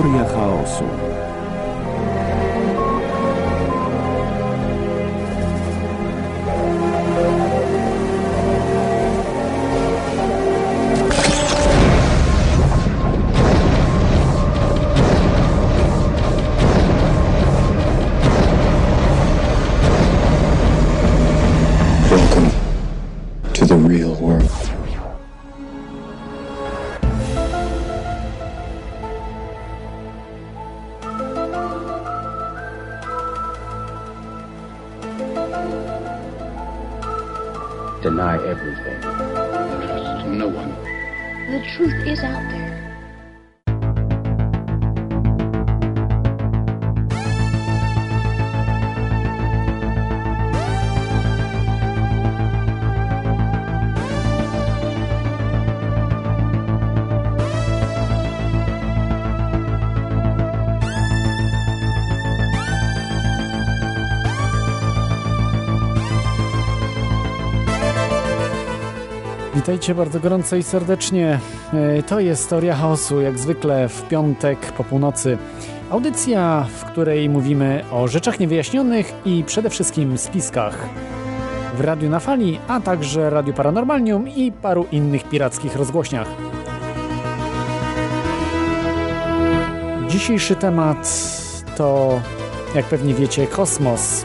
Teoria chaosu. Witajcie bardzo gorąco i serdecznie. E, To jest Teoria Chaosu, jak zwykle w piątek po północy. Audycja, w której mówimy o rzeczach niewyjaśnionych i przede wszystkim spiskach. W Radiu na Fali, a także Radiu Paranormalnium i paru innych pirackich rozgłośniach. Dzisiejszy temat to, jak pewnie wiecie, kosmos.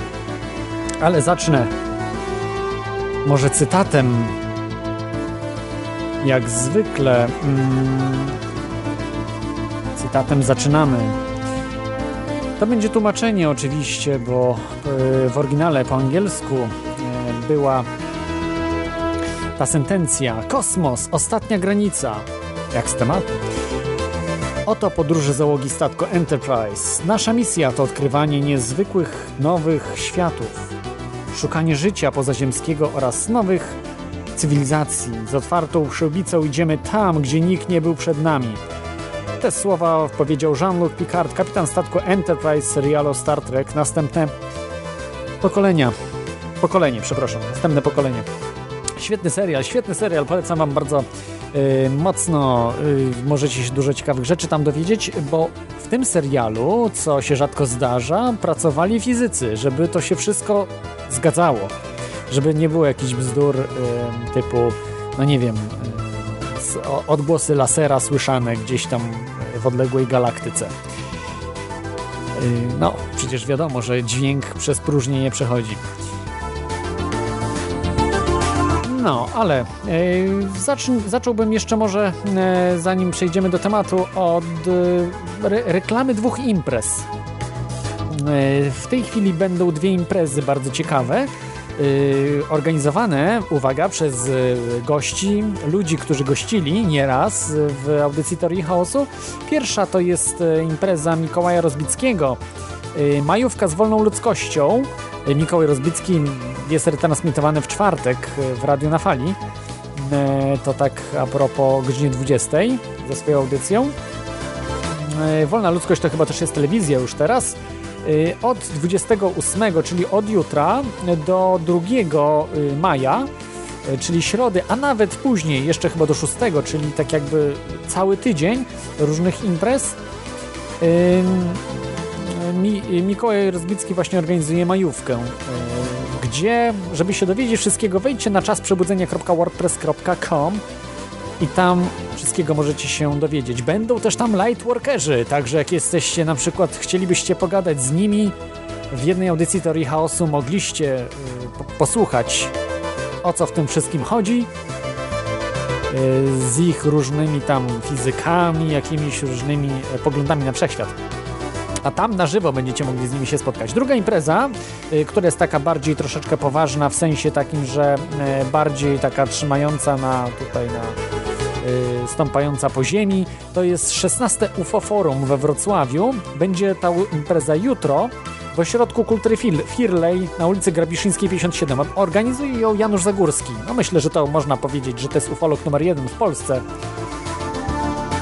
Ale zacznę może cytatem jak zwykle mm, cytatem zaczynamy. To będzie tłumaczenie oczywiście, bo y, w oryginale po angielsku y, była ta sentencja Kosmos, ostatnia granica. Jak z tematu? Oto podróże załogi statku Enterprise. Nasza misja to odkrywanie niezwykłych, nowych światów, szukanie życia pozaziemskiego oraz nowych cywilizacji. Z otwartą przyłbicą idziemy tam, gdzie nikt nie był przed nami. Te słowa powiedział Jean-Luc Picard, kapitan statku Enterprise serialu Star Trek. Następne pokolenia. Pokolenie, przepraszam. Następne pokolenie. Świetny serial, świetny serial. Polecam Wam bardzo yy, mocno. Yy, możecie się dużo ciekawych rzeczy tam dowiedzieć, bo w tym serialu, co się rzadko zdarza, pracowali fizycy, żeby to się wszystko zgadzało żeby nie było jakichś bzdur typu, no nie wiem, odgłosy lasera słyszane gdzieś tam w odległej galaktyce. Y, no, przecież wiadomo, że dźwięk przez próżnię nie przechodzi. No, ale y, zacz, zacząłbym jeszcze może, y, zanim przejdziemy do tematu, od y, re, reklamy dwóch imprez. Y, w tej chwili będą dwie imprezy bardzo ciekawe organizowane, uwaga, przez y, gości, ludzi, którzy gościli nieraz y, w audycji Teorii Chaosu. Pierwsza to jest y, impreza Mikołaja Rozbickiego, y, Majówka z wolną ludzkością. Y, Mikołaj Rozbicki jest retransmitowany w czwartek y, w Radiu na Fali. Y, To tak a propos godzinie 20 ze swoją audycją. Y, Wolna ludzkość to chyba też jest telewizja już teraz. Y, Od 28, czyli od jutra do 2 y, maja, y, czyli środy, a nawet później, jeszcze chyba do 6, czyli tak jakby cały tydzień różnych imprez. Mikołaj Rozbicki właśnie organizuje majówkę, gdzie, żeby się dowiedzieć wszystkiego, wejdźcie na czasprzebudzenia.wordpress.com i tam wszystkiego możecie się dowiedzieć. Będą też tam lightworkerzy, także jak jesteście na przykład, chcielibyście pogadać z nimi w jednej audycji Teorii Chaosu, mogliście y, po- posłuchać o co w tym wszystkim chodzi, y, z ich różnymi tam fizykami, jakimiś różnymi e, poglądami na wszechświat. A tam na żywo będziecie mogli z nimi się spotkać. Druga impreza, y, która jest taka bardziej troszeczkę poważna, w sensie takim, że e, bardziej taka trzymająca na tutaj na y, stąpająca po ziemi. To jest 16 UFO Forum we Wrocławiu. Będzie ta impreza jutro w Ośrodku Kultury Firlej na ulicy Grabiszyńskiej 57. Organizuje ją Janusz Zagórski. No myślę, że to można powiedzieć, że to jest ufolog numer jeden w Polsce.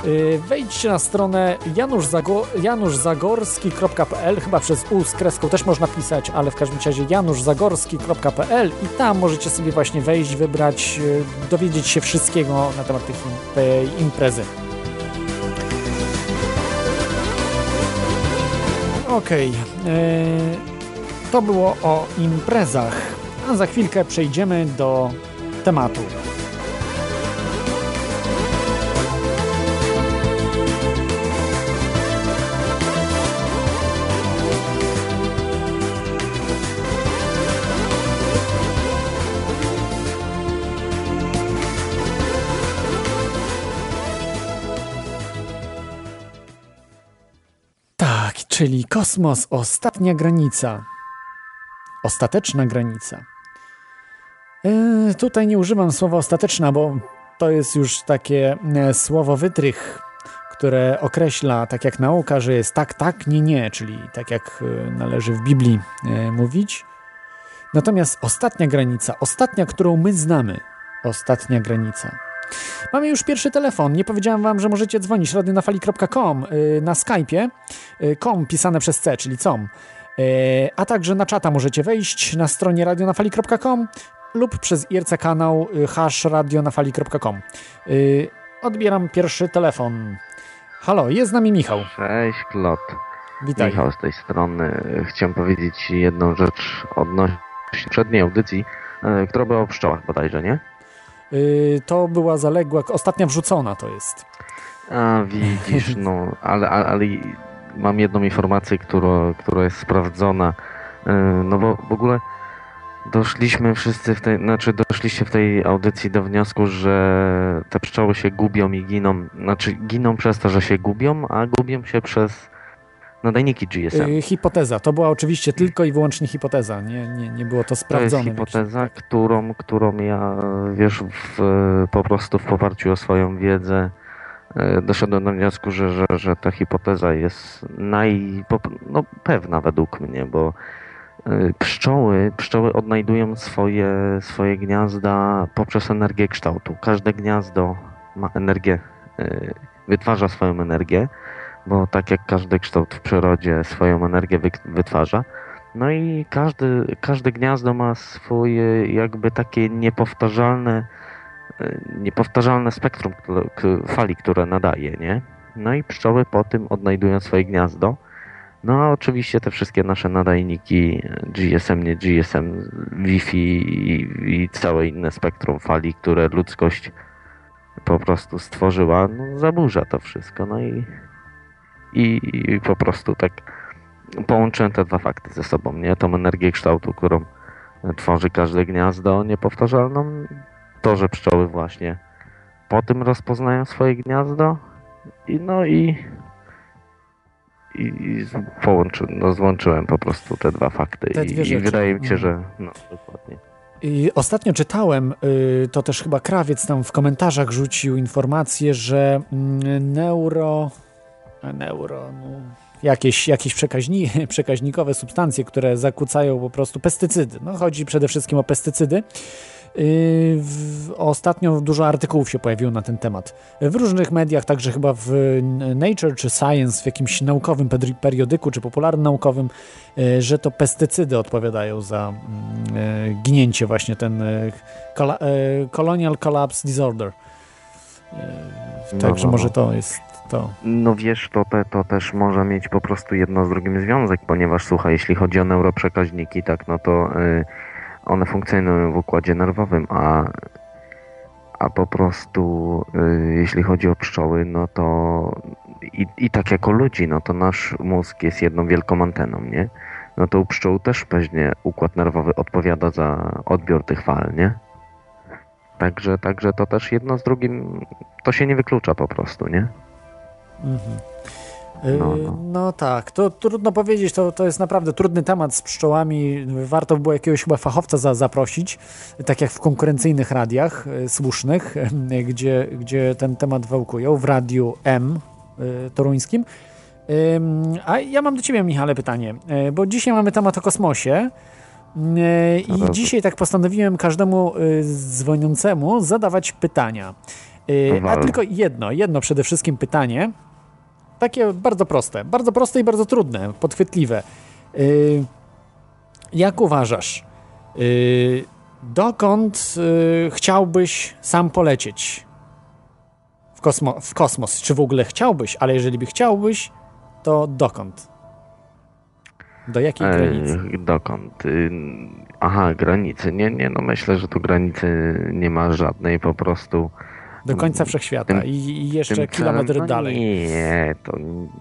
Y, Wejdźcie na stronę januszzago- januszzagorski.pl, chyba przez U z kreską też można pisać, ale w każdym razie januszzagorski.pl i tam możecie sobie właśnie wejść, wybrać, y, dowiedzieć się wszystkiego na temat tej imprezy. Okej. Okay. To było o imprezach. A za chwilkę przejdziemy do tematu. Czyli kosmos, ostatnia granica. Ostateczna granica. Yy, tutaj nie używam słowa ostateczna, bo to jest już takie e, słowo wytrych, które określa, tak jak nauka, że jest tak, tak, nie, nie, czyli tak jak e, należy w Biblii mówić. Natomiast ostatnia granica, ostatnia, którą my znamy, ostatnia granica. Mamy już pierwszy telefon. Nie powiedziałem wam, że możecie dzwonić radionafali.com yy, na Skype'ie. Yy, com pisane przez C, czyli com. Yy, a także na czata możecie wejść na stronie radionafali.com lub przez IRC kanał yy, hash radionafali.com. Yy, odbieram pierwszy telefon. Halo, jest z nami Michał. Cześć, Klot. Witaj. Michał z tej strony. Chciałem powiedzieć jedną rzecz odnośnie przedniej audycji, yy, która była o pszczołach bodajże, nie? Y, to była zaległa, ostatnia wrzucona to jest. A widzisz, no, ale, ale, mam jedną informację, która, która jest sprawdzona. Y, no bo w ogóle doszliśmy wszyscy w tej, znaczy doszliście w tej audycji do wniosku, że te pszczoły się gubią i giną, znaczy giną przez to, że się gubią, a gubią się przez nadajniki GSM. Yy, hipoteza. To była oczywiście tylko i wyłącznie hipoteza. Nie, nie, nie było to sprawdzone. To jest hipoteza, którą, którą ja, wiesz, w, po prostu w poparciu o swoją wiedzę e, doszedłem do wniosku, że, że, że ta hipoteza jest naj, no, pewna według mnie, bo e, pszczoły, pszczoły odnajdują swoje, swoje gniazda poprzez energię kształtu. Każde gniazdo ma energię, e, wytwarza swoją energię bo tak jak każdy kształt w przyrodzie swoją energię wytwarza. No i każdy, każde gniazdo ma swoje jakby takie niepowtarzalne, e, niepowtarzalne spektrum fali, które nadaje, nie? No i pszczoły po tym odnajdują swoje gniazdo. No a oczywiście te wszystkie nasze nadajniki GSM, nie GSM, Wi-Fi i, i całe inne spektrum fali, które ludzkość po prostu stworzyła, no zaburza to wszystko. No i i, i po prostu tak połączyłem te dwa fakty ze sobą, nie? Tą energię kształtu, którą tworzy każde gniazdo niepowtarzalną, to, że pszczoły właśnie po tym rozpoznają swoje gniazdo i no i i, i połączy, no, złączyłem po prostu te dwa fakty te i, i, wydaje mi się, że no, dokładnie. I ostatnio czytałem, y, to też chyba Krawiec tam w komentarzach rzucił informację, że mm, neuro neuro, no, jakieś, jakieś przekaźni, przekaźnikowe substancje, które zakłócają po prostu pestycydy. No, chodzi przede wszystkim o pestycydy. Yy, ostatnio dużo artykułów się pojawiło na ten temat. W różnych mediach, także chyba w Nature czy Science, w jakimś naukowym periodyku czy popularnym naukowym, yy, że to pestycydy odpowiadają za yy, ginięcie właśnie ten Colonial Collapse Disorder. Także no, no, może no. to jest to. No wiesz, to, te, to też może mieć po prostu jedno z drugim związek, ponieważ słuchaj, jeśli chodzi o neuroprzekaźniki, tak, no to y, one funkcjonują w układzie nerwowym, a, a po prostu y, jeśli chodzi o pszczoły, no to i, i tak jako ludzi, no to nasz mózg jest jedną wielką anteną, nie? No to u pszczół też pewnie układ nerwowy odpowiada za odbiór tych fal, nie? Także, także to też jedno z drugim, to się nie wyklucza po prostu, nie? Mhm. No, no. no, tak, to trudno powiedzieć, to, to jest naprawdę trudny temat z pszczołami. Warto było jakiegoś chyba fachowca za, zaprosić, tak jak w konkurencyjnych radiach y, słusznych, y, gdzie, gdzie ten temat wałkują, w radiu M y, toruńskim. A ja mam do Ciebie, Michale, pytanie, bo dzisiaj mamy temat o kosmosie. I no dzisiaj tak postanowiłem każdemu dzwoniącemu zadawać pytania. A tylko jedno, jedno przede wszystkim pytanie takie bardzo proste. Bardzo proste i bardzo trudne, podchwytliwe. Yy, jak uważasz, yy, dokąd yy, chciałbyś sam polecieć w, kosmo w kosmos? Czy w ogóle chciałbyś, ale jeżeli by chciałbyś, to dokąd? Do jakiej granicy? Dokąd? Y, Aha, granicy. Nie, nie, no myślę, że tu granicy nie ma żadnej, po prostu. Do końca wszechświata Tym- i, jeszcze kilometr no dalej. Nie, to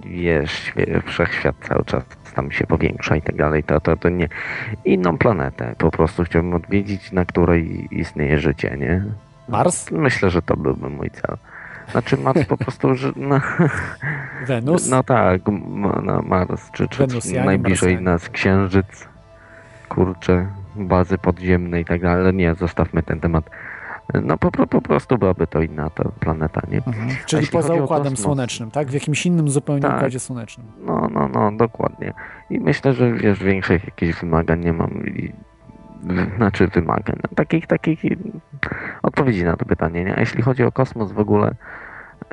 wiesz, wszechświat cały czas tam się powiększa i tak dalej. To, to, to nie. Inną planetę po prostu chciałbym odwiedzić, na której istnieje życie, nie? Mars? Myślę, że to byłby mój cel. Znaczy Mars po prostu, że no, Wenus? no tak, no, Mars, czy, czy Wenusjanie, najbliżej Marsjanie. nas Księżyc, kurczę, bazy podziemne i tak dalej, ale nie, zostawmy ten temat. No po, po, prostu byłaby to inna ta planeta, nie? Mhm. Czyli poza Układem kosmos, Słonecznym, tak? W jakimś innym zupełnie Tak. Układzie Słonecznym. No, no, no, dokładnie. I myślę, że wiesz, większych jakichś wymagań nie mam. I, znaczy wymagań, no, takich, takich odpowiedzi na to pytanie, nie? A jeśli chodzi o kosmos w ogóle,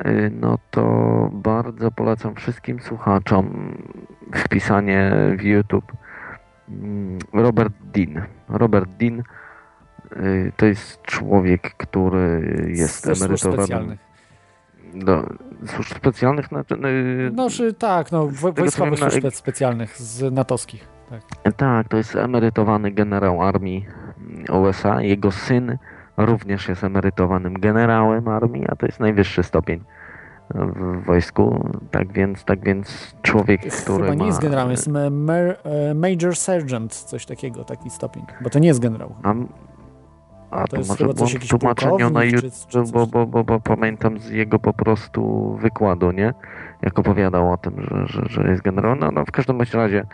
y, no to bardzo polecam wszystkim słuchaczom wpisanie w YouTube mm, Robert Dean. Robert Dean to jest człowiek, który jest służb emerytowanym specjalnych. do służb specjalnych, znaczy, y, No, czy tak, no, wojskowych wiem, na- służb specjalnych z natowskich. Tak. Tak, to jest emerytowany generał armii USA. Jego syn również jest emerytowanym generałem armii, a to jest najwyższy stopień w wojsku. Tak więc, tak więc człowiek, który Chyba nie ma... jest generałem, jest Major Sergeant, coś takiego, taki stopień. Bo to nie jest generał. A, a To to, może chyba coś tłumaczeniu na YouTube, bo, bo, bo, bo pamiętam z jego po prostu wykładu, nie? Jak opowiadał o tym, że, że, że jest generał. No, no w każdym bądź razie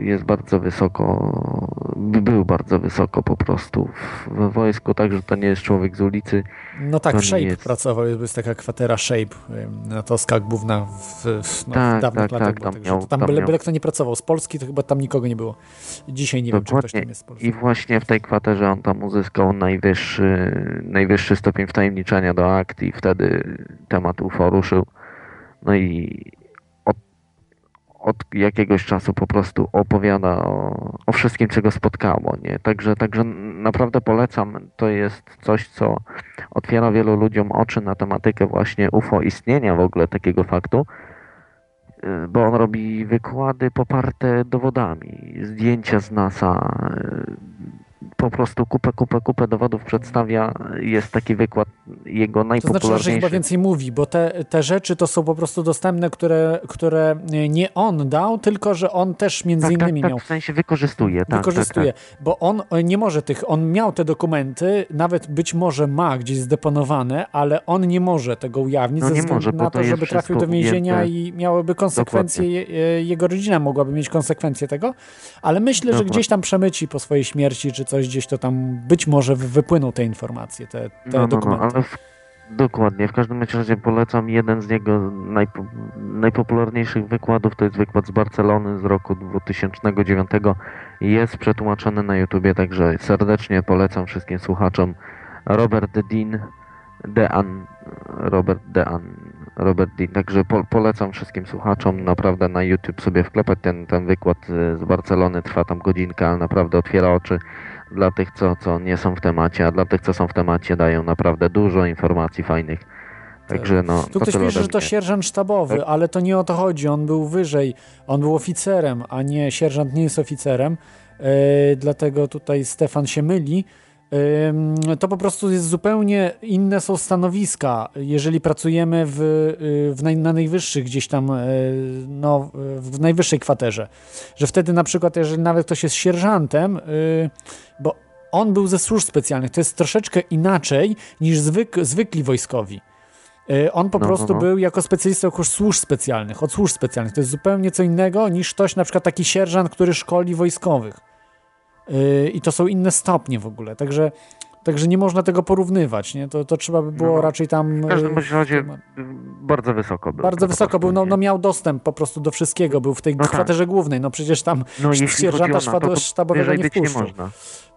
jest bardzo wysoko, by- był bardzo wysoko po prostu w, wojsku, także to nie jest człowiek z ulicy. No tak, Shape jest. pracował, jest taka kwatera Shape, natowska główna w, w, no, Tak, w dawnych tak, latach. tak, tam także miał- tam tam byle, miał- kto nie pracował. Z Polski to chyba tam nikogo nie było. Dzisiaj nie wiem, czy ktoś Dokładnie. tam jest z Polski. I właśnie w tej kwaterze on tam uzyskał najwyższy, najwyższy stopień wtajemniczenia do akt i wtedy temat UFO ruszył. No i od jakiegoś czasu po prostu opowiada o, o wszystkim, czego spotkało. Nie? Także, także naprawdę polecam. To jest coś, co otwiera wielu ludziom oczy na tematykę właśnie UFO, istnienia w ogóle takiego faktu. Y, Bo on robi wykłady poparte dowodami, zdjęcia z NASA, y, po prostu kupę, kupę, kupę dowodów przedstawia. Jest taki wykład jego To znaczy, że najpopularniejszy. chyba więcej mówi, bo te, te rzeczy to są po prostu dostępne, które, które nie on dał, tylko że on też między tak, tak, innymi tak, miał w sensie wykorzystuje. Tak, wykorzystuje, Tak, bo on nie może tych, on miał te dokumenty, nawet być może ma gdzieś zdeponowane, ale on nie może tego ujawnić No ze względu może, na to żeby trafił do więzienia i miałyby konsekwencje, je, je- jego rodzina mogłaby mieć konsekwencje tego, ale myślę, że Dokładnie. gdzieś tam przemyci po swojej śmierci, czy coś gdzieś to tam być może wy- wypłyną te informacje, te, te No, no, no, dokumenty. ale w, dokładnie. W każdym razie polecam jeden z jego najpo, najpopularniejszych wykładów. To jest wykład z Barcelony z roku 2009. Jest przetłumaczony na YouTubie, także serdecznie polecam wszystkim słuchaczom. Robert Dean, Dean, Robert Dean, Robert Dean. Także po, polecam wszystkim słuchaczom naprawdę na YouTube sobie wklepać ten, ten wykład y, z Barcelony. Trwa tam godzinka, ale naprawdę otwiera oczy dla tych, co, co nie są w temacie, a dla tych, co są w temacie, dają naprawdę dużo informacji fajnych. Także no, Tu to ktoś pisze, że to sierżant sztabowy, Tak. ale to nie o to chodzi. On był wyżej. On był oficerem, a nie sierżant nie jest oficerem. E, dlatego tutaj Stefan się myli. To po prostu jest zupełnie inne są stanowiska, jeżeli pracujemy w, y, w naj, na najwyższych gdzieś tam, e, no, w najwyższej kwaterze. Że wtedy na przykład, jeżeli nawet ktoś jest sierżantem, y, bo on był ze służb specjalnych, to jest troszeczkę inaczej niż zwyk, zwykli wojskowi. Y, On po No, no, prostu no. był jako specjalista od służb specjalnych, od służb specjalnych. To jest zupełnie co innego niż ktoś, na przykład taki sierżant, który szkoli wojskowych. Y, I to są inne stopnie w ogóle. Także, także nie można tego porównywać. Nie? To, to trzeba by było No. raczej tam. W każdym y, razie temat- bardzo wysoko był. bardzo wysoko był, no, no miał dostęp po prostu do wszystkiego, był w tej No tak. kwaterze głównej, no przecież tam No sierżanta sztabowego nie nie można.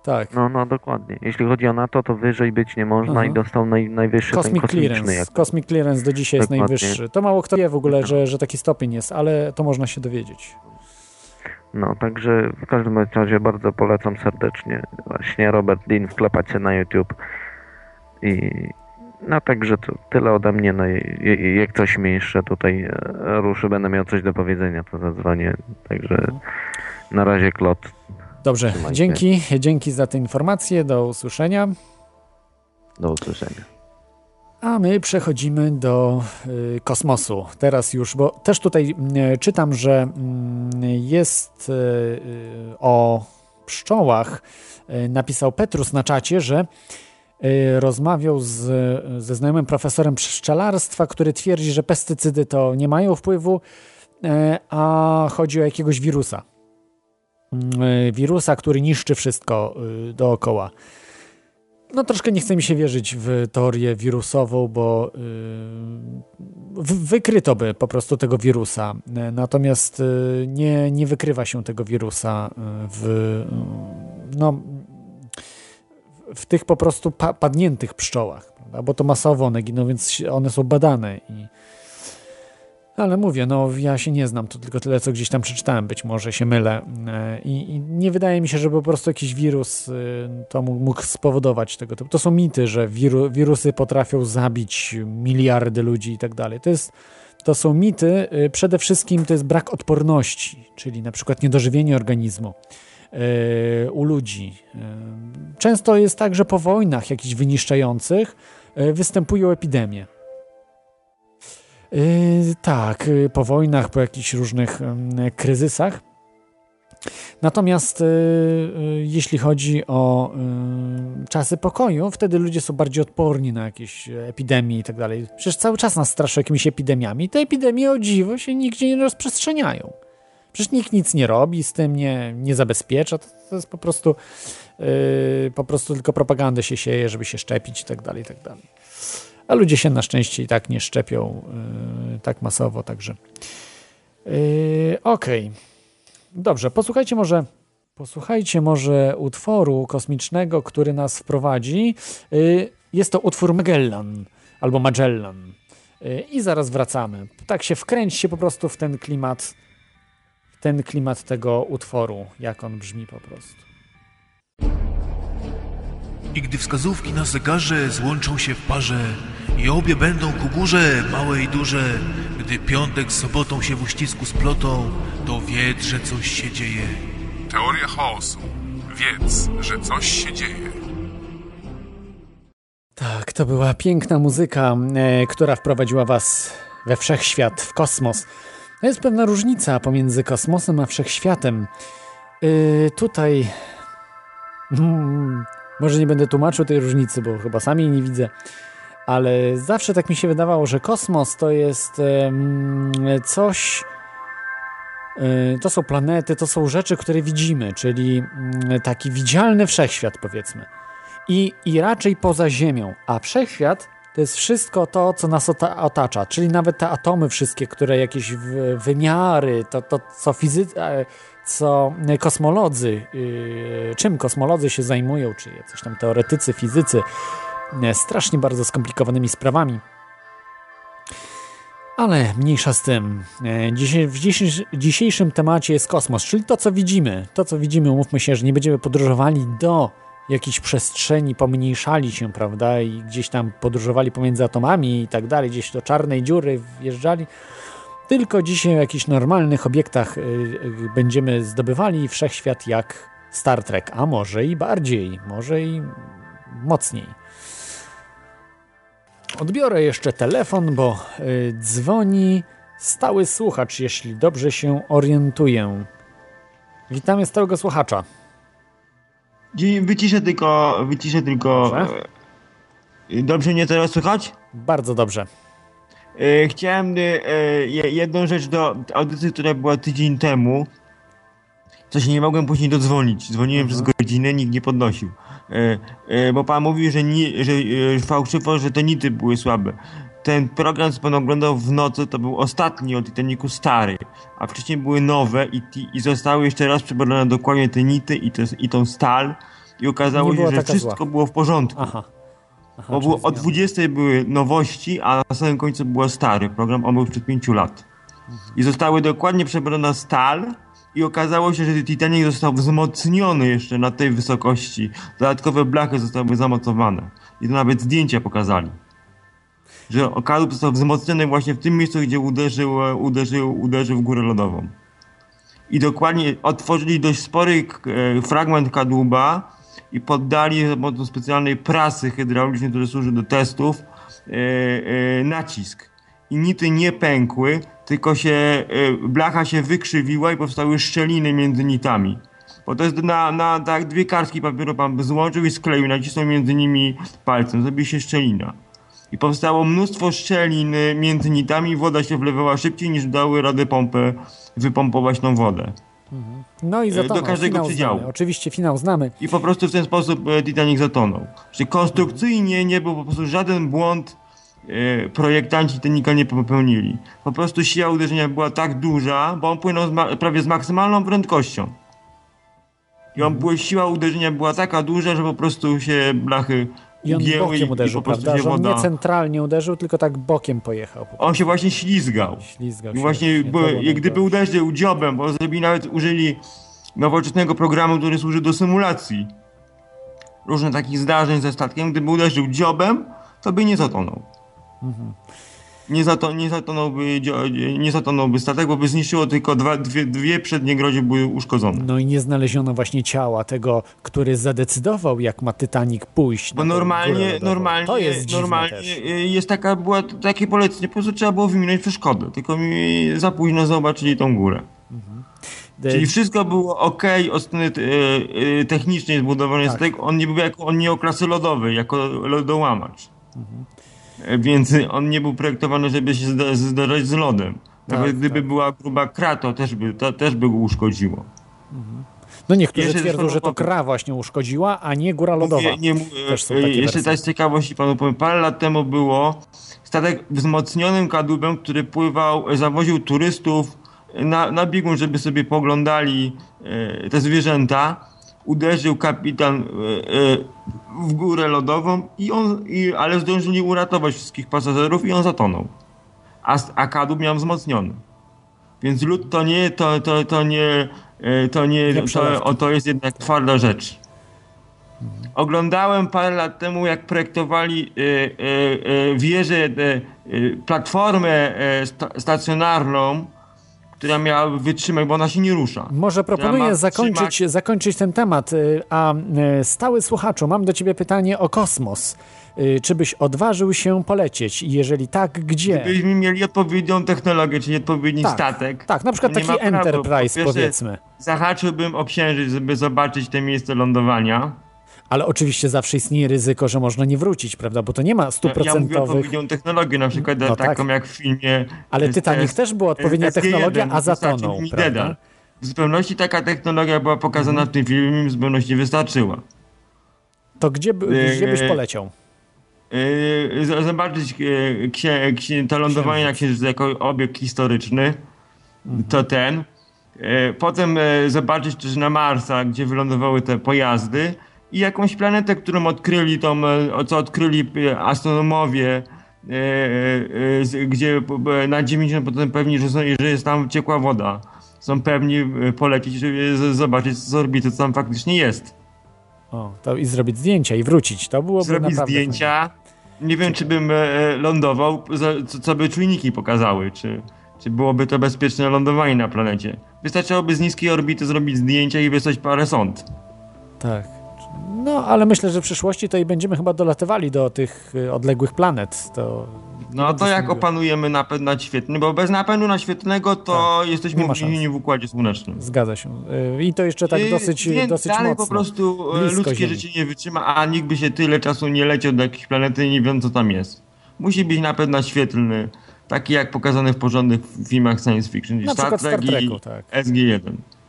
tak. No, no dokładnie. Jeśli chodzi o NATO, to wyżej być nie można Mhm. i dostał naj, najwyższy Cosmic. Clearance. Jak... Cosmic Clearance do dzisiaj jest Dokładnie. najwyższy. To mało kto wie w ogóle, że, że taki stopień jest, ale to można się dowiedzieć. No, także w każdym razie bardzo polecam serdecznie właśnie Robert Dean wklepać się na YouTube i, No także to tyle ode mnie. No, i- jak coś mnie jeszcze tutaj e, ruszy, będę miał coś do powiedzenia, to zadzwonię. Także na razie klot. Dobrze, dzięki, dzięki za te informacje, do usłyszenia. Do usłyszenia. A my przechodzimy do y, kosmosu. Teraz już, bo też tutaj y, czytam, że mm, jest y, o pszczołach. Napisał Petrus na czacie, że rozmawiał z, ze znajomym profesorem pszczelarstwa, który twierdzi, że pestycydy to nie mają wpływu, a chodzi o jakiegoś wirusa. Wirusa, który niszczy wszystko dookoła. No troszkę nie chce mi się wierzyć w teorię wirusową, bo yy, wykryto by po prostu tego wirusa. Natomiast yy, nie, nie wykrywa się tego wirusa yy, w, yy, no, w tych po prostu pa, padniętych pszczołach, prawda? bo to masowo one giną, więc one są badane i ale mówię, no ja się nie znam, to tylko tyle, co gdzieś tam przeczytałem, być może się mylę E, i, i nie wydaje mi się, żeby po prostu jakiś wirus y, to mógł, spowodować tego typu. To są mity, że wiru, wirusy potrafią zabić miliardy ludzi i tak dalej. To jest to są mity, y, przede wszystkim to jest brak odporności, czyli na przykład niedożywienie organizmu y, u ludzi. Często jest tak, że po wojnach jakichś wyniszczających występują epidemie. Yy, tak, yy, po wojnach, po jakichś różnych ym, kryzysach. Natomiast yy, jeśli chodzi o czasy pokoju, wtedy ludzie są bardziej odporni na jakieś epidemie i tak dalej. Przecież cały czas nas straszy jakimiś epidemiami. Te epidemie o dziwo się nigdzie nie rozprzestrzeniają. Przecież nikt nic nie robi z tym, nie, nie zabezpiecza. To, to jest po prostu yy, po prostu tylko propagandę się sieje, żeby się szczepić i tak dalej, i tak dalej. A ludzie się na szczęście i tak nie szczepią yy, tak masowo, także. Yy, Okej. Dobrze, posłuchajcie może. Posłuchajcie może utworu kosmicznego, który nas wprowadzi. Yy, Jest to utwór Magellan albo Magellan. Yy, I zaraz wracamy. Tak się wkręćcie po prostu w ten klimat, w ten klimat tego utworu, jak on brzmi po prostu. I gdy wskazówki na zegarze złączą się w parze i obie będą ku górze, małe i duże, gdy piątek z sobotą się w uścisku splotą, to wiedz, że coś się dzieje. Teoria chaosu. Wiedz, że coś się dzieje. Tak, to była piękna muzyka, e, która wprowadziła Was we wszechświat, w kosmos. To jest pewna różnica pomiędzy kosmosem a wszechświatem. Yy, tutaj. Mm, może nie będę tłumaczył tej różnicy, bo chyba sami jej nie widzę. Ale zawsze tak mi się wydawało, że kosmos to jest coś. y, To są planety, to są rzeczy, które widzimy, czyli mm, taki widzialny wszechświat, powiedzmy i, i raczej poza Ziemią. A wszechświat to jest wszystko to, co nas ota- otacza, czyli nawet te atomy wszystkie, które jakieś wymiary, to, to co fizycy, e, co kosmolodzy, yy, czym kosmolodzy się zajmują, czy jacyś tam teoretycy, fizycy, e, strasznie bardzo skomplikowanymi sprawami. Ale mniejsza z tym. E, w dzisiejszy- dzisiejszym temacie jest kosmos, czyli to, co widzimy. To, co widzimy, umówmy się, że nie będziemy podróżowali do jakiejś przestrzeni, pomniejszali się, prawda, i gdzieś tam podróżowali pomiędzy atomami i tak dalej, gdzieś do czarnej dziury wjeżdżali. Tylko dzisiaj w jakichś normalnych obiektach y, będziemy zdobywali wszechświat jak Star Trek, a może i bardziej, może i mocniej. Odbiorę jeszcze telefon, bo y, dzwoni stały słuchacz, jeśli dobrze się orientuję. Witamy stałego słuchacza. Wyciszę tylko, wyciszę tylko... Dobrze. e, Dobrze mnie teraz słychać? Bardzo dobrze. E, Chciałem e, je- jedną rzecz do audycji, która była tydzień temu, co się nie mogłem później dodzwonić. Dzwoniłem przez godzinę, nikt nie podnosił. E, e, Bo pan mówił, że, ni, że e, fałszywo, że te nity były słabe. Ten program, co pan oglądał w nocy, to był ostatni o Titanicu stary, a wcześniej były nowe i, ti- i zostały jeszcze raz przebadane dokładnie te nity i, te, i tą stal i okazało się, że wszystko zła. było w porządku. Aha. Aha Bo było, o zmiana. 20 były nowości, a na samym końcu był stary program, on był sprzed 5 lat. I zostały dokładnie przebrane stal i okazało się, że Titanic został wzmocniony jeszcze na tej wysokości. Dodatkowe blachy zostały zamocowane. I to nawet zdjęcia pokazali. że kadłub został wzmocniony właśnie w tym miejscu, gdzie uderzył, uderzył, uderzył w górę lodową. I dokładnie otworzyli dość spory e, fragment kadłuba i poddali za pomocą specjalnej prasy hydraulicznej, która służy do testów, e, e, nacisk. I nity nie pękły, tylko się e, blacha się wykrzywiła i powstały szczeliny między nitami. Bo to jest na, na tak dwie kartki papieru pan złączył i skleił, nacisnął między nimi palcem, zrobi się szczelina. I powstało mnóstwo szczelin y, między nitami, woda się wlewała szybciej niż dały radę pompy wypompować tą wodę. No i E, zatonął. do każdego finał przedziału. znamy. Oczywiście finał znamy. I po prostu w ten sposób e, Titanic zatonął. Czyli konstrukcyjnie nie był po prostu żaden błąd projektanci Titanica nie popełnili. Po prostu siła uderzenia była tak duża, bo on płynął z prawie z maksymalną prędkością. I on, była- siła uderzenia była taka duża, że po prostu się blachy I on bokiem uderzył, po prostu prawda? się Że on nie centralnie uderzył, tylko tak bokiem pojechał. Po On się właśnie ślizgał. Ślizgał I się. właśnie było i gdyby uderzył dziobem, bo zrobili nawet, użyli nowoczesnego programu, który służy do symulacji różnych takich zdarzeń ze statkiem, gdyby uderzył dziobem, to by nie zatonął. Mhm. Nie, zato, nie, zatonąłby, nie zatonąłby statek, bo by zniszczyło tylko dwa, dwie, dwie przednie grodzie były uszkodzone. No i nie znaleziono właśnie ciała tego, który zadecydował, jak ma Titanic pójść. Bo normalnie, normalnie, to jest normalnie też. y, jest taka, była takie polecenie, po prostu trzeba było wyminąć przeszkodę, tylko mi za późno zobaczyli tą górę. E, Czyli wszystko było ok od strony e, e, technicznej zbudowanej Tak. tego. On nie był jako, on nie miał klasy lodowej, jako lodołamacz. Mhm. Więc on nie był projektowany, żeby się zderzać z lodem. Nawet Tak, gdyby tak. była gruba kra, to też by, to też by go uszkodziło. No niektórzy Jeszcze twierdzą, że to kra właśnie uszkodziła, a nie góra lodowa. Mówię, nie, e, jeszcze wersje. tak z ciekawości panu powiem, parę lat temu było statek wzmocnionym kadłubem, który pływał, zawoził turystów na, na biegun, żeby sobie poglądali e, te zwierzęta. Uderzył kapitan e, e, w górę lodową, i on, i, ale zdążyli uratować wszystkich pasażerów i on zatonął. A, a kadłub miał wzmocniony. Więc lód to nie, to, to, to nie, e, to nie, to, o, to jest jednak twarda rzecz. Oglądałem parę lat temu, jak projektowali e, e, e, wieżę, platformę sta, stacjonarną, która miała wytrzymać, bo ona się nie rusza. Może proponuję zakończyć, trzymać- zakończyć ten temat, y, a y, stały słuchaczu, mam do ciebie pytanie o kosmos. Y, Czy byś odważył się polecieć? I Jeżeli tak, gdzie? Gdybyśmy mieli odpowiednią technologię, czyli odpowiedni Tak, statek. Tak, na przykład taki prawa, Enterprise po powiedzmy. Zahaczyłbym o księżyc, żeby zobaczyć te miejsce lądowania. Ale oczywiście zawsze istnieje ryzyko, że można nie wrócić, prawda? Bo to nie ma Ja mówię stuprocentowych. odpowiednią technologię, na przykład No taką tak. jak w filmie. Ale z- Titanic też była odpowiednia SG-1, technologia, a zatonął, prawda? W zupełności taka technologia była pokazana w tym filmie, mi w zupełności wystarczyła. To gdzie, Yy, gdzie byś poleciał? Zobaczyć e, księ, księ, to lądowanie na Księżycu jako obiekt historyczny, to ten. E, Potem e, zobaczyć też na Marsa, gdzie wylądowały te pojazdy i jakąś planetę, którą odkryli, tą, e, co odkryli e, astronomowie, e, gdzie na 90% pewni, że, są, że jest tam ciekła woda. Są pewni polecieć, żeby zobaczyć z orbity, co tam faktycznie jest. O, to i zrobić zdjęcia i wrócić. To byłoby Zrobić naprawdę zdjęcia. Nie wiem, czy bym lądował, co, by czujniki pokazały, czy, czy byłoby to bezpieczne lądowanie na planecie. Wystarczyłoby z niskiej orbity zrobić zdjęcia i wysłać parę sond. Tak. No, ale myślę, że w przyszłości to i będziemy chyba dolatywali do tych y, odległych planet. To No to jak opanujemy napęd naświetny, bo bez napędu naświetnego to jesteśmy Tak. Nie szans. uwięzieni w Układzie Słonecznym. Zgadza się. Y, I to jeszcze tak I- dosyć, więc dosyć dalej mocno. po prostu blisko ludzkie Ziemi. życie nie wytrzyma, a nikt by się tyle czasu nie leciał do jakiejś planety i nie wiem co tam jest. Musi być napęd naświetlny, taki jak pokazany w porządnych filmach science fiction, czyli Na Star Trek Treku, i tak. SG-1.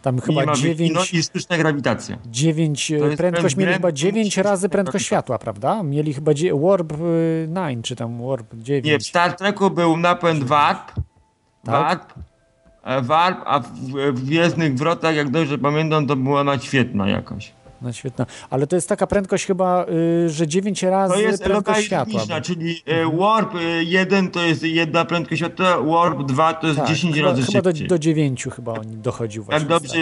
Tam chyba ma być- 9, No i sztuczna grawitacja. 9 To jest prędkość mieli chyba bezwzględnie 9 sztuczna razy prędkość światła, prawda? Mieli chyba Warp y, 9, czy tam Warp 9. Nie, w Star Treku był napęd warp, warp, e, warp, a w, Gwiezdnych Wrotach, jak dobrze pamiętam, to była naświetna jakaś. No świetna. Ale to jest taka prędkość chyba, y, że 9 razy To jest prędkość światła. czyli e, warp 1 to jest jedna prędkość światła, warp 2 to jest Tak, 10 chyba, razy chyba do, szybciej. do 9 chyba on dochodził właśnie. Tak dobrze,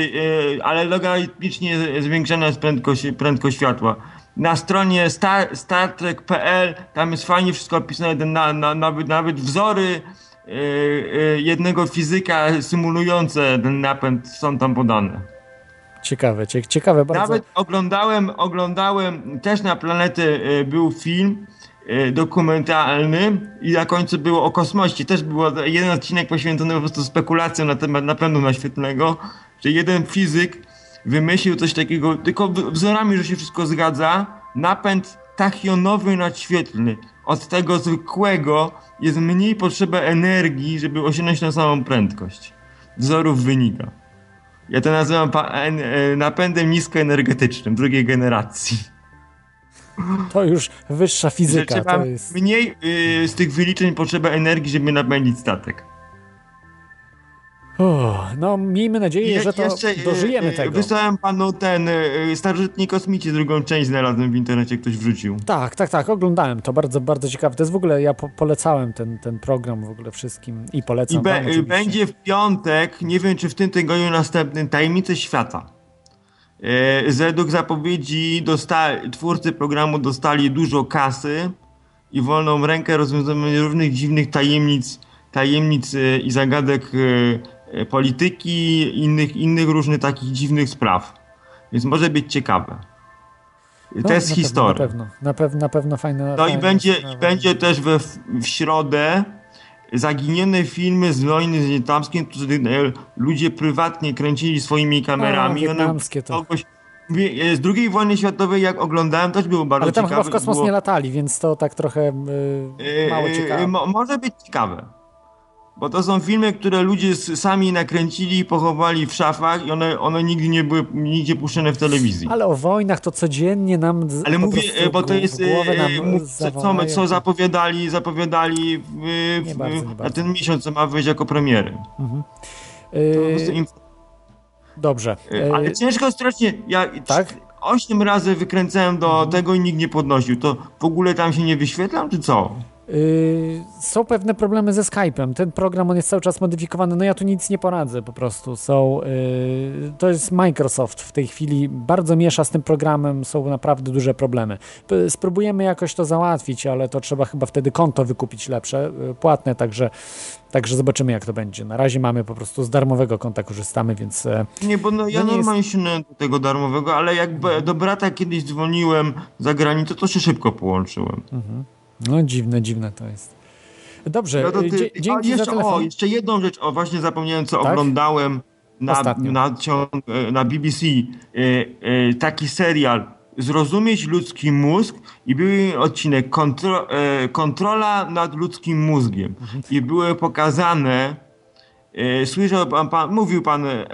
ale logarytmicznie zwiększana jest prędkość, prędkość światła. na stronie star, startrek.pl, tam jest fajnie wszystko opisane, na, na, nawet, nawet wzory jednego fizyka symulujące ten napęd są tam podane. Ciekawe, cie, ciekawe bardzo. Nawet oglądałem, oglądałem, też na planety e, był film e, dokumentalny i na końcu było o kosmosie. Też był jeden odcinek poświęcony po prostu spekulacjom na temat napędu naświetlnego, że jeden fizyk wymyślił coś takiego, tylko wzorami, że się wszystko zgadza, napęd tachionowy naświetlny. Od tego zwykłego jest mniej potrzeba energii, żeby osiągnąć tą samą prędkość. Wzorów wynika. Ja to nazywam e, napędem niskoenergetycznym drugiej generacji. To już wyższa fizyka. To jest... mniej y, z tych wyliczeń potrzeba energii, żeby napędzić statek. No, miejmy nadzieję, Je- że to jeszcze, y, dożyjemy y, tego. Wysłałem panu ten y, Starożytni Kosmici, drugą część znalazłem w internecie, ktoś wrzucił. Tak, tak, tak, oglądałem to, bardzo, bardzo ciekawe. To jest w ogóle, ja po, polecałem ten, ten program w ogóle wszystkim i polecam I be, będzie w piątek, nie wiem czy w tym tygodniu następnym, Tajemnice Świata. E, Według zapowiedzi dosta- twórcy programu dostali dużo kasy i wolną rękę rozwiązywania różnych dziwnych tajemnic, tajemnic e, i zagadek e, e, polityki, innych, innych różnych takich dziwnych spraw. Więc może być ciekawe. No, to jest na historia. Pewno, na pewno, na pewno fajne. No i będzie, i będzie też we, w środę zaginione filmy z wojny z wietnamskiej, które e, ludzie prywatnie kręcili swoimi kamerami. A, wietnamskie to. kogoś- e, Z drugiej wojny światowej, jak oglądałem, też było bardzo Ale tam ciekawe. chyba w kosmos było, nie latali, więc to tak trochę y, e, mało e, ciekawe. mo- może być ciekawe. Bo to są filmy, które ludzie sami nakręcili i pochowali w szafach i one, one nigdy nie były nigdzie puszczone w telewizji. Ale o wojnach to codziennie nam Ale mówię, e, bo to w jest e, mów, co, co, zapowiadali, zapowiadali w, w, bardzo, nie na ten miesiąc, co ma wyjść jako premiery. Y, prostu im, Dobrze. e, ale Y, ciężko strasznie, ja tak? osiem razy wykręcałem do tego i nikt nie podnosił. To w ogóle tam się nie wyświetlam, czy co? Y, są pewne problemy ze Skype'em. Ten program on jest cały czas modyfikowany. No ja tu nic nie poradzę po prostu. Są, y, to jest Microsoft w tej chwili bardzo miesza z tym programem. Są naprawdę duże problemy. Spróbujemy jakoś to załatwić, ale to trzeba chyba wtedy konto wykupić lepsze, y, płatne, także, także zobaczymy jak to będzie. Na razie mamy po prostu z darmowego konta korzystamy, więc e, Nie, bo no, ja No nie jest- normalnie sięgnąłem do tego darmowego, ale jak do brata kiedyś dzwoniłem za granicę, to się szybko połączyłem. No dziwne, dziwne to jest. Dobrze, No to y, ty, dzie- a dzięki jeszcze, za telefon. O, jeszcze jedną rzecz, o właśnie zapomniałem, co Tak? oglądałem na, Ostatnio. na, na BBC. E, e, taki serial Zrozumieć ludzki mózg i był odcinek kontro, e, Kontrola nad ludzkim mózgiem. Mhm. I były pokazane Słyszał pan, pan mówił pan e, e,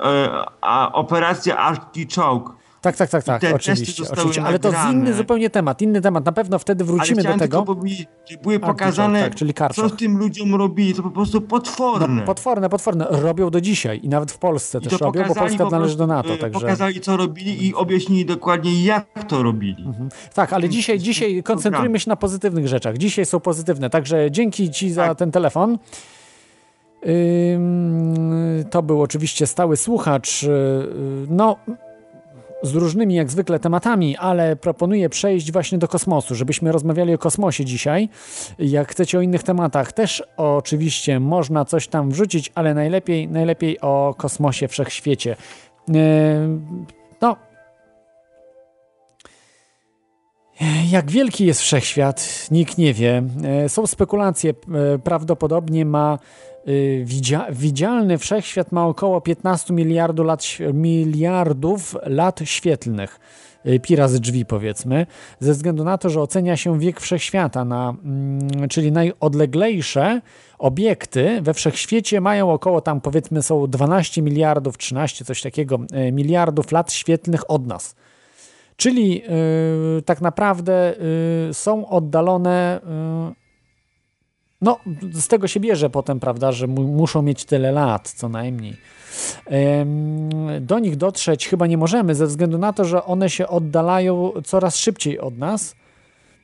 e, a, operacja Artichoke. Tak, tak, tak, tak, oczywiście, oczywiście. Ale to nagrane. inny zupełnie temat, inny temat. Na pewno wtedy wrócimy do tego. tylko powiedzieć, że były Artichoke, pokazane, tak, czyli co tym ludziom robili. To po prostu potworne. No, potworne, potworne. Robią do dzisiaj i nawet w Polsce I też robią, bo Polska po należy do NATO, e, także... Pokazali, co robili i objaśnili dokładnie, jak to robili. Tak, ale dzisiaj, dzisiaj koncentrujmy się na pozytywnych rzeczach. Dzisiaj są pozytywne, także dzięki Ci za Tak. ten telefon. To był oczywiście stały słuchacz. yy, No, z różnymi jak zwykle tematami, ale proponuję przejść właśnie do kosmosu, żebyśmy rozmawiali o kosmosie dzisiaj. Jak chcecie o innych tematach, też oczywiście można coś tam wrzucić, ale najlepiej, najlepiej o kosmosie wszechświecie. Yy, No, Jak wielki jest wszechświat, nikt nie wie. E, Są spekulacje, e, prawdopodobnie ma widzia, widzialny wszechświat ma około 15 miliardów lat, miliardów lat świetlnych. E, Pi razy drzwi powiedzmy, ze względu na to, że ocenia się wiek wszechświata, na, mm, czyli najodleglejsze obiekty we wszechświecie mają około tam powiedzmy są 12 miliardów, 13 coś takiego e, miliardów lat świetlnych od nas. Czyli y, tak naprawdę y, są oddalone. y, no, z tego się bierze potem, prawda, że mu, muszą mieć tyle lat, co najmniej. Do nich dotrzeć chyba nie możemy, ze względu na to, że one się oddalają coraz szybciej od nas,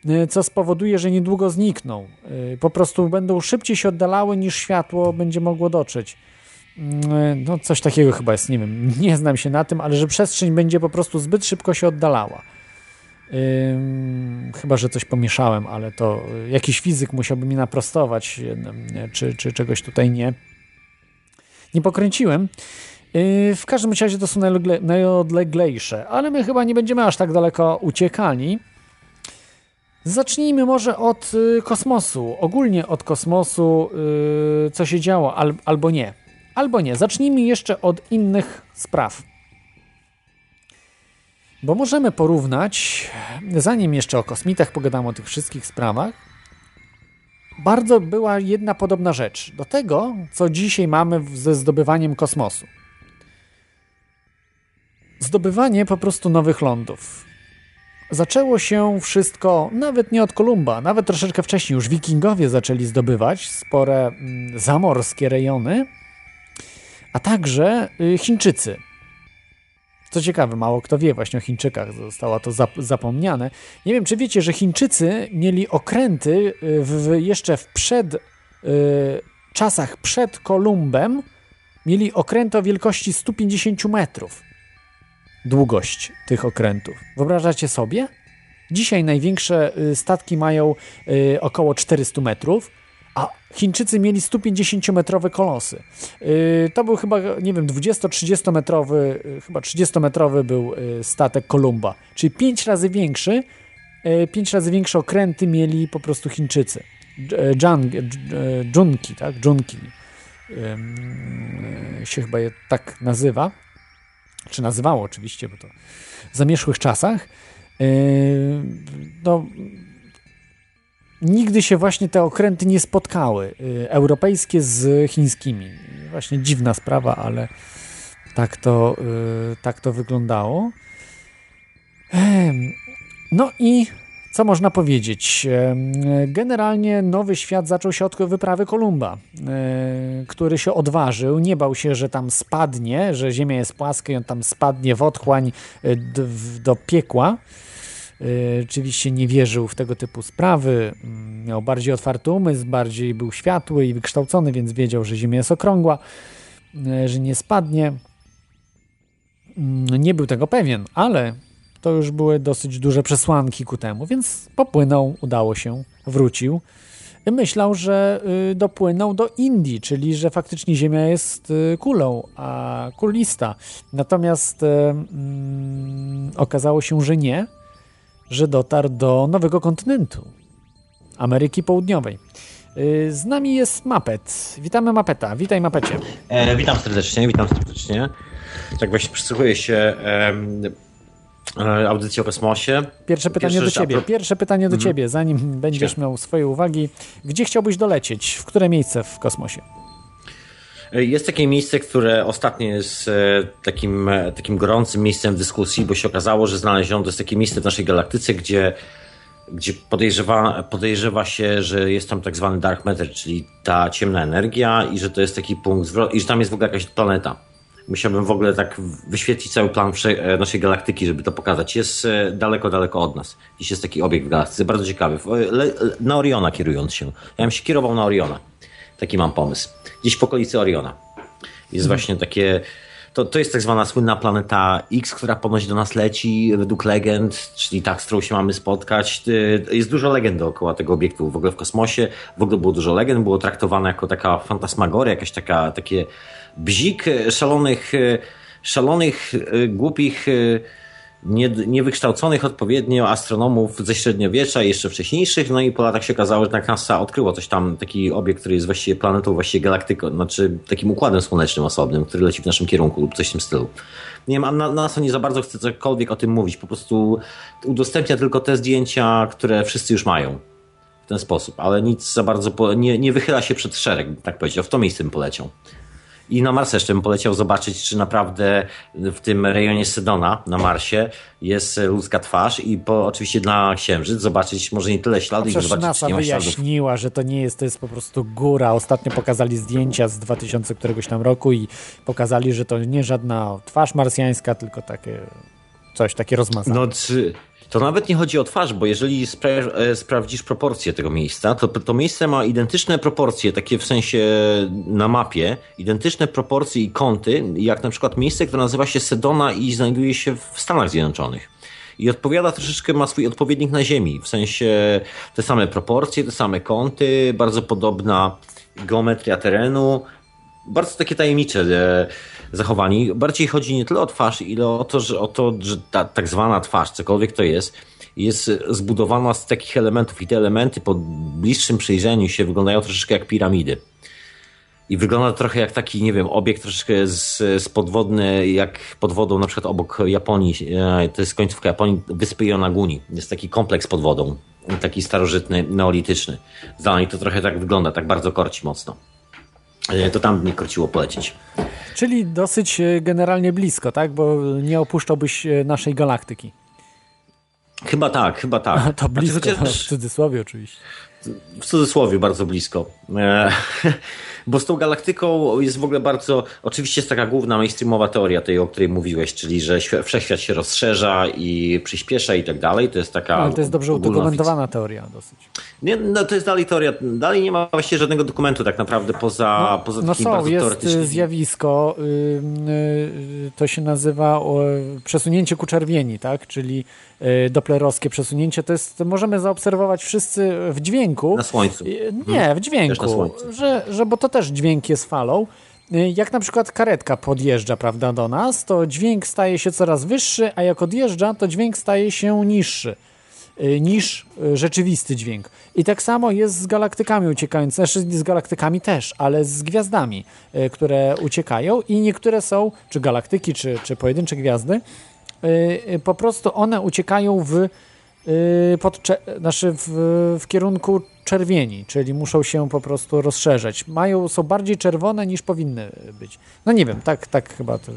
y, co spowoduje, że niedługo znikną. Y, po prostu będą szybciej się oddalały, niż światło będzie mogło dotrzeć. Mm, No, coś takiego chyba jest, nie wiem, nie znam się na tym, ale że przestrzeń będzie po prostu zbyt szybko się oddalała. Chyba, że coś pomieszałem, ale to y, jakiś fizyk musiałby mi naprostować, czy, czy czegoś tutaj nie. Nie pokręciłem. Y, w każdym razie to są najodle- najodleglejsze, ale my chyba nie będziemy aż tak daleko uciekali. Zacznijmy może od y, kosmosu. Ogólnie od kosmosu, co się działo, al, albo nie. Albo nie. Zacznijmy jeszcze od innych spraw. Bo możemy porównać, zanim jeszcze o kosmitach pogadamy o tych wszystkich sprawach, bardzo była jedna podobna rzecz do tego, co dzisiaj mamy ze zdobywaniem kosmosu. Zdobywanie po prostu nowych lądów. Zaczęło się wszystko nawet nie od Kolumba, nawet troszeczkę wcześniej. Już wikingowie zaczęli zdobywać spore mm, zamorskie rejony, a także y, Chińczycy. Co ciekawe, mało kto wie właśnie o Chińczykach, zostało to zap- zapomniane. Nie wiem, czy wiecie, że Chińczycy mieli okręty y, w, w, jeszcze w przed, y, czasach przed Kolumbem, mieli okręty o wielkości 150 metrów. Długość tych okrętów. Wyobrażacie sobie? Dzisiaj największe y, statki mają y, około 400 metrów, a Chińczycy mieli 150-metrowe kolosy. Y, To był chyba, nie wiem, 20-30 metrowy, y, chyba 30-metrowy był y, statek Kolumba, czyli 5 razy większy, 5 razy większe okręty mieli po prostu Chińczycy. Junki, tak? Junki się chyba je tak nazywa. Czy nazywało oczywiście, bo to w zamierzchłych czasach. No, nigdy się właśnie te okręty nie spotkały. y, Europejskie z chińskimi. Właśnie dziwna sprawa, ale tak to, y, tak to wyglądało. Em, No i co można powiedzieć? Em, Generalnie nowy świat zaczął się od wyprawy Kolumba, e, który się odważył, nie bał się, że tam spadnie, że Ziemia jest płaska i on tam spadnie w otchłań d- w- do piekła. E, Oczywiście nie wierzył w tego typu sprawy, mm, miał bardziej otwarty umysł, bardziej był światły i wykształcony, więc wiedział, że Ziemia jest okrągła, e, że nie spadnie. Mm, Nie był tego pewien, ale to już były dosyć duże przesłanki ku temu, więc popłynął, udało się, wrócił. Myślał, że y, dopłynął do Indii, czyli że faktycznie Ziemia jest y, kulą, a kulista. Natomiast y, mm, okazało się, że nie, że dotarł do nowego kontynentu Ameryki Południowej. Y, Z nami jest Mapet. Witamy Mapeta. Witaj Mapecie. E, witam serdecznie, witam serdecznie. Tak właśnie przysłuchuję się em, e, audycji o kosmosie. Pierwsze pytanie Pierwsza do rzecz, ciebie. pro- Pierwsze pytanie do Mhm. ciebie, zanim będziesz miał swoje uwagi. Gdzie chciałbyś dolecieć? W które miejsce w kosmosie? Jest takie miejsce, które ostatnio jest e, takim, e, takim gorącym miejscem dyskusji, bo się okazało, że znaleziono, to jest takie miejsce w naszej galaktyce, gdzie, gdzie podejrzewa, podejrzewa się, że jest tam tak zwany dark matter, czyli ta ciemna energia i że to jest taki punkt i że tam jest w ogóle jakaś planeta. Musiałbym w ogóle tak wyświetlić cały plan e, naszej galaktyki, żeby to pokazać. Jest daleko, daleko od nas. Dziś jest taki obiekt w galaktyce, bardzo ciekawy. Na Oriona kierując się. Ja bym się kierował na Oriona. Taki mam pomysł. Gdzieś w okolicy Oriona. Jest właśnie takie. To, to jest tak zwana słynna planeta X, która ponoć do nas leci według legend, czyli tak, z którą się mamy spotkać. Y, Jest dużo legend dookoła tego obiektu w ogóle w kosmosie. W ogóle było dużo legend, było traktowane jako taka fantasmagoria, jakaś taka, takie bzik szalonych, e, szalonych, e, głupich, nie, niewykształconych odpowiednio astronomów ze średniowiecza i jeszcze wcześniejszych, no i po latach się okazało, że tak NASA odkryło coś tam, taki obiekt, który jest właściwie planetą, właściwie galaktyką, znaczy takim układem słonecznym osobnym, który leci w naszym kierunku lub coś w tym stylu. Nie wiem, NASA nie za bardzo chce cokolwiek o tym mówić, po prostu udostępnia tylko te zdjęcia, które wszyscy już mają w ten sposób, ale nic za bardzo, po, nie, nie wychyla się przed szereg, tak powiedział, w to miejsce bym poleciał. I na Marsa jeszcze bym poleciał zobaczyć, czy naprawdę w tym rejonie Sedona na Marsie jest ludzka twarz i po, oczywiście na Księżyc zobaczyć może nie tyle ślady, Przecież zobaczyć, NASA czy nie ma śladów. wyjaśniła, że to nie jest, to jest po prostu góra. Ostatnio pokazali zdjęcia z 2000 któregoś tam roku i pokazali, że to nie żadna twarz marsjańska, tylko takie coś, takie rozmazane. No, czy, to nawet nie chodzi o twarz, bo jeżeli spra e, sprawdzisz proporcje tego miejsca, to to miejsce ma identyczne proporcje, takie w sensie na mapie, identyczne proporcje i kąty, jak na przykład miejsce, które nazywa się Sedona i znajduje się w Stanach Zjednoczonych. i odpowiada troszeczkę, ma swój odpowiednik na Ziemi, w sensie te same proporcje, te same kąty, bardzo podobna geometria terenu, bardzo takie tajemnicze e, zachowanie. Bardziej chodzi nie tyle o twarz, ile o to, że, o to, że ta tak zwana twarz, cokolwiek to jest, jest zbudowana z takich elementów i te elementy po bliższym przyjrzeniu się wyglądają troszeczkę jak piramidy. I wygląda trochę jak taki, nie wiem, obiekt troszeczkę z, z podwodny, jak pod wodą, na przykład obok Japonii, e, to jest końcówka Japonii, wyspy Yonaguni. Jest taki kompleks pod wodą, taki starożytny, neolityczny. Zdalnie to trochę tak wygląda, tak bardzo korci mocno. E, to tam mnie korciło polecieć. Czyli dosyć e, generalnie blisko, tak? Bo nie opuszczałbyś naszej galaktyki. Chyba tak, chyba tak. To blisko, znaczy, chociaż... w cudzysłowie oczywiście. W cudzysłowie bardzo blisko. Bo z tą galaktyką jest w ogóle bardzo. Oczywiście jest taka główna mainstreamowa teoria tej, o której mówiłeś, czyli że wszechświat się rozszerza i przyspiesza i tak dalej. To jest taka. Ale to jest dobrze udokumentowana teoria dosyć. Nie, no to jest dalej teoria. Dalej nie ma właściwie żadnego dokumentu tak naprawdę poza, no, poza no takim są, jest teoretycznym. zjawisko, yy, to się nazywa przesunięcie ku czerwieni, tak? Czyli y, doplerowskie przesunięcie. To jest, możemy zaobserwować wszyscy w dźwięku. Na słońcu. Y, nie, w dźwięku. Że, że, bo to też dźwięk jest falą. Y, jak na przykład karetka podjeżdża, prawda, do nas, to dźwięk staje się coraz wyższy, a jak odjeżdża, to dźwięk staje się niższy y, niż y, rzeczywisty dźwięk. I tak samo jest z galaktykami uciekającymi, znaczy z galaktykami też, ale z gwiazdami, które uciekają i niektóre są, czy galaktyki, czy, czy pojedyncze gwiazdy, po prostu one uciekają w pod, znaczy w, w kierunku czerwieni, czyli muszą się po prostu rozszerzać. Mają, są bardziej czerwone niż powinny być. No nie wiem, tak, tak chyba to,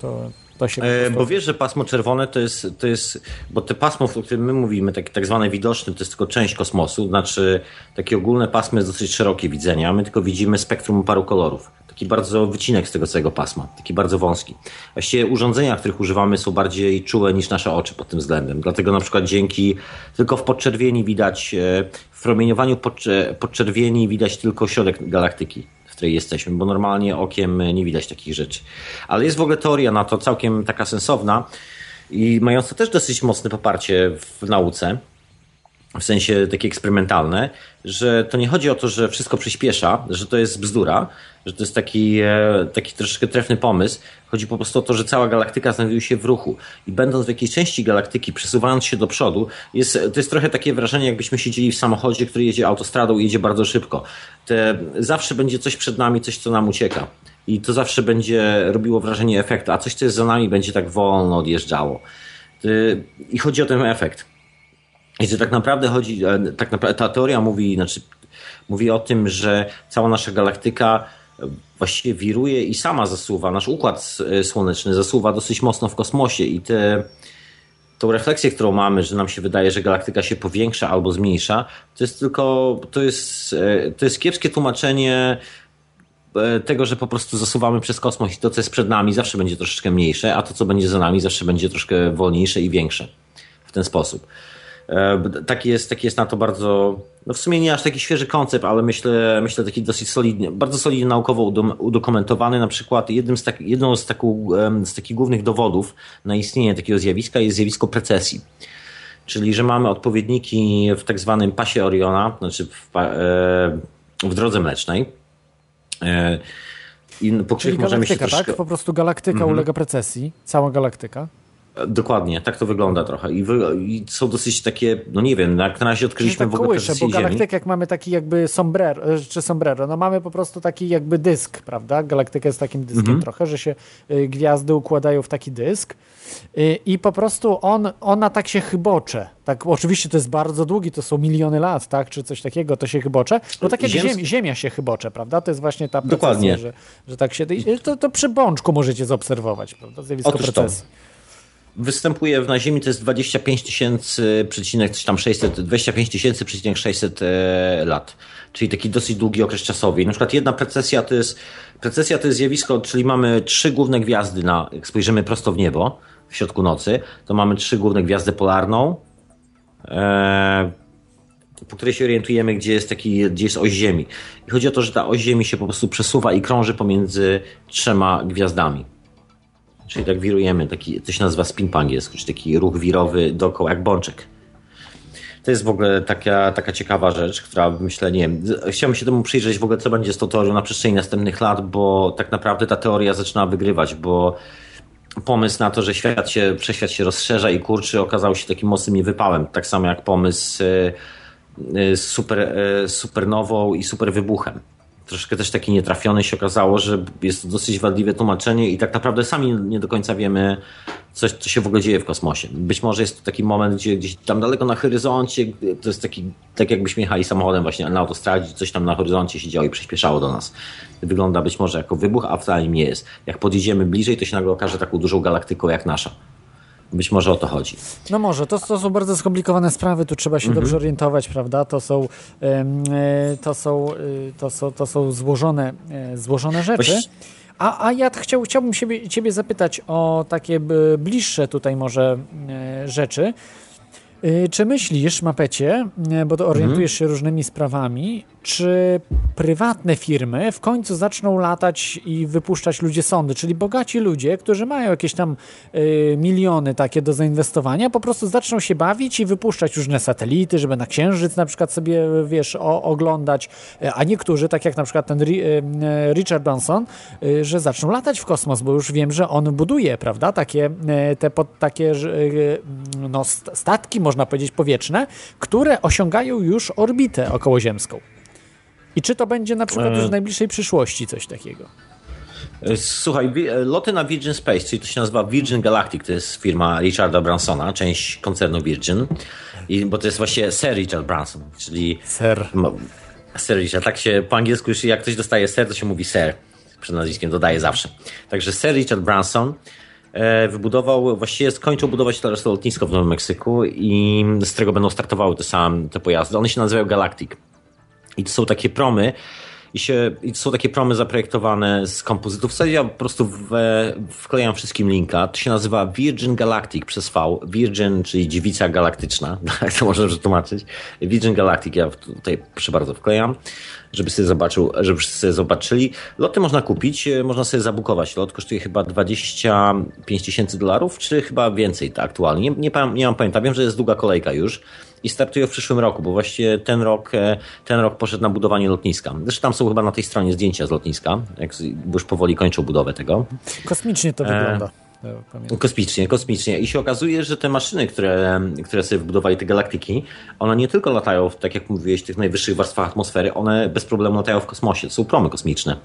to, to się... E, bo wiesz, że pasmo czerwone to jest, to jest, bo te pasmo, o którym my mówimy, tak, tak zwane widoczne, to jest tylko część kosmosu, znaczy takie ogólne pasmo jest dosyć szerokie widzenia, a my tylko widzimy spektrum paru kolorów taki bardzo wycinek z tego całego pasma, taki bardzo wąski. Właściwie urządzenia, których używamy są bardziej czułe niż nasze oczy pod tym względem. Dlatego na przykład dzięki tylko w podczerwieni widać, e, w promieniowaniu podczerwieni widać tylko środek galaktyki w której jesteśmy, bo normalnie okiem nie widać takich rzeczy. Ale jest w ogóle teoria na to całkiem taka sensowna i mająca też dosyć mocne poparcie w nauce, w sensie takie eksperymentalne, że to nie chodzi o to, że wszystko przyspiesza, że to jest bzdura, że to jest taki, e, taki troszeczkę trefny pomysł. Chodzi po prostu o to, że cała galaktyka znajduje się w ruchu i będąc w jakiejś części galaktyki, przesuwając się do przodu, jest, to jest trochę takie wrażenie, jakbyśmy siedzieli w samochodzie, który jedzie autostradą i jedzie bardzo szybko. Te, zawsze będzie coś przed nami, coś, co nam ucieka. I to zawsze będzie robiło wrażenie efektu, a coś, co jest za nami, będzie tak wolno odjeżdżało. I chodzi o ten efekt. I że tak naprawdę chodzi, e, tak naprawdę ta teoria mówi, znaczy, mówi o tym, że cała nasza galaktyka właściwie wiruje i sama zasuwa, nasz układ e, słoneczny zasuwa dosyć mocno w kosmosie i te, tą refleksję, którą mamy, że nam się wydaje, że galaktyka się powiększa albo zmniejsza, to jest tylko, to jest, e, to jest kiepskie tłumaczenie tego, że po prostu zasuwamy przez kosmos i to, co jest przed nami, zawsze będzie troszeczkę mniejsze, a to, co będzie za nami, zawsze będzie troszkę wolniejsze i większe w ten sposób. E, taki jest, taki jest na to bardzo, no w sumie nie aż taki świeży koncept, ale myślę, myślę taki dosyć solidnie, bardzo solidnie naukowo udokumentowany. Na przykład jednym z, tak, jedną z, taku, z takich głównych dowodów na istnienie takiego zjawiska jest zjawisko precesji. Czyli, że mamy odpowiedniki w tak zwanym pasie Oriona, znaczy w, e, w drodze mlecznej. E, I po Czyli możemy się troszkę... tak? Po prostu galaktyka mhm. ulega precesji, cała galaktyka. Dokładnie, tak to wygląda trochę. I, wy, I, są dosyć takie, no nie wiem, jak na razie odkryliśmy tak w ogóle kołysze, bo galaktyk jak mamy taki jakby sombrero, e, czy sombrero, no mamy po prostu taki jakby dysk, prawda? Galaktyka jest takim dyskiem mhm. trochę, że się y, gwiazdy układają w taki dysk y, i po prostu on, ona tak się chybocze. Tak, oczywiście to jest bardzo długi, to są miliony lat, tak, czy coś takiego, to się chybocze. No tak jak Ziemia, ziemia się chybocze, prawda? To jest właśnie ta procesja, że, że tak się... To, to przy bączku możecie zaobserwować, prawda? Zjawisko Otóż procesu. To występuje na Ziemi to jest 25 tysięcy, coś tam 600, 25 tysięcy, 600 e, lat. Czyli taki dosyć długi okres czasowy. Na przykład jedna precesja to jest, precesja to jest zjawisko, czyli mamy trzy główne gwiazdy na, jak spojrzymy prosto w niebo, w środku nocy, to mamy trzy główne gwiazdę polarną, e, po której się orientujemy, gdzie jest taki, gdzie jest oś Ziemi. I chodzi o to, że ta oś Ziemi się po prostu przesuwa i krąży pomiędzy trzema gwiazdami. Czyli tak wirujemy, taki, to się nazywa spin po angielsku, czyli taki ruch wirowy dookoła jak bączek. To jest w ogóle taka, taka ciekawa rzecz, która myślę, nie wiem, chciałbym się temu przyjrzeć w ogóle, co będzie z tą teorią na przestrzeni następnych lat, bo tak naprawdę ta teoria zaczyna wygrywać, bo pomysł na to, że świat się, przeświat się rozszerza i kurczy, okazał się takim mocnym niewypałem. Tak samo jak pomysł z super, supernową i super wybuchem troszkę też taki nietrafiony się okazało, że jest to dosyć wadliwe tłumaczenie i tak naprawdę sami nie do końca wiemy, co, co się w ogóle dzieje w kosmosie. Być może jest to taki moment, gdzie gdzieś tam daleko na horyzoncie, to jest taki, tak jakbyśmy jechali samochodem właśnie na autostradzie, coś tam na horyzoncie się działo i przyspieszało do nas. Wygląda być może jako wybuch, a wcale nie jest. Jak podjedziemy bliżej, to się nagle okaże taką dużą galaktyką jak nasza. Być może o to chodzi. No może, to, to są bardzo skomplikowane sprawy, tu trzeba się mhm. dobrze orientować, prawda? To są, e, to są, e, to są, to są złożone, e, złożone rzeczy. A, a ja chciał, chciałbym siebie, Ciebie zapytać o takie bliższe tutaj może rzeczy. Czy myślisz, Mapecie, bo to orientujesz się różnymi sprawami, czy prywatne firmy w końcu zaczną latać i wypuszczać ludzie sądy, czyli bogaci ludzie, którzy mają jakieś tam y, miliony takie do zainwestowania, po prostu zaczną się bawić i wypuszczać różne satelity, żeby na księżyc na przykład sobie, wiesz, o, oglądać, a niektórzy, tak jak na przykład ten y, y, Richard Branson, y, że zaczną latać w kosmos, bo już wiem, że on buduje, prawda, takie, y, te pod, takie y, no, statki, można powiedzieć, powietrzne, które osiągają już orbitę okołoziemską. I czy to będzie na przykład już w e. najbliższej przyszłości coś takiego? E, słuchaj, e, loty na Virgin Space, czyli to się nazywa Virgin Galactic, to jest firma Richarda Bransona, część koncernu Virgin, I, bo to jest właśnie Sir Richard Branson, czyli... Sir. Sir Richard, tak się po angielsku, jak ktoś dostaje Sir, to się mówi Sir, przed nazwiskiem dodaje zawsze. Także Sir Richard Branson wybudował, właściwie skończył budować teraz lotnisko w Nowym Meksyku i z którego będą startowały te same te pojazdy. One się nazywają Galactic. I to są takie promy, i, się, i są takie promy zaprojektowane z kompozytów. W ja po prostu we, wklejam wszystkim linka. To się nazywa Virgin Galactic przez V. Virgin, czyli dziewica galaktyczna, tak to można przetłumaczyć. Virgin Galactic, ja tutaj proszę bardzo wklejam, żeby sobie zobaczył, żeby sobie zobaczyli. Loty można kupić, można sobie zabukować. Lot kosztuje chyba 25 tysięcy dolarów, czy chyba więcej to aktualnie. Nie, nie, nie mam pamięta, wiem, że jest długa kolejka już i startują w przyszłym roku, bo właściwie ten rok, e, ten rok poszedł na budowanie lotniska. Zresztą tam są chyba na tej stronie zdjęcia z lotniska, jak już powoli kończą budowę tego. Kosmicznie to e... wygląda. Kosmicznie, kosmicznie. I się okazuje, że te maszyny, które, które sobie wybudowali, te galaktyki, one nie tylko latają, tak jak mówiłeś, w tych najwyższych warstwach atmosfery, one bez problemu latają w kosmosie. To są promy kosmiczne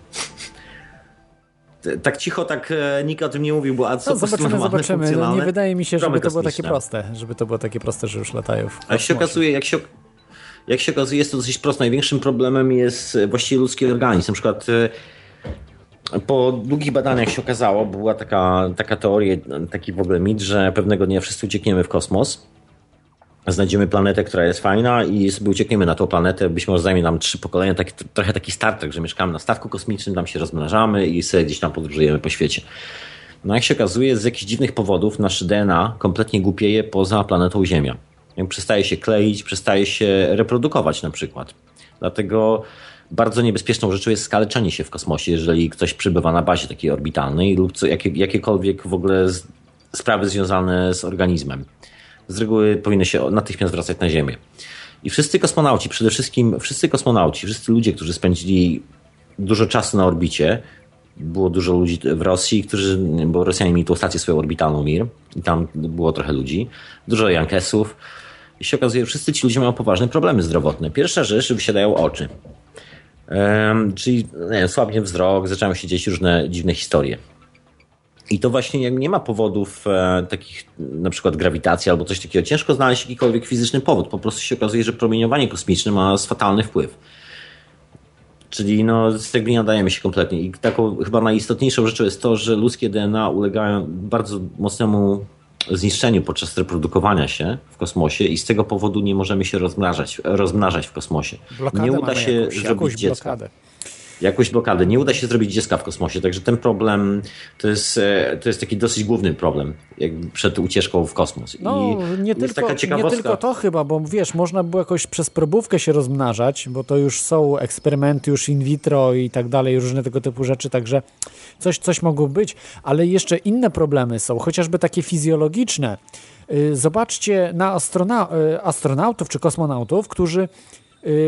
tak cicho, tak e, nikt o tym nie mówił, bo a co no, zobaczymy, zobaczymy. No, nie wydaje mi się, żeby to było takie proste, żeby to było takie proste, że już latają w A jak się okazuje, jak się, jak się okazuje, jest to dosyć proste. Największym problemem jest właściwie ludzki organizm. Na przykład e, po długich badaniach się okazało, była taka, taka teoria, taki w ogóle mit, że pewnego dnia wszyscy uciekniemy w kosmos znajdziemy planetę, która jest fajna i sobie uciekniemy na tą planetę, być może zajmie nam trzy pokolenia, taki, trochę taki Star Trek, że mieszkamy na statku kosmicznym, tam się rozmnażamy i sobie gdzieś tam podróżujemy po świecie. No jak się okazuje, z jakichś dziwnych powodów nasze DNA kompletnie głupieje poza planetą Ziemia. Przestaje się kleić, przestaje się reprodukować na przykład. Dlatego bardzo niebezpieczną rzeczą jest skaleczenie się w kosmosie, jeżeli ktoś przybywa na bazie takiej orbitalnej lub co, jakie, jakiekolwiek w ogóle sprawy związane z organizmem z reguły powinny się natychmiast wracać na Ziemię. I wszyscy kosmonauci, przede wszystkim wszyscy kosmonauci, wszyscy ludzie, którzy spędzili dużo czasu na orbicie, było dużo ludzi w Rosji, którzy, bo Rosjanie mieli tą stację swoją orbitalną Mir i tam było trochę ludzi, dużo Jankesów i się okazuje, że wszyscy ci ludzie mają poważne problemy zdrowotne. Pierwsza rzecz, że wysiadają oczy. Czyli nie słabnie wzrok, zaczęły się dziać różne dziwne historie. I to właśnie nie ma powodów e, takich, na przykład grawitacji albo coś takiego. Ciężko znaleźć jakikolwiek fizyczny powód. Po prostu się okazuje, że promieniowanie kosmiczne ma fatalny wpływ. Czyli no, z tego nie nadajemy się kompletnie. I taką chyba najistotniejszą rzeczą jest to, że ludzkie DNA ulegają bardzo mocnemu zniszczeniu podczas reprodukowania się w kosmosie i z tego powodu nie możemy się rozmnażać, rozmnażać w kosmosie. Blokadę nie uda się jakąś, zrobić dziecka. Blokadę. Jakąś blokadę. Nie uda się zrobić dziecka w kosmosie, także ten problem to jest, e, to jest taki dosyć główny problem przed ucieczką w kosmos. No, I nie, jest tylko, nie tylko to chyba, bo wiesz, można było jakoś przez probówkę się rozmnażać, bo to już są eksperymenty już in vitro i tak dalej, różne tego typu rzeczy, także coś, coś mogło być, ale jeszcze inne problemy są, chociażby takie fizjologiczne. Y, Zobaczcie na astrona y, astronautów czy kosmonautów, którzy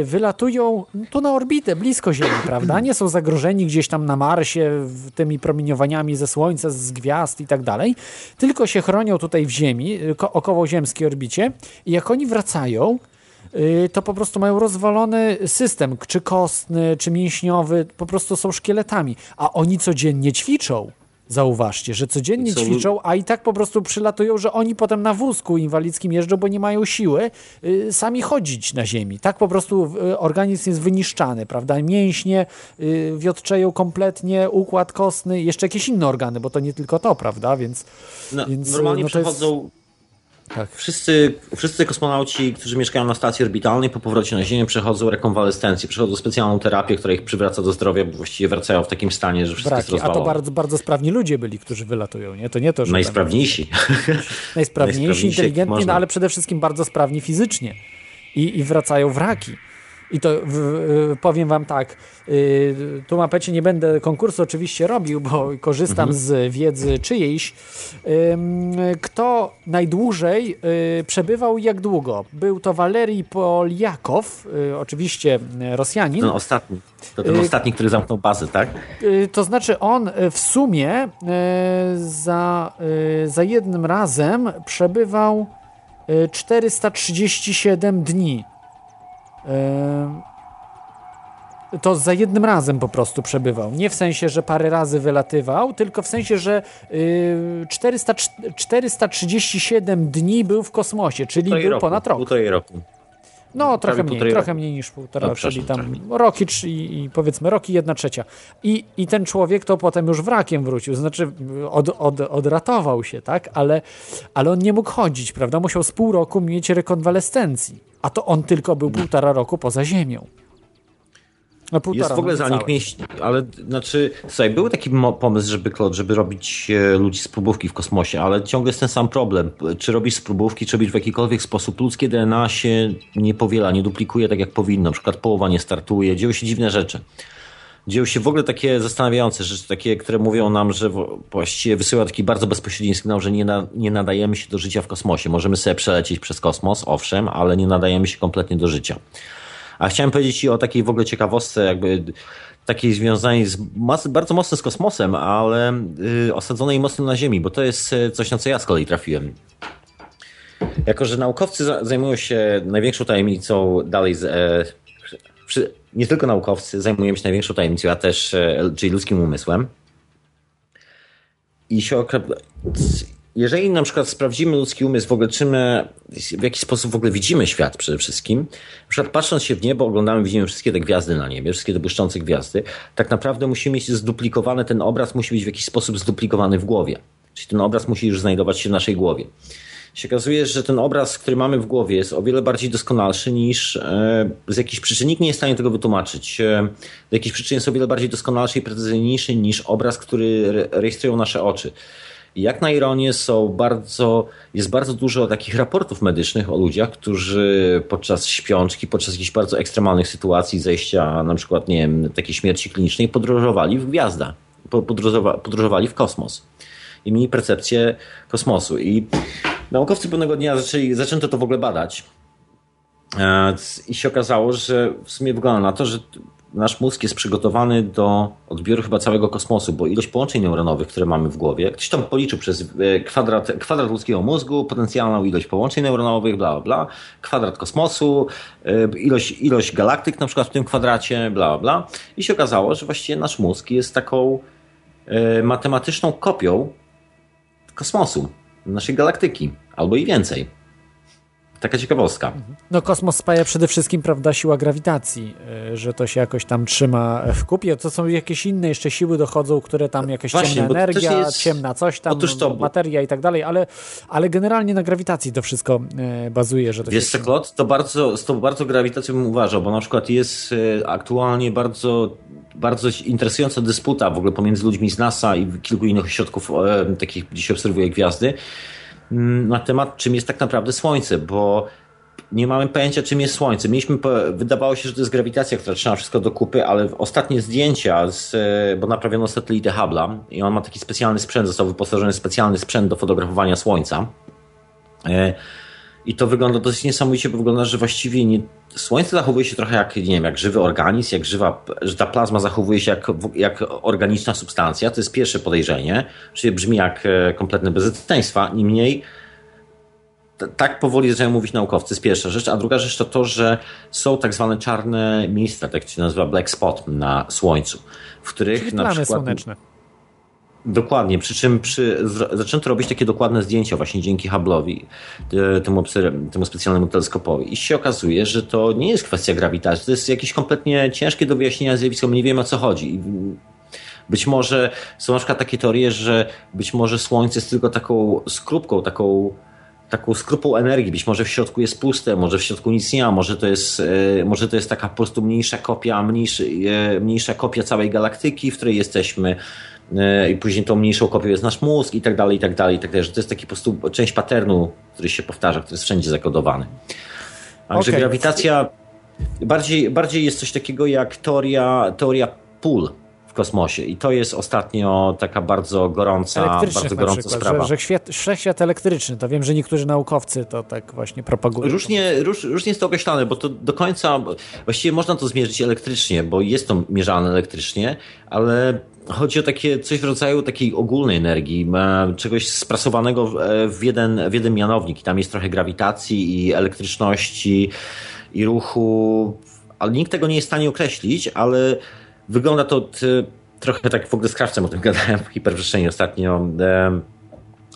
wylatują tu na orbitę, blisko Ziemi, prawda? Nie są zagrożeni gdzieś tam na Marsie tymi promieniowaniami ze Słońca, z gwiazd i tak dalej, tylko się chronią tutaj w Ziemi, y, ko- okołoziemskiej orbicie i jak oni wracają, y, to po prostu mają rozwalony system, czy kostny, czy mięśniowy, po prostu są szkieletami, a oni codziennie ćwiczą. Zauważcie, że codziennie ćwiczą, a i tak po prostu przylatują, że oni potem na wózku inwalidzkim jeżdżą, bo nie mają siły y, sami chodzić na ziemi. Tak po prostu y, organizm jest wyniszczany, prawda? Mięśnie y, wiotczeją kompletnie, układ kostny, jeszcze jakieś inne organy, bo to nie tylko to, prawda? Więc, No, więc normalnie no to jest- przechodzą. Tak. Wszyscy, wszyscy kosmonauci, którzy mieszkają na stacji orbitalnej, po powrocie na Ziemię przechodzą rekonwalescencję, przechodzą specjalną terapię, która ich przywraca do zdrowia, bo właściwie wracają w takim stanie, że wszystko jest braki. A to rozwalone. bardzo, bardzo sprawni ludzie byli, którzy wylatują, nie? To nie to, że tam- Najsprawniejsi. najsprawniejsi, Najsprawniejsi, inteligentni, no ale przede wszystkim bardzo sprawni fizycznie i, i wracają wraki. I to w, w, powiem wam tak, y, tu mapecie nie będę konkursu oczywiście robił, bo korzystam z wiedzy czyjejś. Ym, Kto najdłużej y, przebywał i jak długo? Był to Walerii Poliakow, y, oczywiście y, Rosjanin. Ten ostatni. To ten Y- ostatni, który zamknął bazę, tak? Y, To znaczy on y, w sumie y, za, y, za jednym razem przebywał y, 437 dni. Y, To za jednym razem po prostu przebywał. Nie w sensie, że parę razy wylatywał, tylko w sensie, że y, 400, 437 dni był w kosmosie, czyli Półtorej był roku, ponad rok. Półtorej roku. No, trochę mniej, trochę roku. mniej niż półtora, No, czyli tam rok i, i, powiedzmy rok i jedna trzecia. I, I ten człowiek to potem już wrakiem wrócił, znaczy od, od, odratował się, tak? Ale, ale on nie mógł chodzić, prawda? Musiał z pół roku mieć rekonwalescencji. A to on tylko był półtora roku poza ziemią. No, półtora, Jest w ogóle no, zanik mieści, ale znaczy, słuchaj, był taki pomysł, żeby, żeby robić e, ludzi z próbówki w kosmosie, ale ciągle jest ten sam problem. Czy robisz z próbówki, czy robisz w jakikolwiek sposób, ludzkie DNA się nie powiela, nie duplikuje tak jak powinno, na przykład połowa nie startuje, dzieją się dziwne rzeczy. Dzieją się w ogóle takie zastanawiające rzeczy, takie, które mówią nam, że właściwie wysyła taki bardzo bezpośredni sygnał, że nie, na, nie nadajemy się do życia w kosmosie. Możemy sobie przelecieć przez kosmos, owszem, ale nie nadajemy się kompletnie do życia. A chciałem powiedzieć Ci o takiej w ogóle ciekawostce, jakby takiej związanej z, bardzo mocno z kosmosem, ale y, osadzonej mocno na Ziemi, bo to jest y, coś, na co ja z kolei trafiłem. Jako, że naukowcy za- zajmują się największą tajemnicą dalej, z, e, nie tylko naukowcy zajmują się największą tajemnicą, a też, e, czyli ludzkim umysłem. I się jeżeli na przykład sprawdzimy ludzki umysł, w ogóle czym, w jaki sposób w ogóle widzimy świat przede wszystkim, na przykład patrząc się w niebo, oglądamy, widzimy wszystkie te gwiazdy na niebie, wszystkie te błyszczące gwiazdy, tak naprawdę musimy mieć zduplikowany, ten obraz musi być w jakiś sposób zduplikowany w głowie. Czyli ten obraz musi już znajdować się w naszej głowie. Się okazuje, że ten obraz, który mamy w głowie jest o wiele bardziej doskonalszy niż e, z jakichś przyczyn, nikt nie jest w stanie tego wytłumaczyć. E, z jakichś przyczyn jest o wiele bardziej doskonalszy i precyzyjniejszy niż obraz, który re- rejestrują nasze oczy. Jak na ironię są bardzo, jest bardzo dużo takich raportów medycznych o ludziach, którzy podczas śpiączki, podczas jakichś bardzo ekstremalnych sytuacji, zejścia na przykład, nie wiem, takiej śmierci klinicznej, podróżowali w gwiazda, po- podróżowa, podróżowali w kosmos i mieli percepcję kosmosu. I naukowcy pewnego dnia zaczęli, zaczęto to w ogóle badać. E, I się okazało, że w sumie wygląda na to, że nasz mózg jest przygotowany do odbioru chyba całego kosmosu, bo ilość połączeń neuronowych, które mamy w głowie, ktoś tam policzył przez e, kwadrat, kwadrat ludzkiego mózgu, potencjalną ilość połączeń neuronowych, bla, bla, bla, kwadrat kosmosu, e, ilość, ilość galaktyk na przykład w tym kwadracie, bla, bla. I się okazało, że właściwie nasz mózg jest taką matematyczną kopią kosmosu, naszej galaktyki, albo i więcej. Taka ciekawostka. No kosmos spaja przede wszystkim, prawda, siła grawitacji, y, że to się jakoś tam trzyma w kupie. To są jakieś inne jeszcze siły dochodzą, które tam jakaś Właśnie, ciemna energia, jest- ciemna coś tam, Otóż to, materia i tak dalej, ale, ale generalnie na grawitacji to wszystko y, bazuje, że to Wiesz się Klot, to bardzo, z tą bardzo grawitacją bym uważał, bo na przykład jest e, aktualnie bardzo, bardzo interesująca dysputa w ogóle pomiędzy ludźmi z NASA i kilku innych ośrodków takich, gdzie się obserwuje gwiazdy, na temat czym jest tak naprawdę Słońce, bo nie mamy pojęcia czym jest Słońce. Mieliśmy, wydawało się, że to jest grawitacja, która trzyma wszystko do kupy, ale ostatnie zdjęcia, z, e, bo naprawiono satelitę Hubble'a i on ma taki specjalny sprzęt, został wyposażony w specjalny sprzęt do fotografowania Słońca. I to wygląda dosyć niesamowicie, bo wygląda, że właściwie nie, Słońce zachowuje się trochę jak, nie wiem, jak żywy organizm, jak żywa, że ta plazma zachowuje się jak, jak organiczna substancja. To jest pierwsze podejrzenie, czyli brzmi jak e, kompletne bezeceństwa. Niemniej tak powoli zaczynają mówić naukowcy, to jest pierwsza rzecz, a druga rzecz to to, że są tak zwane czarne miejsca, tak się nazywa black spot na Słońcu, w których Czyli na plamy przykład... słoneczne. Dokładnie, przy czym przy, zaczęto robić takie dokładne zdjęcia właśnie dzięki Hubble'owi, e, temu, temu specjalnemu teleskopowi. I się okazuje, że to nie jest kwestia grawitacji, to jest jakieś kompletnie ciężkie do wyjaśnienia zjawisko, my nie wiemy o co chodzi. Być może są na przykład takie teorie, że być może Słońce jest tylko taką skrupką, taką taką skrupą energii. Być może w środku jest puste, może w środku nic nie ma, może to jest, e, może to jest taka po prostu mniejsza kopia, mniejszy, e, mniejsza kopia całej galaktyki, w której jesteśmy i później tą mniejszą kopią jest nasz mózg i tak dalej, i tak dalej, i tak dalej, że to jest taki po prostu część paternu, który się powtarza, który jest wszędzie zakodowany. Także Okej. grawitacja bardziej, bardziej jest coś takiego jak teoria, teoria pól kosmosie i to jest ostatnio taka bardzo gorąca, bardzo gorąca przykład, sprawa. że, że świat, wszechświat elektryczny, to wiem, że niektórzy naukowcy to tak właśnie propagują. Różnie, róż, różnie jest to określane, bo to do końca, właściwie można to zmierzyć elektrycznie, bo jest to mierzane elektrycznie, ale chodzi o takie coś w rodzaju takiej ogólnej energii, czegoś sprasowanego w- w jeden, w jeden mianownik. I tam jest trochę grawitacji i elektryczności i ruchu, ale nikt tego nie jest w stanie określić, ale wygląda to t, trochę tak w ogóle z krawcem o tym gadałem w hiperprzestrzeni ostatnio. em,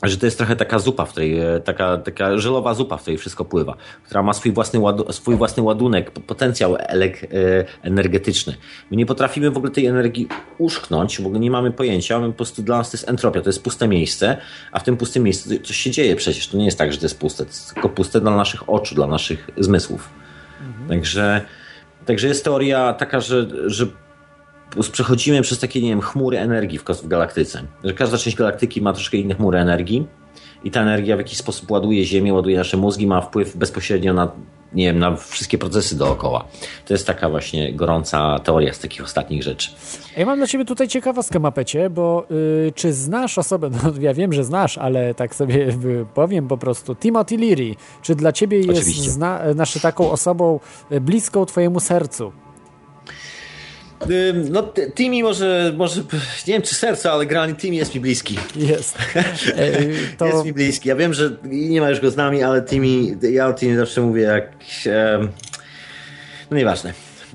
że to jest trochę taka zupa, w której, e, taka, taka żelowa zupa, w której wszystko pływa, która ma swój własny, ładu, swój własny ładunek, potencjał elek, e, energetyczny. My nie potrafimy w ogóle tej energii uszknąć, w ogóle nie mamy pojęcia, my po prostu dla nas to jest entropia, to jest puste miejsce, a w tym pustym miejscu coś się dzieje przecież, to nie jest tak, że to jest puste, to jest tylko puste dla naszych oczu, dla naszych zmysłów. Także, także jest teoria taka, że, że przechodzimy przez takie, nie wiem, chmury energii w, w galaktyce. Że każda część galaktyki ma troszkę inne chmury energii i ta energia w jakiś sposób ładuje Ziemię, ładuje nasze mózgi, ma wpływ bezpośrednio na, nie wiem, na wszystkie procesy dookoła. To jest taka właśnie gorąca teoria z takich ostatnich rzeczy. Ja mam dla ciebie tutaj ciekawostkę, Mapecie, bo y, czy znasz osobę, no ja wiem, że znasz, ale tak sobie y, powiem po prostu, Timothy Leary, czy dla ciebie jest zna, znaczy taką osobą y, bliską twojemu sercu? No, Timmy może, może, nie wiem czy serce, ale generalnie Timmy jest mi bliski. Jest. To Jest mi bliski. Ja wiem, że nie ma już go z nami, ale Timmy, ja o Timmy zawsze mówię jak... em, No nieważne.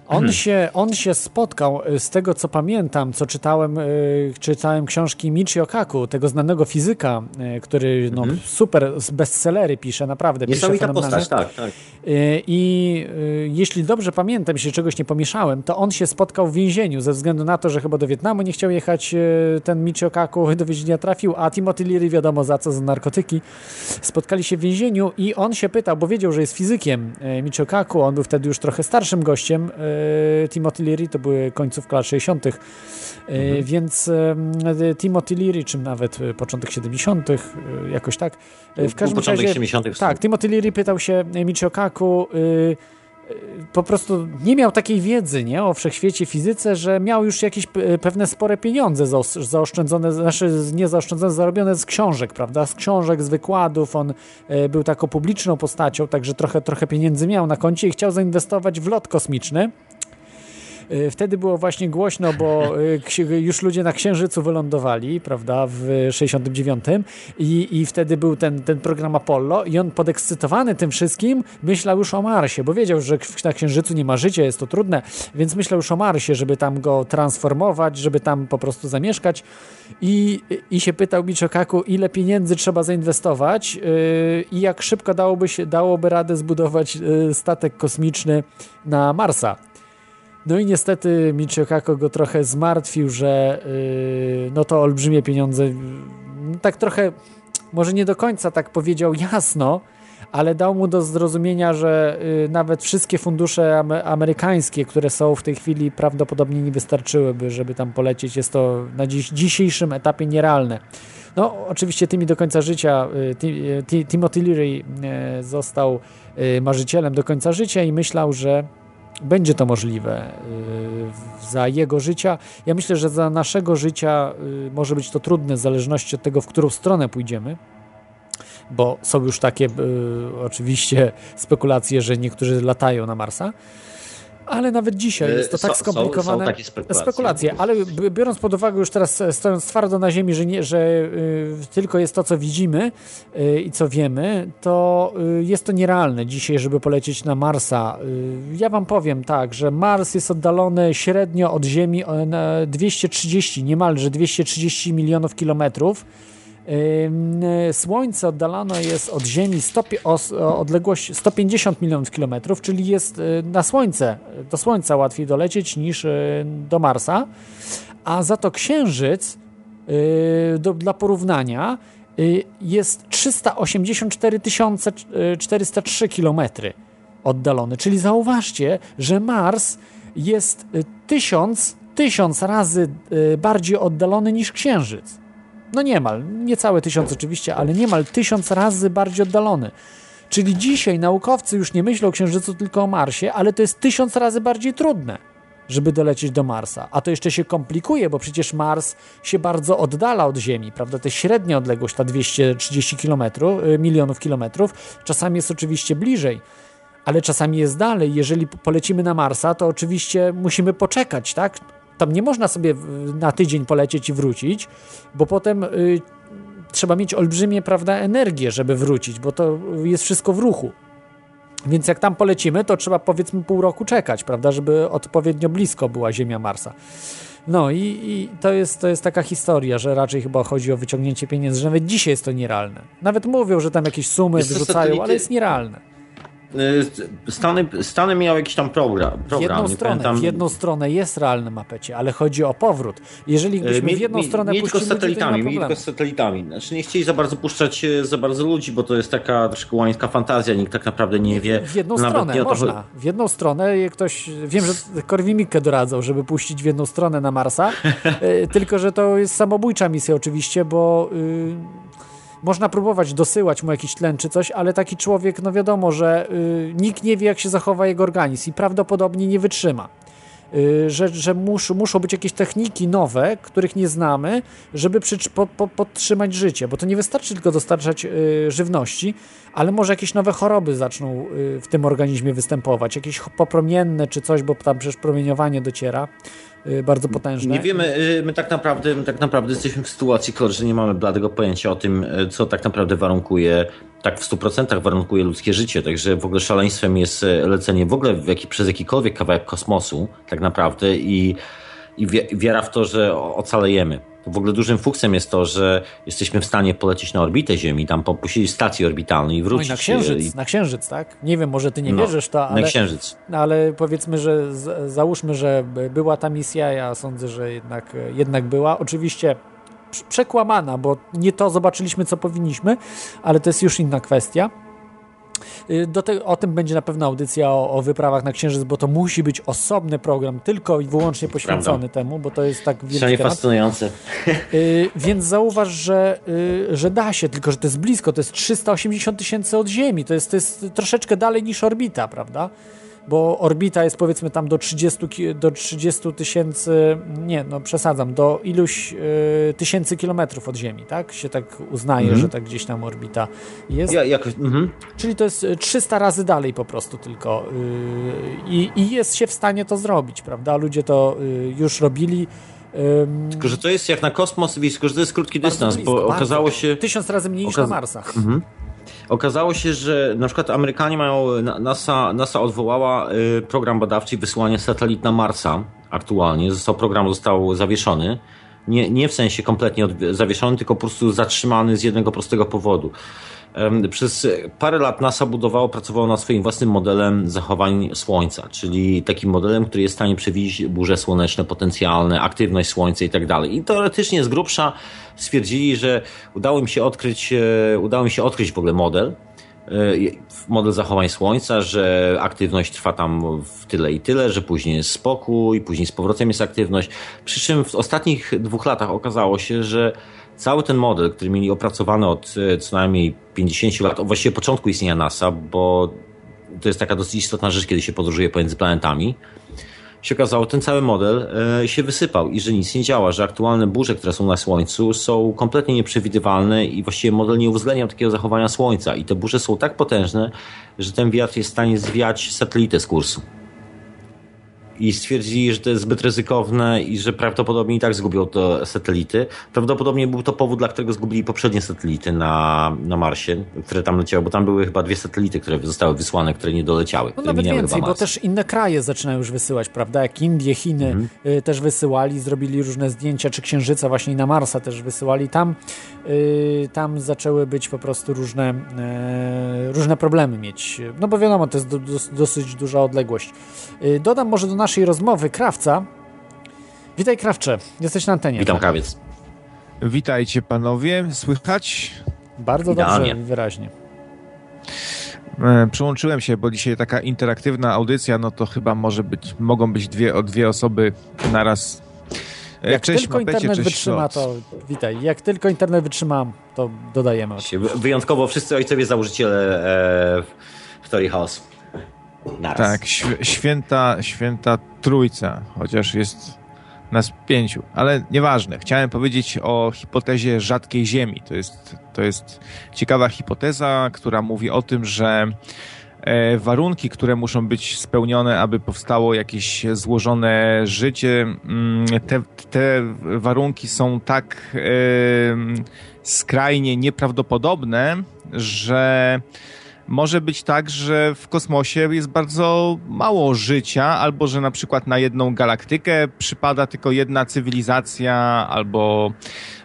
On się, on się spotkał, y, z tego co pamiętam, co czytałem, y, czytałem książki Michio Kaku, tego znanego fizyka, y, który no, super z bestsellery pisze, naprawdę pisze Niesamowita fenomenalnie. postać, tak, tak. I jeśli dobrze pamiętam, jeśli czegoś nie pomieszałem, to on się spotkał w więzieniu ze względu na to, że chyba do Wietnamu nie chciał jechać ten Michio Kaku, do więzienia trafił, a Timothy Leary wiadomo za co, za narkotyki. Spotkali się w więzieniu i on się pytał, bo wiedział, że jest fizykiem Michio Kaku, on był wtedy już trochę starszym gościem, Timothy Leary, to były końcówka lat 60., y, więc y, Timothy Leary, czy nawet y, początek 70., y, jakoś tak. W każdym początek razie, 70. tak, Timothy Leary pytał się Michio Kaku, po prostu nie miał takiej wiedzy nie, o wszechświecie fizyce, że miał już jakieś pewne spore pieniądze zaos- zaoszczędzone, znaczy nie zaoszczędzone, zarobione z książek, prawda? Z książek, z wykładów. On był taką publiczną postacią, także trochę, trochę pieniędzy miał na koncie i chciał zainwestować w lot kosmiczny. Y, Wtedy było właśnie głośno, bo y, już ludzie na Księżycu wylądowali, prawda, w 69 i, i wtedy był ten, ten program Apollo i on podekscytowany tym wszystkim myślał już o Marsie, bo wiedział, że na Księżycu nie ma życia, jest to trudne, więc myślał już o Marsie, żeby tam go transformować, żeby tam po prostu zamieszkać i, i się pytał Michiokaku, ile pieniędzy trzeba zainwestować yy, i jak szybko dałoby, się, dałoby radę zbudować yy, statek kosmiczny na Marsa. No i niestety Michio Kaku go trochę zmartwił, że yy, no to olbrzymie pieniądze. yy, Tak trochę, może nie do końca tak powiedział jasno, ale dał mu do zrozumienia, że yy, nawet wszystkie fundusze ame- amerykańskie, które są w tej chwili, prawdopodobnie nie wystarczyłyby, żeby tam polecieć. Jest to na dziś, dzisiejszym etapie nierealne. No, oczywiście tymi do końca życia y, y, Ti- Timothy Leary y, został y, marzycielem do końca życia i myślał, że będzie to możliwe y, za jego życia. Ja myślę, że za naszego życia y, może być to trudne w zależności od tego, w którą stronę pójdziemy. Bo są już takie y, oczywiście spekulacje, że niektórzy latają na Marsa. Ale nawet dzisiaj jest to tak są- są- skomplikowane. są takie spekulacje. spekulacje, ale biorąc pod uwagę już teraz e, stojąc twardo na ziemi, że, nie, że y, tylko jest to, co widzimy i co wiemy, to jest to nierealne dzisiaj, żeby polecieć na Marsa. Ja wam powiem tak, że Mars jest oddalony średnio od Ziemi o na 230, niemalże 230 milionów kilometrów. Słońce oddalone jest od Ziemi 100, pi- o, s- o odległość 150 milionów kilometrów, czyli jest y, na Słońce, do Słońca łatwiej dolecieć niż y, do Marsa, a za to Księżyc, y, do, dla porównania, jest 384 403 kilometry oddalony. Czyli zauważcie, że Mars jest tysiąc, tysiąc razy bardziej oddalony niż Księżyc. No niemal, niecałe tysiąc oczywiście, ale niemal tysiąc razy bardziej oddalony. Czyli dzisiaj naukowcy już nie myślą o Księżycu, tylko o Marsie, ale to jest tysiąc razy bardziej trudne, żeby dolecieć do Marsa. A to jeszcze się komplikuje, bo przecież Mars się bardzo oddala od Ziemi, prawda? Jest średnia odległość, ta 230 kilometrów, y, milionów kilometrów. Czasami jest oczywiście bliżej, ale czasami jest dalej. Jeżeli po- polecimy na Marsa, to oczywiście musimy poczekać, tak? Tam nie można sobie na tydzień polecieć i wrócić, bo potem y, trzeba mieć olbrzymie, prawda, energię, żeby wrócić, bo to jest wszystko w ruchu. Więc jak tam polecimy, to trzeba powiedzmy pół roku czekać, prawda, żeby odpowiednio blisko była Ziemia Marsa. No i, i to, jest, to jest taka historia, że raczej chyba chodzi o wyciągnięcie pieniędzy, że nawet dzisiaj jest to nierealne. Nawet mówią, że tam jakieś sumy Jest wyrzucają, satelity- ale jest nierealne. Y, Stany, Stany miał jakiś tam program. W program jedną nie stronę, pamiętam. w jedną stronę jest realne mapecie, ale chodzi o powrót. Jeżeli byśmy Y, Mieli- w jedną stronę mieli puścili z satelitami, mieli tylko z satelitami. Znaczy nie chcieli za bardzo puszczać e, za bardzo ludzi, bo to jest taka troszkę łańska fantazja, nikt tak naprawdę nie wie. W jedną nawet stronę nie to można. W jedną stronę ktoś. Wiem, że Korwin-Mikke doradzał, żeby puścić w jedną stronę na Marsa. tylko, że to jest samobójcza misja oczywiście, bo y, można próbować dosyłać mu jakiś tlen czy coś, ale taki człowiek, no wiadomo, że y, nikt nie wie, jak się zachowa jego organizm i prawdopodobnie nie wytrzyma. Y, że, że mus, muszą być jakieś techniki nowe, których nie znamy, żeby przycz- po, po, podtrzymać życie, bo to nie wystarczy tylko dostarczać y, żywności, ale może jakieś nowe choroby zaczną y, w tym organizmie występować, jakieś popromienne czy coś, bo tam przecież promieniowanie dociera bardzo potężne. Nie wiemy, y, my tak naprawdę, my tak naprawdę jesteśmy w sytuacji, że nie mamy bladego pojęcia o tym, y, co tak naprawdę warunkuje, tak w 100% warunkuje ludzkie życie. Także w ogóle szaleństwem jest y, lecenie w ogóle w jaki, przez jakikolwiek kawałek kosmosu, tak naprawdę, i, i wiara w to, że o- W ogóle dużym fuksem jest to, że jesteśmy w stanie polecieć na orbitę Ziemi, tam popuścić stację orbitalną i Oj, wrócić. na księżyc, y, na księżyc, tak? Nie wiem, może ty nie No, wierzysz to, na ale, księżyc. no, ale powiedzmy, że z, załóżmy, że by- była ta misja, ja sądzę, że jednak, jednak była. Oczywiście prz- przekłamana, bo nie to zobaczyliśmy, co powinniśmy, ale to jest już inna kwestia. Y, Do te, o tym będzie na pewno audycja o, o wyprawach na Księżyc, bo to musi być osobny program, tylko i wyłącznie poświęcony Prawda. temu, bo to jest tak wielki Szalenie temat. fascynujące. Y, więc zauważ, że, y, że da się, tylko że to jest blisko, to jest 380 tysięcy od Ziemi, to jest, to jest troszeczkę dalej niż orbita, prawda? Bo orbita jest powiedzmy tam do 30 ki- do 30 tysięcy, nie, no przesadzam, do iluś y, tysięcy kilometrów od Ziemi, tak? Się tak uznaje, Mhm. że tak gdzieś tam orbita jest. Ja, jakoś, mhm. Czyli to jest y, 300 razy dalej po prostu tylko. y, I, I jest się w stanie to zrobić, prawda? Ludzie to y, już robili. Tylko, że to jest jak na kosmos, tylko, że to jest krótki dystans, blisko, bo okazało się... Tysiąc razy mniej niż na Marsach. Mhm. Okazało się, że na przykład Amerykanie mają, na- NASA, NASA odwołała y, program badawczy i wysyłanie satelit na Marsa aktualnie. Został, program został zawieszony. Nie, nie w sensie kompletnie zawieszony, tylko po prostu zatrzymany z jednego prostego powodu. Przez parę lat NASA budowało, pracowało nad swoim własnym modelem zachowań Słońca, czyli takim modelem, który jest w stanie przewidzieć burze słoneczne potencjalne, aktywność Słońca i tak dalej. I teoretycznie z grubsza stwierdzili, że udało im się odkryć, e, udało im się odkryć w ogóle model, e, model zachowań Słońca, że aktywność trwa tam w tyle i tyle, że później jest spokój, później z powrotem jest aktywność. Przy czym w ostatnich dwóch latach okazało się, że cały ten model, który mieli opracowany od e, co najmniej 50 lat, właściwie początku istnienia NASA, bo to jest taka dosyć istotna rzecz, kiedy się podróżuje pomiędzy planetami, się okazało, ten cały model e, się wysypał i że nic nie działa, że aktualne burze, które są na Słońcu są kompletnie nieprzewidywalne i właściwie model nie uwzględnia takiego zachowania Słońca i te burze są tak potężne, że ten wiatr jest w stanie zwiać satelitę z kursu. I stwierdzili, że to jest zbyt ryzykowne i że prawdopodobnie i tak zgubią te satelity. Prawdopodobnie był to powód, dla którego zgubili poprzednie satelity na, na Marsie, które tam leciały, bo tam były chyba dwie satelity, które zostały wysłane, które nie doleciały. No nawet więcej, bo też inne kraje zaczynają już wysyłać, prawda? Jak Indie, Chiny Mhm. y, też wysyłali, zrobili różne zdjęcia, czy Księżyca właśnie na Marsa też wysyłali. Tam, y, tam zaczęły być po prostu różne, e, różne problemy mieć. No bo wiadomo, to jest do, dos- dosyć duża odległość. Y, dodam może do naszej rozmowy Krawca. Witaj Krawcze, jesteś na antenie. Witam, krawiec. Witajcie panowie, słychać? Bardzo Idealnie. dobrze i wyraźnie. E, Przyłączyłem się, bo dzisiaj taka interaktywna audycja, no to chyba może być, mogą być dwie, dwie osoby naraz. E, Jak cześć, tylko Mapecie, internet cześć, wytrzyma, to witaj. Jak tylko internet wytrzyma, to dodajemy. Wyjątkowo wszyscy ojcowie założyciele e, w teorii chaosu. Naraz. Tak, św- święta, święta trójca, chociaż jest nas pięciu, ale nieważne. Chciałem powiedzieć o hipotezie rzadkiej ziemi. To jest, to jest ciekawa hipoteza, która mówi o tym, że e, warunki, które muszą być spełnione, aby powstało jakieś złożone życie, mm, te, te warunki są tak e, skrajnie nieprawdopodobne, że może być tak, że w kosmosie jest bardzo mało życia, albo że na przykład na jedną galaktykę przypada tylko jedna cywilizacja, albo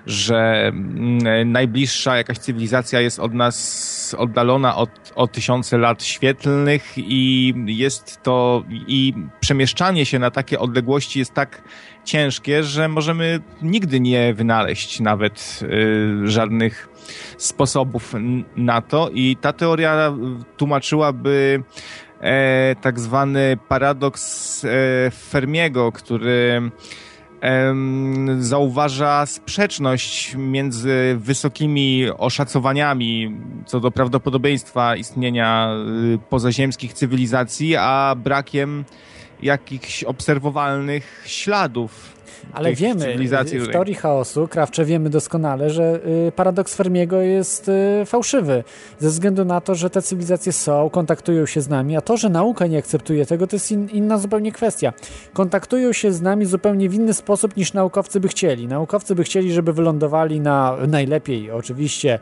że mm, najbliższa jakaś cywilizacja jest od nas oddalona od, o tysiące lat świetlnych i jest to i przemieszczanie się na takie odległości jest tak ciężkie, że możemy nigdy nie wynaleźć nawet y, żadnych sposobów na to. I ta teoria tłumaczyłaby e, tak zwany paradoks e, Fermiego, który zauważa sprzeczność między wysokimi oszacowaniami co do prawdopodobieństwa istnienia y, pozaziemskich cywilizacji, a brakiem jakichś obserwowalnych śladów Ale wiemy, w teorii chaosu, Krawcze, wiemy doskonale, że y, paradoks Fermiego jest y, fałszywy, ze względu na to, że te cywilizacje są, kontaktują się z nami, a to, że nauka nie akceptuje tego, to jest in, inna zupełnie kwestia. Kontaktują się z nami zupełnie w inny sposób, niż naukowcy by chcieli. Naukowcy by chcieli, żeby wylądowali na, najlepiej oczywiście,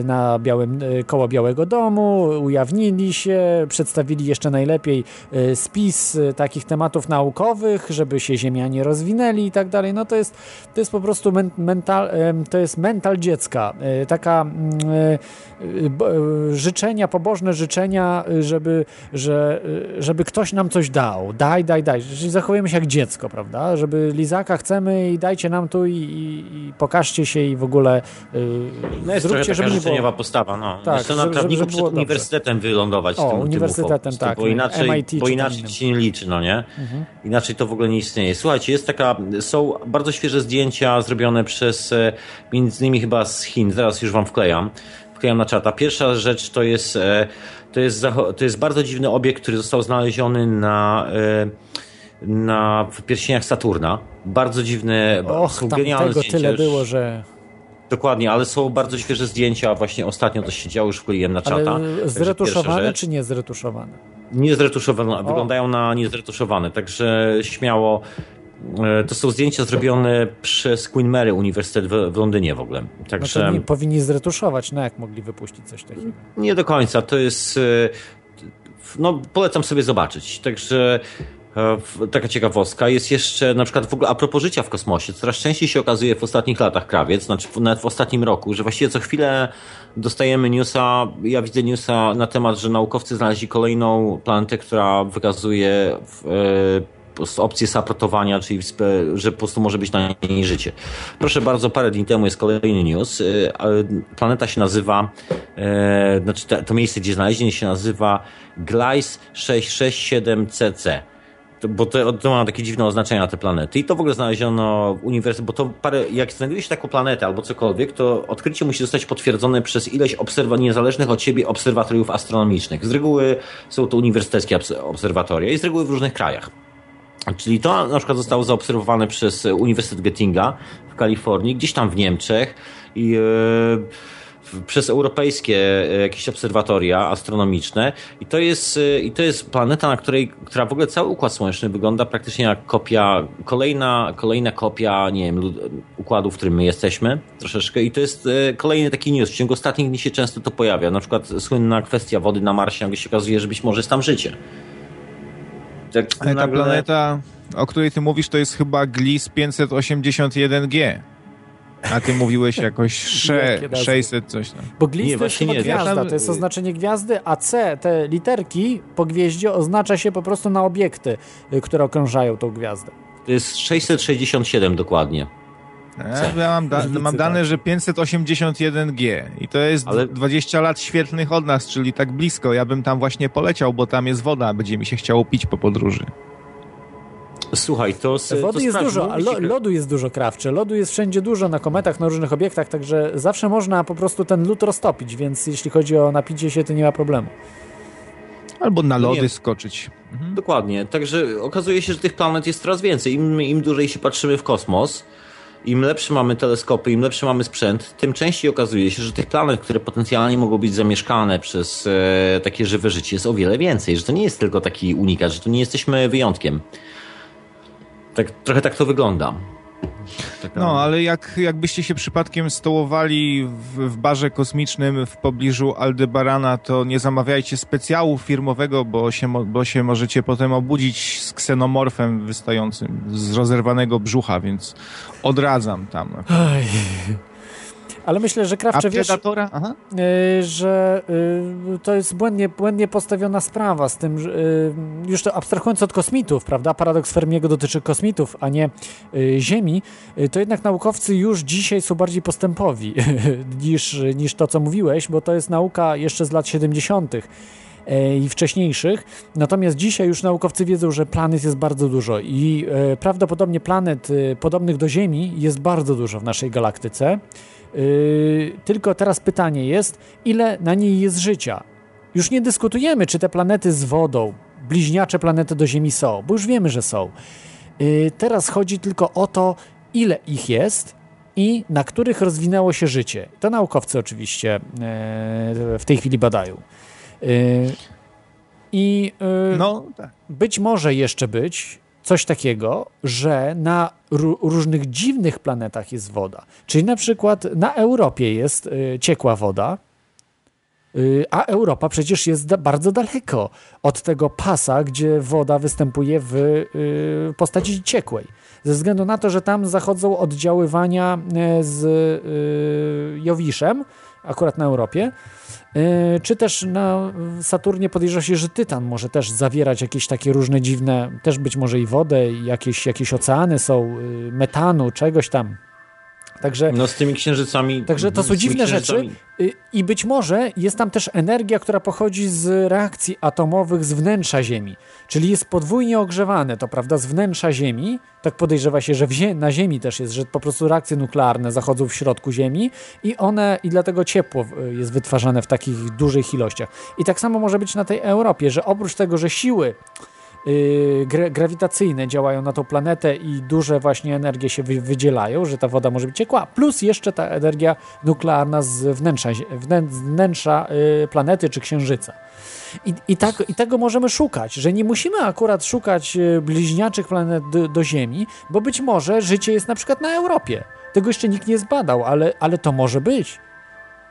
y, na białym, koło Białego Domu, ujawnili się, przedstawili jeszcze najlepiej spis takich tematów naukowych, żeby się Ziemia nie rozwinęli i tak dalej. No to jest, to jest po prostu men, mental, to jest mental dziecka. Y, Taka mm, y, życzenia, pobożne życzenia, y, żeby, że, y, żeby ktoś nam coś dał. Daj, daj, daj. Czyli zachowujemy się jak dziecko, prawda? Żeby lizaka chcemy i dajcie nam tu i, i, i pokażcie się i w ogóle y, No jest zróbcie, żeby nie było... postawa. No. Tak, żeby- na prawniku żeby przed dobrze. uniwersytetem wylądować. O, tym, uniwersytetem, tak, Bo inaczej, MIT bo inaczej się nie liczy, no nie? Mhm. Inaczej to w ogóle nie istnieje. Słuchajcie, jest taka, są bardzo świeże zdjęcia zrobione przez, e, między innymi chyba z Chin, zaraz już wam wklejam, wklejam na czata. Pierwsza rzecz to jest, e, To jest, to jest bardzo dziwny obiekt, który został znaleziony na, e, na w pierścieniach Saturna. Bardzo dziwny, Och, tam genialne tego zdjęcia. tyle Już- było, że... Dokładnie, ale są bardzo świeże zdjęcia. Właśnie ostatnio to się działo, już wkleiłem na czata. Ale zretuszowane czy nie zretuszowane? Nie zretuszowane, wyglądają na niezretuszowane, także śmiało. E, To są zdjęcia zrobione przez Queen Mary Uniwersytet w, w Londynie w ogóle. No Także nie, powinni zretuszować, no jak mogli wypuścić coś takiego? nie do końca. To jest. e, No, polecam sobie zobaczyć. Także. e, Taka ciekawostka. Jest jeszcze na przykład w ogóle a propos życia w kosmosie. Coraz częściej się okazuje w ostatnich latach krawiec, znaczy w- nawet w ostatnim roku, że właściwie co chwilę dostajemy newsa. Ja widzę newsa na temat, że naukowcy znaleźli kolejną planetę, która wykazuje w, e, opcję saprotowania, czyli że po prostu może być na niej życie. Proszę bardzo, parę dni temu jest kolejny news. Ale Planeta się nazywa, e, znaczy to miejsce, gdzie znalezienie się nazywa Gliese 667CC. To, bo to, to ma takie dziwne oznaczenia te planety. I to w ogóle znaleziono w uniwersytecie, bo to parę, jak znajduje się taką planetę albo cokolwiek, to odkrycie musi zostać potwierdzone przez ileś obserwa niezależnych od siebie obserwatoriów astronomicznych. Z reguły są to uniwersyteckie obs- obserwatoria i z reguły w różnych krajach. Czyli to na przykład zostało zaobserwowane przez Uniwersytet Göttinga w Kalifornii, gdzieś tam w Niemczech i e, w- przez europejskie e, jakieś obserwatoria astronomiczne i to jest, e, i to jest planeta, na której, która w ogóle cały Układ Słoneczny wygląda praktycznie jak kopia, kolejna, kolejna kopia, nie wiem, układu, w którym my jesteśmy troszeczkę i to jest e, kolejny taki news. W ciągu ostatnich dni się często to pojawia. Na przykład słynna kwestia wody na Marsie, gdzie się okazuje, że być może jest tam życie. Tak Ale ta nagle- planeta, o której ty mówisz, to jest chyba GLIS 581G. A ty mówiłeś jakoś sze, Jakie nazwy? 600 coś tam. Bo glist Nie, to jest nie. Gwiazda, tam- to jest oznaczenie gwiazdy, a C, te literki po gwieździe oznacza się po prostu na obiekty, y, które okrążają tą gwiazdę. To jest 667 dokładnie. E, Ja mam, da, mam dane, że 581G i to jest Ale- 20 lat świetlnych od nas, czyli tak blisko. Ja bym tam właśnie poleciał, bo tam jest woda, będzie mi się chciało pić po podróży. Słuchaj, to, Wody to jest sprawdź, dużo, a lo, lodu jest dużo krawcze. Lodu jest wszędzie dużo na kometach, na różnych obiektach, także zawsze można po prostu ten lód roztopić, więc jeśli chodzi o napicie się, to nie ma problemu. Albo na No lody nie. skoczyć. Dokładnie. Także okazuje się, że tych planet jest coraz więcej. Im, Im dłużej się patrzymy w kosmos, im lepsze mamy teleskopy, im lepszy mamy sprzęt, tym częściej okazuje się, że tych planet, które potencjalnie mogą być zamieszkane przez e, takie żywe życie, jest o wiele więcej. Że to nie jest tylko taki unikat, że to nie jesteśmy wyjątkiem. Tak, trochę tak to wygląda. Taka- No, ale jak, jakbyście się przypadkiem stołowali w, w barze kosmicznym w pobliżu Aldebarana, to nie zamawiajcie specjału firmowego, bo się, bo się możecie potem obudzić z ksenomorfem wystającym z rozerwanego brzucha, więc odradzam tam. Ej. Ale myślę, że krawcze wiesz, y, że y, to jest błędnie, błędnie postawiona sprawa z tym, że, y, już to abstrahując od kosmitów, prawda, paradoks Fermiego dotyczy kosmitów, a nie y, Ziemi, y, to jednak naukowcy już dzisiaj są bardziej postępowi niż, niż to, co mówiłeś, bo to jest nauka jeszcze z lat 70 e, i wcześniejszych. Natomiast dzisiaj już naukowcy wiedzą, że planet jest bardzo dużo i e, prawdopodobnie planet e, podobnych do Ziemi jest bardzo dużo w naszej galaktyce. Yy, tylko teraz pytanie jest, ile na niej jest życia? Już nie dyskutujemy, czy te planety z wodą, bliźniacze planety do Ziemi są, bo już wiemy, że są. Yy, teraz chodzi tylko o to, ile ich jest i na których rozwinęło się życie. To naukowcy oczywiście yy, w tej chwili badają. Yy, I yy, No, tak. być może jeszcze być coś takiego, że na ró- różnych dziwnych planetach jest woda. Czyli na przykład na Europie jest y, ciekła woda, y, a Europa przecież jest da- bardzo daleko od tego pasa, gdzie woda występuje w y, postaci ciekłej. Ze względu na to, że tam zachodzą oddziaływania e, z y, Jowiszem, akurat na Europie, Czy też na Saturnie podejrzewa się, że Tytan może też zawierać jakieś takie różne dziwne, też być może i wodę, jakieś, jakieś oceany są, yy, metanu, czegoś tam. Także, no z tymi księżycami. Także to są dziwne rzeczy y, i być może jest tam też energia, która pochodzi z reakcji atomowych z wnętrza Ziemi, czyli jest podwójnie ogrzewane, to prawda, z wnętrza Ziemi, tak podejrzewa się, że zie na Ziemi też jest, że po prostu reakcje nuklearne zachodzą w środku Ziemi i one, i dlatego ciepło y, jest wytwarzane w takich dużych ilościach. I tak samo może być na tej Europie, że oprócz tego, że siły Yy, grawitacyjne działają na tą planetę i duże właśnie energie się wy wydzielają, że ta woda może być ciekła, plus jeszcze ta energia nuklearna z wnętrza, wnętrza yy, planety czy księżyca. I, i, tak, I tego możemy szukać, że nie musimy akurat szukać yy, bliźniaczych planet do, do Ziemi, bo być może życie jest na przykład na Europie. Tego jeszcze nikt nie zbadał, ale, ale to może być.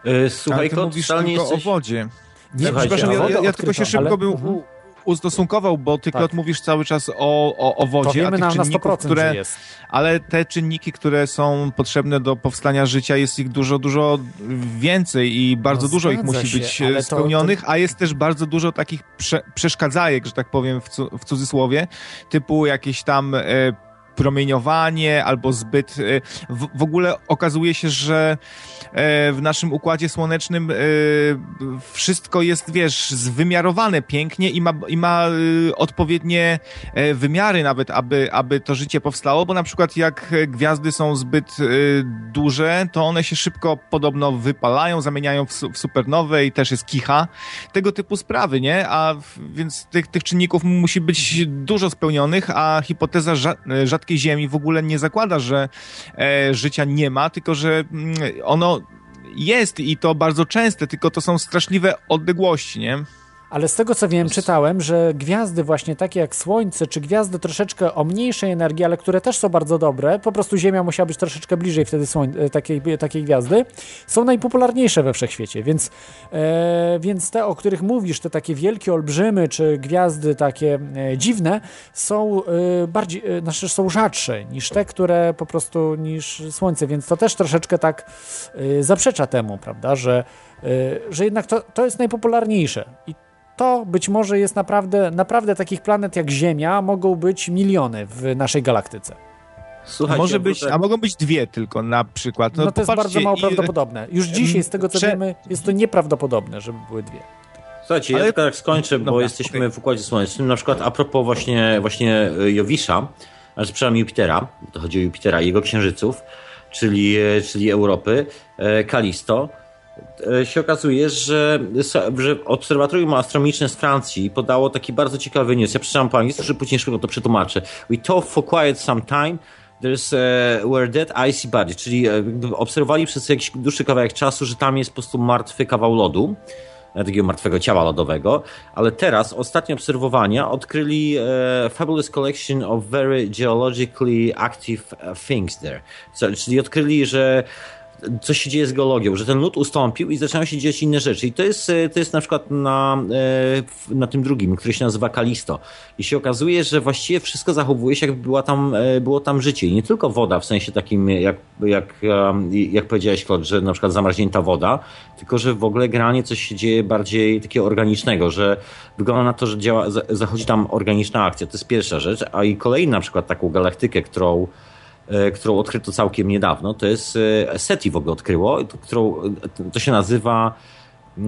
Yy, słuchaj, ale ty mówisz tylko jesteś... o wodzie. Nie, przepraszam, ja, ja, ja tylko się szybko ale... bym mhm ustosunkował, bo ty, tak. mówisz cały czas o, o, o wodzie, a tych na, czynników, na 100%, które, jest. ale te czynniki, które są potrzebne do powstania życia, jest ich dużo, dużo więcej i bardzo no, dużo ich musi się, być spełnionych, to, to... a jest też bardzo dużo takich prze, przeszkadzajek, że tak powiem w, cu, w cudzysłowie, typu jakieś tam e, promieniowanie albo zbyt. E, w, w ogóle okazuje się, że e, w naszym układzie słonecznym e, wszystko jest, wiesz, zwymiarowane pięknie i ma, i ma odpowiednie wymiary nawet, aby, aby to życie powstało, bo na przykład jak gwiazdy są zbyt duże, to one się szybko podobno wypalają, zamieniają w, w i też jest kicha. Tego typu sprawy, nie? A więc tych, tych czynników musi być dużo spełnionych, a hipoteza rzadko ziemi w ogóle nie zakłada, że e, życia nie ma, tylko że mm, ono jest i to bardzo częste, tylko to są straszliwe odległości, nie? Ale z tego co wiem, czytałem, że gwiazdy właśnie takie jak Słońce, czy gwiazdy troszeczkę o mniejszej energii, ale które też są bardzo dobre, po prostu Ziemia musiała być troszeczkę bliżej wtedy słoń, e, takiej, takiej gwiazdy, są najpopularniejsze we wszechświecie, więc, e, więc te, o których mówisz, te takie wielkie olbrzymy, czy gwiazdy takie e, dziwne, są e, bardziej, e, znaczy są rzadsze niż te, które po prostu, niż Słońce, więc to też troszeczkę tak e, zaprzecza temu, prawda, że, że jednak to, to jest najpopularniejsze. I to być może jest naprawdę, naprawdę takich planet jak Ziemia mogą być miliony w naszej galaktyce. Słuchajcie, a, może być, a mogą być dwie tylko na przykład. No, no to jest bardzo mało prawdopodobne. Już dzisiaj, z tego co Prze... wiemy, jest to nieprawdopodobne, żeby były dwie. Słuchajcie, Ale... ja tylko tak skończę, bo Dobra, jesteśmy okay. w Układzie Słonecznym. Na przykład a propos właśnie, właśnie e, Jowisza, ale przepraszam Jupitera, to chodzi o Jupitera i jego księżyców, czyli, e, czyli Europy, e, Kalisto E, się okazuje, że, że Obserwatorium Astronomiczne z Francji podało taki bardzo ciekawy news. Ja przeczytam po angielsku, że później szybko to przetłumaczę. We talk for quiet some time. There's uh, where dead icy body, czyli obserwowali przez jakiś dłuższy kawałek czasu, że tam jest po prostu martwy kawał lodu takiego martwego ciała lodowego, ale teraz ostatnie obserwowania odkryli e, Fabulous Collection of Very Geologically Active Things there. So, czyli odkryli, że coś się dzieje z geologią, że ten lód ustąpił i zaczynają się dziać inne rzeczy. I to jest, e, to jest na przykład na, e, na tym drugim, który się nazywa Kalisto. I się okazuje, że właściwie wszystko zachowuje się, jakby była tam, e, było tam życie. I nie tylko woda, w sensie takim, jak, jak, jak powiedziałeś, Claude, że na przykład zamarznięta woda, tylko że w ogóle generalnie coś się dzieje bardziej takiego organicznego, że wygląda na to, że działa, zachodzi tam organiczna akcja. To jest pierwsza rzecz. A i kolejna na przykład taką galaktykę, którą którą odkryto całkiem niedawno. To jest e, SETI w ogóle odkryło, którą, to się nazywa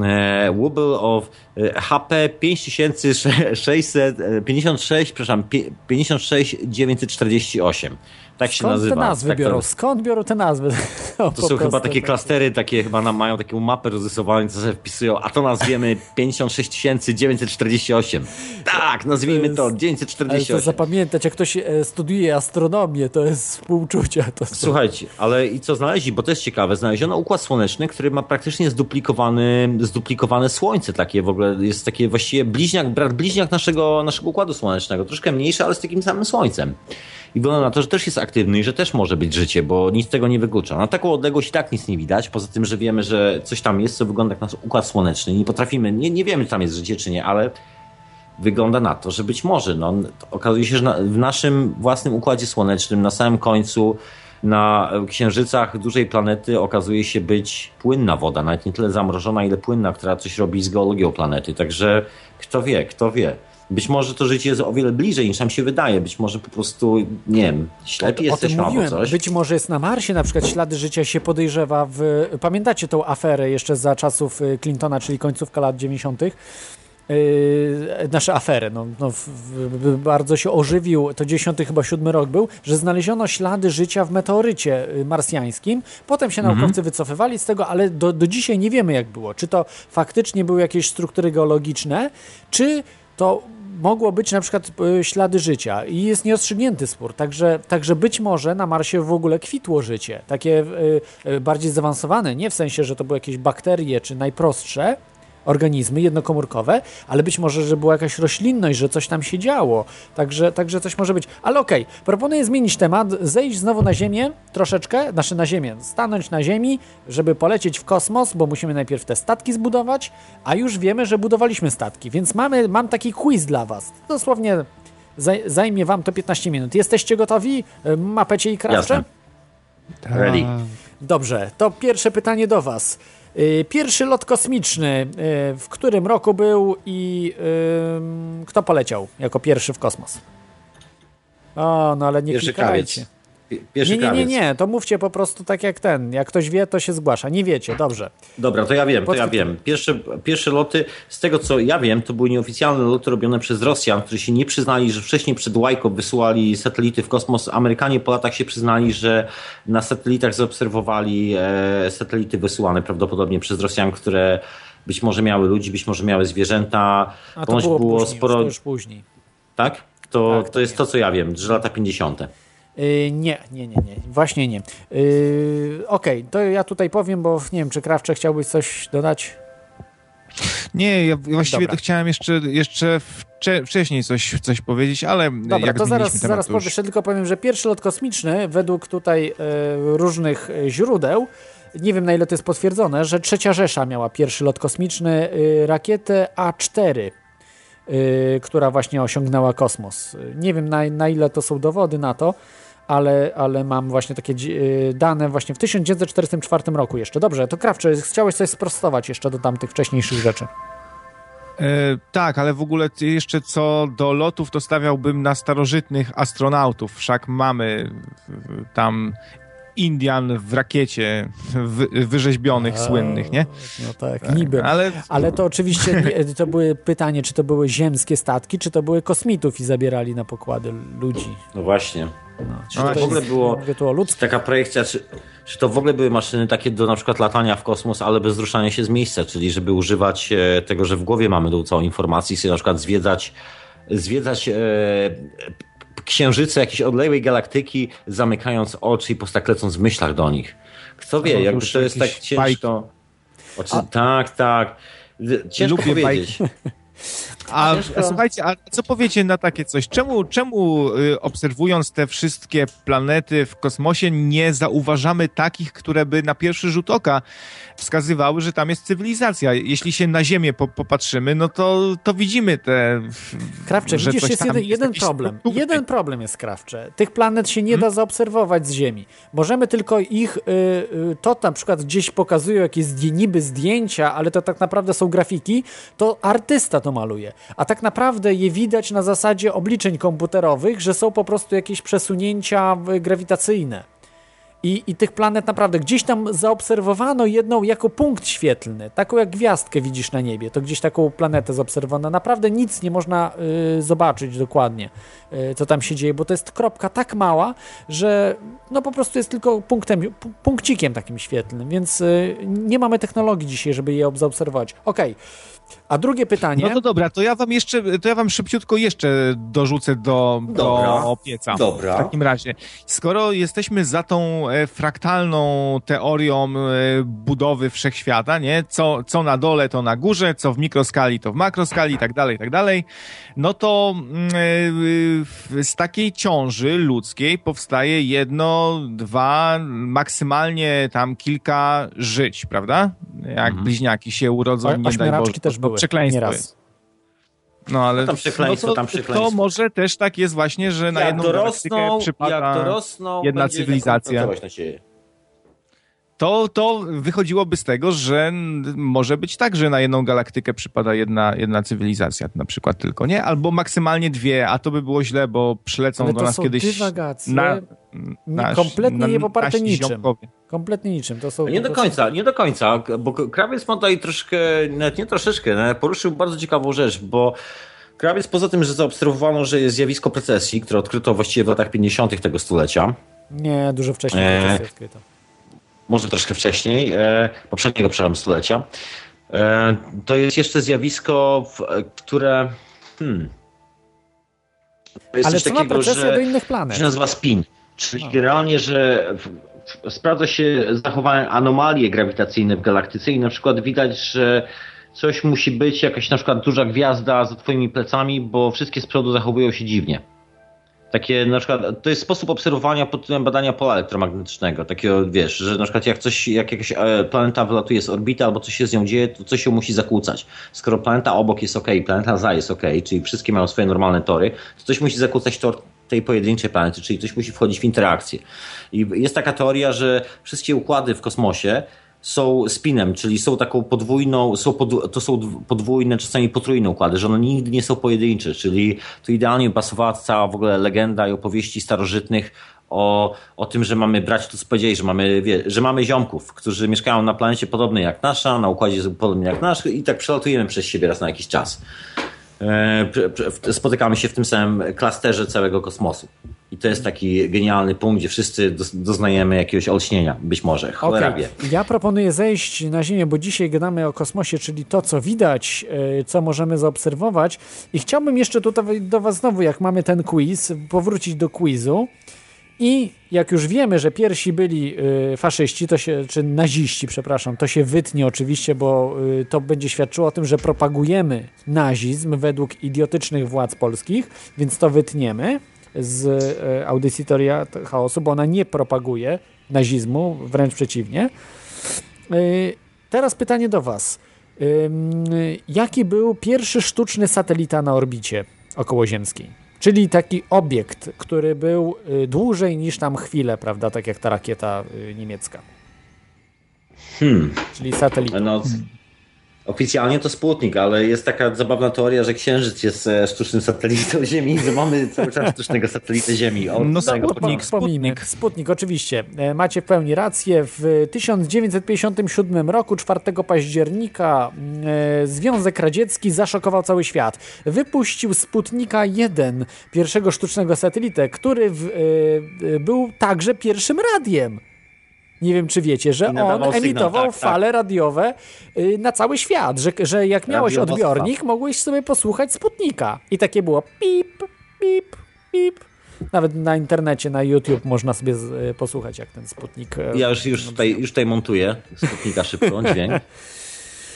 e, Wobble of HP 5656, przepraszam, 56948. Tak się Skąd nazywa. te nazwy tak biorą? Skąd biorą te nazwy? No, to są chyba takie klastery, takie chyba nam mają taką mapę rozrysowaną, co sobie wpisują, a to nazwiemy 56948. Tak, nazwijmy to, 948. Ale to zapamiętać, jak ktoś e, studiuje astronomię, to jest współczucie. To Słuchajcie, ale i co znaleźli, bo to jest ciekawe, znaleziono układ słoneczny, który ma praktycznie zduplikowany, zduplikowane Słońce, takie w ogóle, jest takie właściwie bliźniak, brat bliźniak naszego, naszego układu słonecznego, troszkę mniejszy, ale z takim samym Słońcem i wygląda na to, że też jest aktywny i że też może być życie, bo nic tego nie wyklucza. Na taką odległość i tak nic nie widać, poza tym, że wiemy, że coś tam jest, co wygląda jak nasz układ słoneczny i nie potrafimy, nie, nie wiemy, czy tam jest życie, czy nie, ale wygląda na to, że być może. No, okazuje się, że na, w naszym własnym układzie słonecznym, na samym końcu, na księżycach dużej planety okazuje się być płynna woda, nawet nie tyle zamrożona, ile płynna, która coś robi z geologią planety. Także kto wie, kto wie. Być może to życie jest o wiele bliżej niż nam się wydaje. Być może po prostu, nie wiem, ślepi O jesteśmy albo mówiłem. coś. Być może jest na Marsie na przykład ślady życia się podejrzewa w... Pamiętacie tą aferę jeszcze za czasów y, Clintona, czyli końcówka lat 90., Yy, nasze afery. No, no, w, w, bardzo się ożywił, to 10 chyba 7 rok był, że znaleziono ślady życia w meteorycie y, marsjańskim. Potem się Mhm. naukowcy wycofywali z tego, ale do, do dzisiaj nie wiemy jak było. Czy to faktycznie były jakieś struktury geologiczne, czy to mogło być na przykład y, ślady życia i jest nieostrzygnięty spór. Także, także być może na Marsie w ogóle kwitło życie. Takie y, y, bardziej zaawansowane, nie w sensie, że to były jakieś bakterie czy najprostsze, organizmy jednokomórkowe, ale być może, że była jakaś roślinność, że coś tam się działo. Także, także coś może być. Ale okej, proponuję zmienić temat, zejść znowu na Ziemię troszeczkę, znaczy na Ziemię, stanąć na Ziemi, żeby polecieć w kosmos, bo musimy najpierw te statki zbudować, a już wiemy, że budowaliśmy statki, więc mamy, mam taki quiz dla Was. Dosłownie zaj- zajmie Wam to 15 minut. Jesteście gotowi? Mapecie i krawcze? Jasne. Ready. Dobrze, to pierwsze pytanie do Was. Y, Pierwszy lot kosmiczny, y, w którym roku był i kto poleciał jako pierwszy w kosmos? O, no ale nie Pierwszy krawiec. Nie, nie, nie, nie, to mówcie po prostu tak jak ten. Jak ktoś wie, to się zgłasza. Nie wiecie, dobrze. Dobra, to ja wiem, to ja wiem. Pierwsze, pierwsze loty, z tego co ja wiem, to były nieoficjalne loty robione przez Rosjan, którzy się nie przyznali, że wcześniej przed Łajko wysyłali satelity w kosmos. Amerykanie po latach się przyznali, że na satelitach zaobserwowali e, satelity wysyłane prawdopodobnie przez Rosjan, które być może miały ludzi, być może miały zwierzęta. A to Ponoć było, było później, sporo. to już później. Tak? To, Tak, to jest to, co ja wiem, że lata 50. Yy, nie, nie, nie, nie, właśnie nie. Yy, Okej, to ja tutaj powiem, bo nie wiem, czy Krawcze chciałbyś coś dodać? Nie, ja właściwie Dobra. to chciałem jeszcze, jeszcze wcze, wcześniej coś, coś powiedzieć, ale Dobra, jak to zaraz, temat, zaraz to już... tylko powiem, że pierwszy lot kosmiczny, według tutaj e, różnych źródeł, nie wiem na ile to jest potwierdzone, że Trzecia Rzesza miała pierwszy lot kosmiczny, e, rakietę A4, e, która właśnie osiągnęła kosmos. Nie wiem na, na ile to są dowody na to, ale, ale mam właśnie takie e, dane właśnie w 1944 roku jeszcze. Dobrze, to Krawcze, chciałeś coś sprostować jeszcze do tamtych wcześniejszych rzeczy. E, tak, ale w ogóle jeszcze co do lotów, to stawiałbym na starożytnych astronautów. Wszak mamy tam Indian w rakiecie wy, wyrzeźbionych, słynnych, nie? No tak, niby. Ale, Ale to oczywiście nie, to były pytanie, czy to były ziemskie statki, czy to były kosmitów i zabierali na pokłady ludzi. No właśnie. No. Czy to w ogóle było taka projekcja, czy, czy to w ogóle były maszyny takie do na przykład latania w kosmos, ale bez ruszania się z miejsca, czyli żeby używać e, tego, że w głowie mamy tą całą informację i sobie na przykład zwiedzać, zwiedzać e, księżyce jakiejś odległej galaktyki, zamykając oczy i po prostu tak lecąc w myślach do nich. Kto wie, już to jest tak ciężko. Oczy, Tak, tak. Ciężko Lubię powiedzieć. A, a słuchajcie, a co powiecie na takie coś? Czemu, czemu y, obserwując te wszystkie planety w kosmosie nie zauważamy takich, które by na pierwszy rzut oka wskazywały, że tam jest cywilizacja? Jeśli się na Ziemię po, popatrzymy, no to, to widzimy te... Krawcze, że widzisz, jest jeden, jeden jakieś problem. struktury. Jeden problem jest, Krawcze. Tych planet się nie Hmm? da zaobserwować z Ziemi. Możemy tylko ich, y, y, to na przykład gdzieś pokazują jakieś niby zdjęcia, ale to tak naprawdę są grafiki, to artysta to maluje. A tak naprawdę je widać na zasadzie obliczeń komputerowych, że są po prostu jakieś przesunięcia y, grawitacyjne. I, I tych planet naprawdę gdzieś tam zaobserwowano jedną jako punkt świetlny, taką jak gwiazdkę widzisz na niebie, to gdzieś taką planetę zaobserwowano. Naprawdę nic nie można y, zobaczyć dokładnie, y, co tam się dzieje, bo to jest kropka tak mała, że no po prostu jest tylko punktem, pu- punkcikiem takim świetlnym, więc y, nie mamy technologii dzisiaj, żeby je ob- zaobserwować. Okej, a drugie pytanie. No to dobra, to ja wam jeszcze, to ja wam szybciutko jeszcze dorzucę do, Dobra. do pieca. Dobra. W takim razie, skoro jesteśmy za tą e, fraktalną teorią e, budowy wszechświata, nie? Co, co na dole, to na górze, co w mikroskali, to w makroskali, i tak dalej, i tak dalej, no to mm, e, w- z takiej ciąży ludzkiej powstaje jedno, dwa, maksymalnie tam kilka żyć, prawda? Jak bliźniaki się urodzą, nie daj Boże, też to były, przekleństwo nieraz. jest. No ale No tam przekleństwo, no to, tam przekleństwo. to może też tak jest właśnie, że na jak jedną dorosną, galaktykę przypada jak dorosną, jedna cywilizacja. na to, to wychodziłoby z tego, że może być tak, że na jedną galaktykę przypada jedna, jedna cywilizacja na przykład tylko, nie? Albo maksymalnie dwie, a to by było źle, bo przylecą Ale do to nas są kiedyś... dywagacje Na, nasz- kompletnie na- nie poparte nasi niczym. ziomkowie. Kompletnie niczym. To są Nie do prostu- końca, nie do końca, bo krawiec ma tutaj troszkę, nawet nie troszeczkę, nawet poruszył bardzo ciekawą rzecz, bo krawiec poza tym, że zaobserwowano, że jest zjawisko precesji, które odkryto właściwie w latach 50. tego stulecia, Nie, dużo wcześniej to jest odkryto. może troszkę wcześniej, e, poprzedniego, przepraszam, stulecia, e, to jest jeszcze zjawisko, e, które... Hmm, to jest Ale coś co ma takiego, precesję że, do innych planet? się nazywa spin. Czyli No. generalnie, że sprawdza się zachowanie anomalie grawitacyjne w galaktyce i na przykład widać, że coś musi być, jakaś na przykład duża gwiazda za twoimi plecami, bo wszystkie z przodu zachowują się dziwnie. Takie na przykład, to jest sposób obserwowania pod tytułem badania pola elektromagnetycznego. Takiego, wiesz, że na przykład jak coś, jak jakaś e, planeta wylatuje z orbity albo coś się z nią dzieje, to coś ją musi zakłócać. Skoro planeta obok jest ok, planeta za jest ok, czyli wszystkie mają swoje normalne tory, to coś musi zakłócać tor tej pojedynczej planety, czyli coś musi wchodzić w interakcję. I jest taka teoria, że wszystkie układy w kosmosie są spinem, czyli są taką podwójną, są pod, to są dw- podwójne, czasami potrójne układy, że one nigdy nie są pojedyncze, czyli tu idealnie pasowała cała w ogóle legenda i opowieści starożytnych o, o tym, że mamy brać to, co powiedzieli, że mamy, wie, że mamy ziomków, którzy mieszkają na planecie podobnej jak nasza, na układzie podobnym jak nasz i tak przelatujemy przez siebie raz na jakiś czas. E, spotykamy się w tym samym klasterze całego kosmosu. I to jest taki genialny punkt, gdzie wszyscy doznajemy jakiegoś olśnienia, być może. Cholera wie. Ja proponuję zejść na Ziemię, bo dzisiaj gadamy o kosmosie, czyli to, co widać, e, co możemy zaobserwować. I chciałbym jeszcze tutaj do Was znowu, jak mamy ten quiz, powrócić do quizu. I jak już wiemy, że pierwsi byli y, faszyści, to się, czy naziści, przepraszam, to się wytnie oczywiście, bo y, to będzie świadczyło o tym, że propagujemy nazizm według idiotycznych władz polskich, więc to wytniemy z y, audycji Chaosu, bo ona nie propaguje nazizmu, wręcz przeciwnie. Y, teraz pytanie do Was. Jaki był pierwszy sztuczny satelita na orbicie okołoziemskiej? Czyli taki obiekt, który był y, dłużej niż tam chwilę, prawda? Tak jak ta rakieta y, niemiecka. Hmm. Czyli satelita. No, oficjalnie to Sputnik, ale jest taka zabawna teoria, że Księżyc jest e, sztucznym satelitą Ziemi, że mamy cały czas sztucznego satelitę Ziemi. Od No Sputnik. Sputnik. Sputnik, oczywiście. E, Macie w pełni rację. W 1957 roku, 4 października, e, Związek Radziecki zaszokował cały świat. Wypuścił Sputnika 1, pierwszego sztucznego satelitę, który w, był także pierwszym radiem. Nie wiem, czy wiecie, że on sygnał, emitował tak, tak. fale radiowe y, na cały świat, że, że jak miałeś odbiornik, mogłeś sobie posłuchać Sputnika. I takie było pip, pip, pip. Nawet na internecie, na YouTube można sobie z, y, posłuchać, jak ten Sputnik... e, Ja już, już, tutaj, już tutaj montuję Sputnika szybko, dźwięk.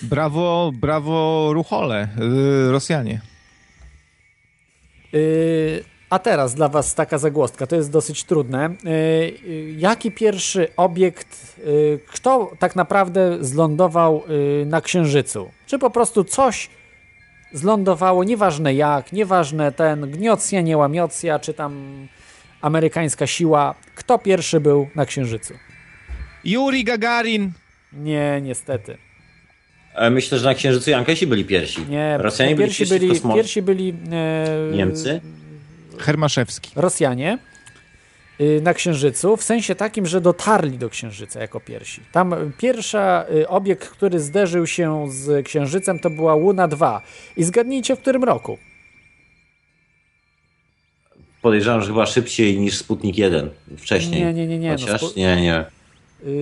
Brawo, brawo Ruchole, yy, Rosjanie. Y, a teraz dla Was taka zagłostka, to jest dosyć trudne. Y, y, jaki pierwszy obiekt, y, kto tak naprawdę zlądował na Księżycu? Czy po prostu coś zlądowało, nieważne jak, nieważne ten gniocja, nie łamiocja, czy tam amerykańska siła. Kto pierwszy był na Księżycu? Yuri Gagarin. Nie, niestety. E, Myślę, że na Księżycu Jankesi byli pierwsi. Nie, Rosjanie byli pierwsi pierwsi byli, pierwsi byli e, Niemcy? Hermaszewski. Rosjanie y, na Księżycu, w sensie takim, że dotarli do Księżyca jako pierwsi. Tam y, pierwsza y, obiekt, który zderzył się z Księżycem, to była Luna 2. I zgadnijcie, w którym roku? Podejrzewam, że chyba szybciej niż Sputnik 1. Wcześniej. Nie, nie, nie, nie, no, Chociaż? spu- nie, nie.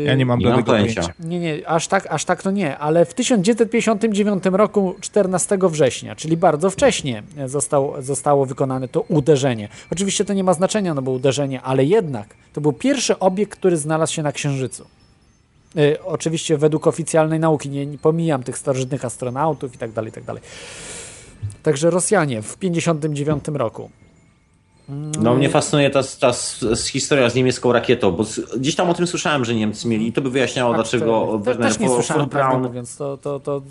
Ja nie mam bladego pojęcia. pojęcia. Nie, nie, aż tak, aż tak to nie, ale w 1959 roku 14 września, czyli bardzo wcześnie został, zostało wykonane to uderzenie. Oczywiście to nie ma znaczenia, no bo uderzenie, ale jednak to był pierwszy obiekt, który znalazł się na Księżycu. Y, oczywiście według oficjalnej nauki, nie, nie pomijam tych starożytnych astronautów i tak dalej, i tak dalej. Także Rosjanie w 59 roku. No mnie fascynuje ta, ta historia z niemiecką rakietą, bo gdzieś tam o tym słyszałem, że Niemcy mieli i to by wyjaśniało, Tak, dlaczego to- Werner Też nie von- słyszałem, prawdę Braun mówiąc. To, to, to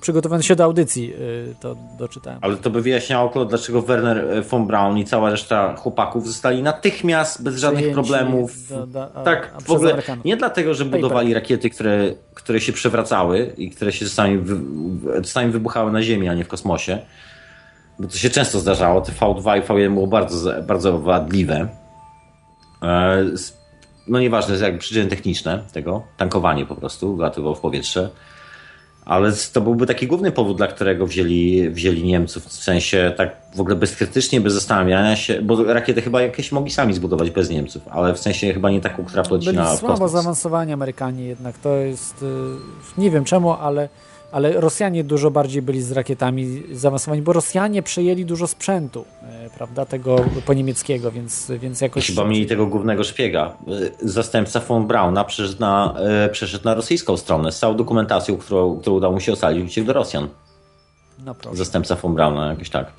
przygotowując się do audycji, y, to doczytałem. Ale to by wyjaśniało, dlaczego Werner e, von Braun i cała reszta chłopaków zostali natychmiast, bez żadnych problemów. do- do- a- tak, a w ogóle Amerykanów. nie dlatego, że budowali rakiety, które, które się przewracały i które się czasami, wy, czasami wybuchały na Ziemi, a nie w kosmosie. Bo to się często zdarzało. Te V2 i V1 było bardzo, bardzo wadliwe. E, No nieważne, jak przyczyny techniczne tego, tankowanie po prostu, latyło w powietrze. Ale to byłby taki główny powód, dla którego wzięli, wzięli Niemców, w sensie tak w ogóle bezkrytycznie, bez zastanawiania się, bo rakiety chyba jakieś mogli sami zbudować bez Niemców, ale w sensie chyba nie taką, która poleci Byli na w słabo zaawansowani Amerykanie jednak. To jest, y, nie wiem czemu, ale, ale Rosjanie dużo bardziej byli z rakietami zaawansowani, bo Rosjanie przejęli dużo sprzętu, y, prawda, tego po niemieckiego, więc, więc jakoś... Chyba mieli tego głównego szpiega. Y, Zastępca von Brauna przeszedł na, y, przeszedł na rosyjską stronę z całą dokumentacją, którą, którą udało mu się ocalić, uciekł do Rosjan. No proszę. Zastępca von Brauna, jakoś tak.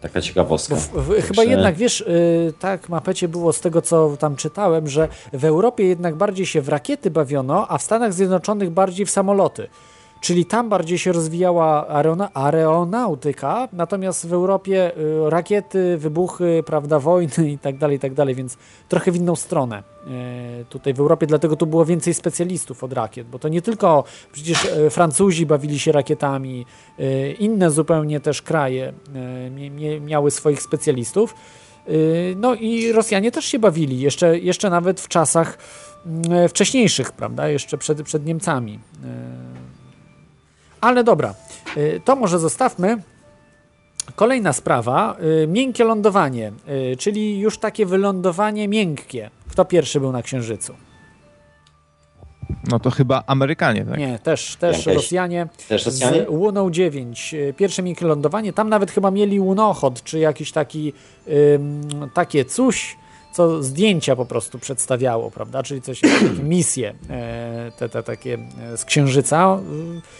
Taka ciekawostka. W, w, chyba Także- jednak, wiesz, y, tak mapecie było z tego, co tam czytałem, że w Europie jednak bardziej się w rakiety bawiono, a w Stanach Zjednoczonych bardziej w samoloty. Czyli tam bardziej się rozwijała aerona, aeronautyka, natomiast w Europie y, rakiety, wybuchy, prawda, wojny i tak dalej, i tak dalej, więc trochę w inną stronę y, tutaj w Europie, dlatego tu było więcej specjalistów od rakiet, bo to nie tylko przecież y, Francuzi bawili się rakietami, inne zupełnie też kraje miały swoich specjalistów. No i Rosjanie też się bawili, jeszcze, jeszcze nawet w czasach mm, wcześniejszych, prawda, jeszcze przed, przed Niemcami. Ale dobra, y, to może zostawmy. Kolejna sprawa, y, miękkie lądowanie, y, czyli już takie wylądowanie miękkie. Kto pierwszy był na Księżycu? No to chyba Amerykanie, tak? Nie, też, też Jakieś- Rosjanie. też Rosjanie? Z Łuną 9. y, Pierwsze miękkie lądowanie. Tam nawet chyba mieli łunochod, czy jakiś taki ym, takie coś, co zdjęcia po prostu przedstawiało, prawda? Czyli coś, misje e, te, te takie e, z Księżyca.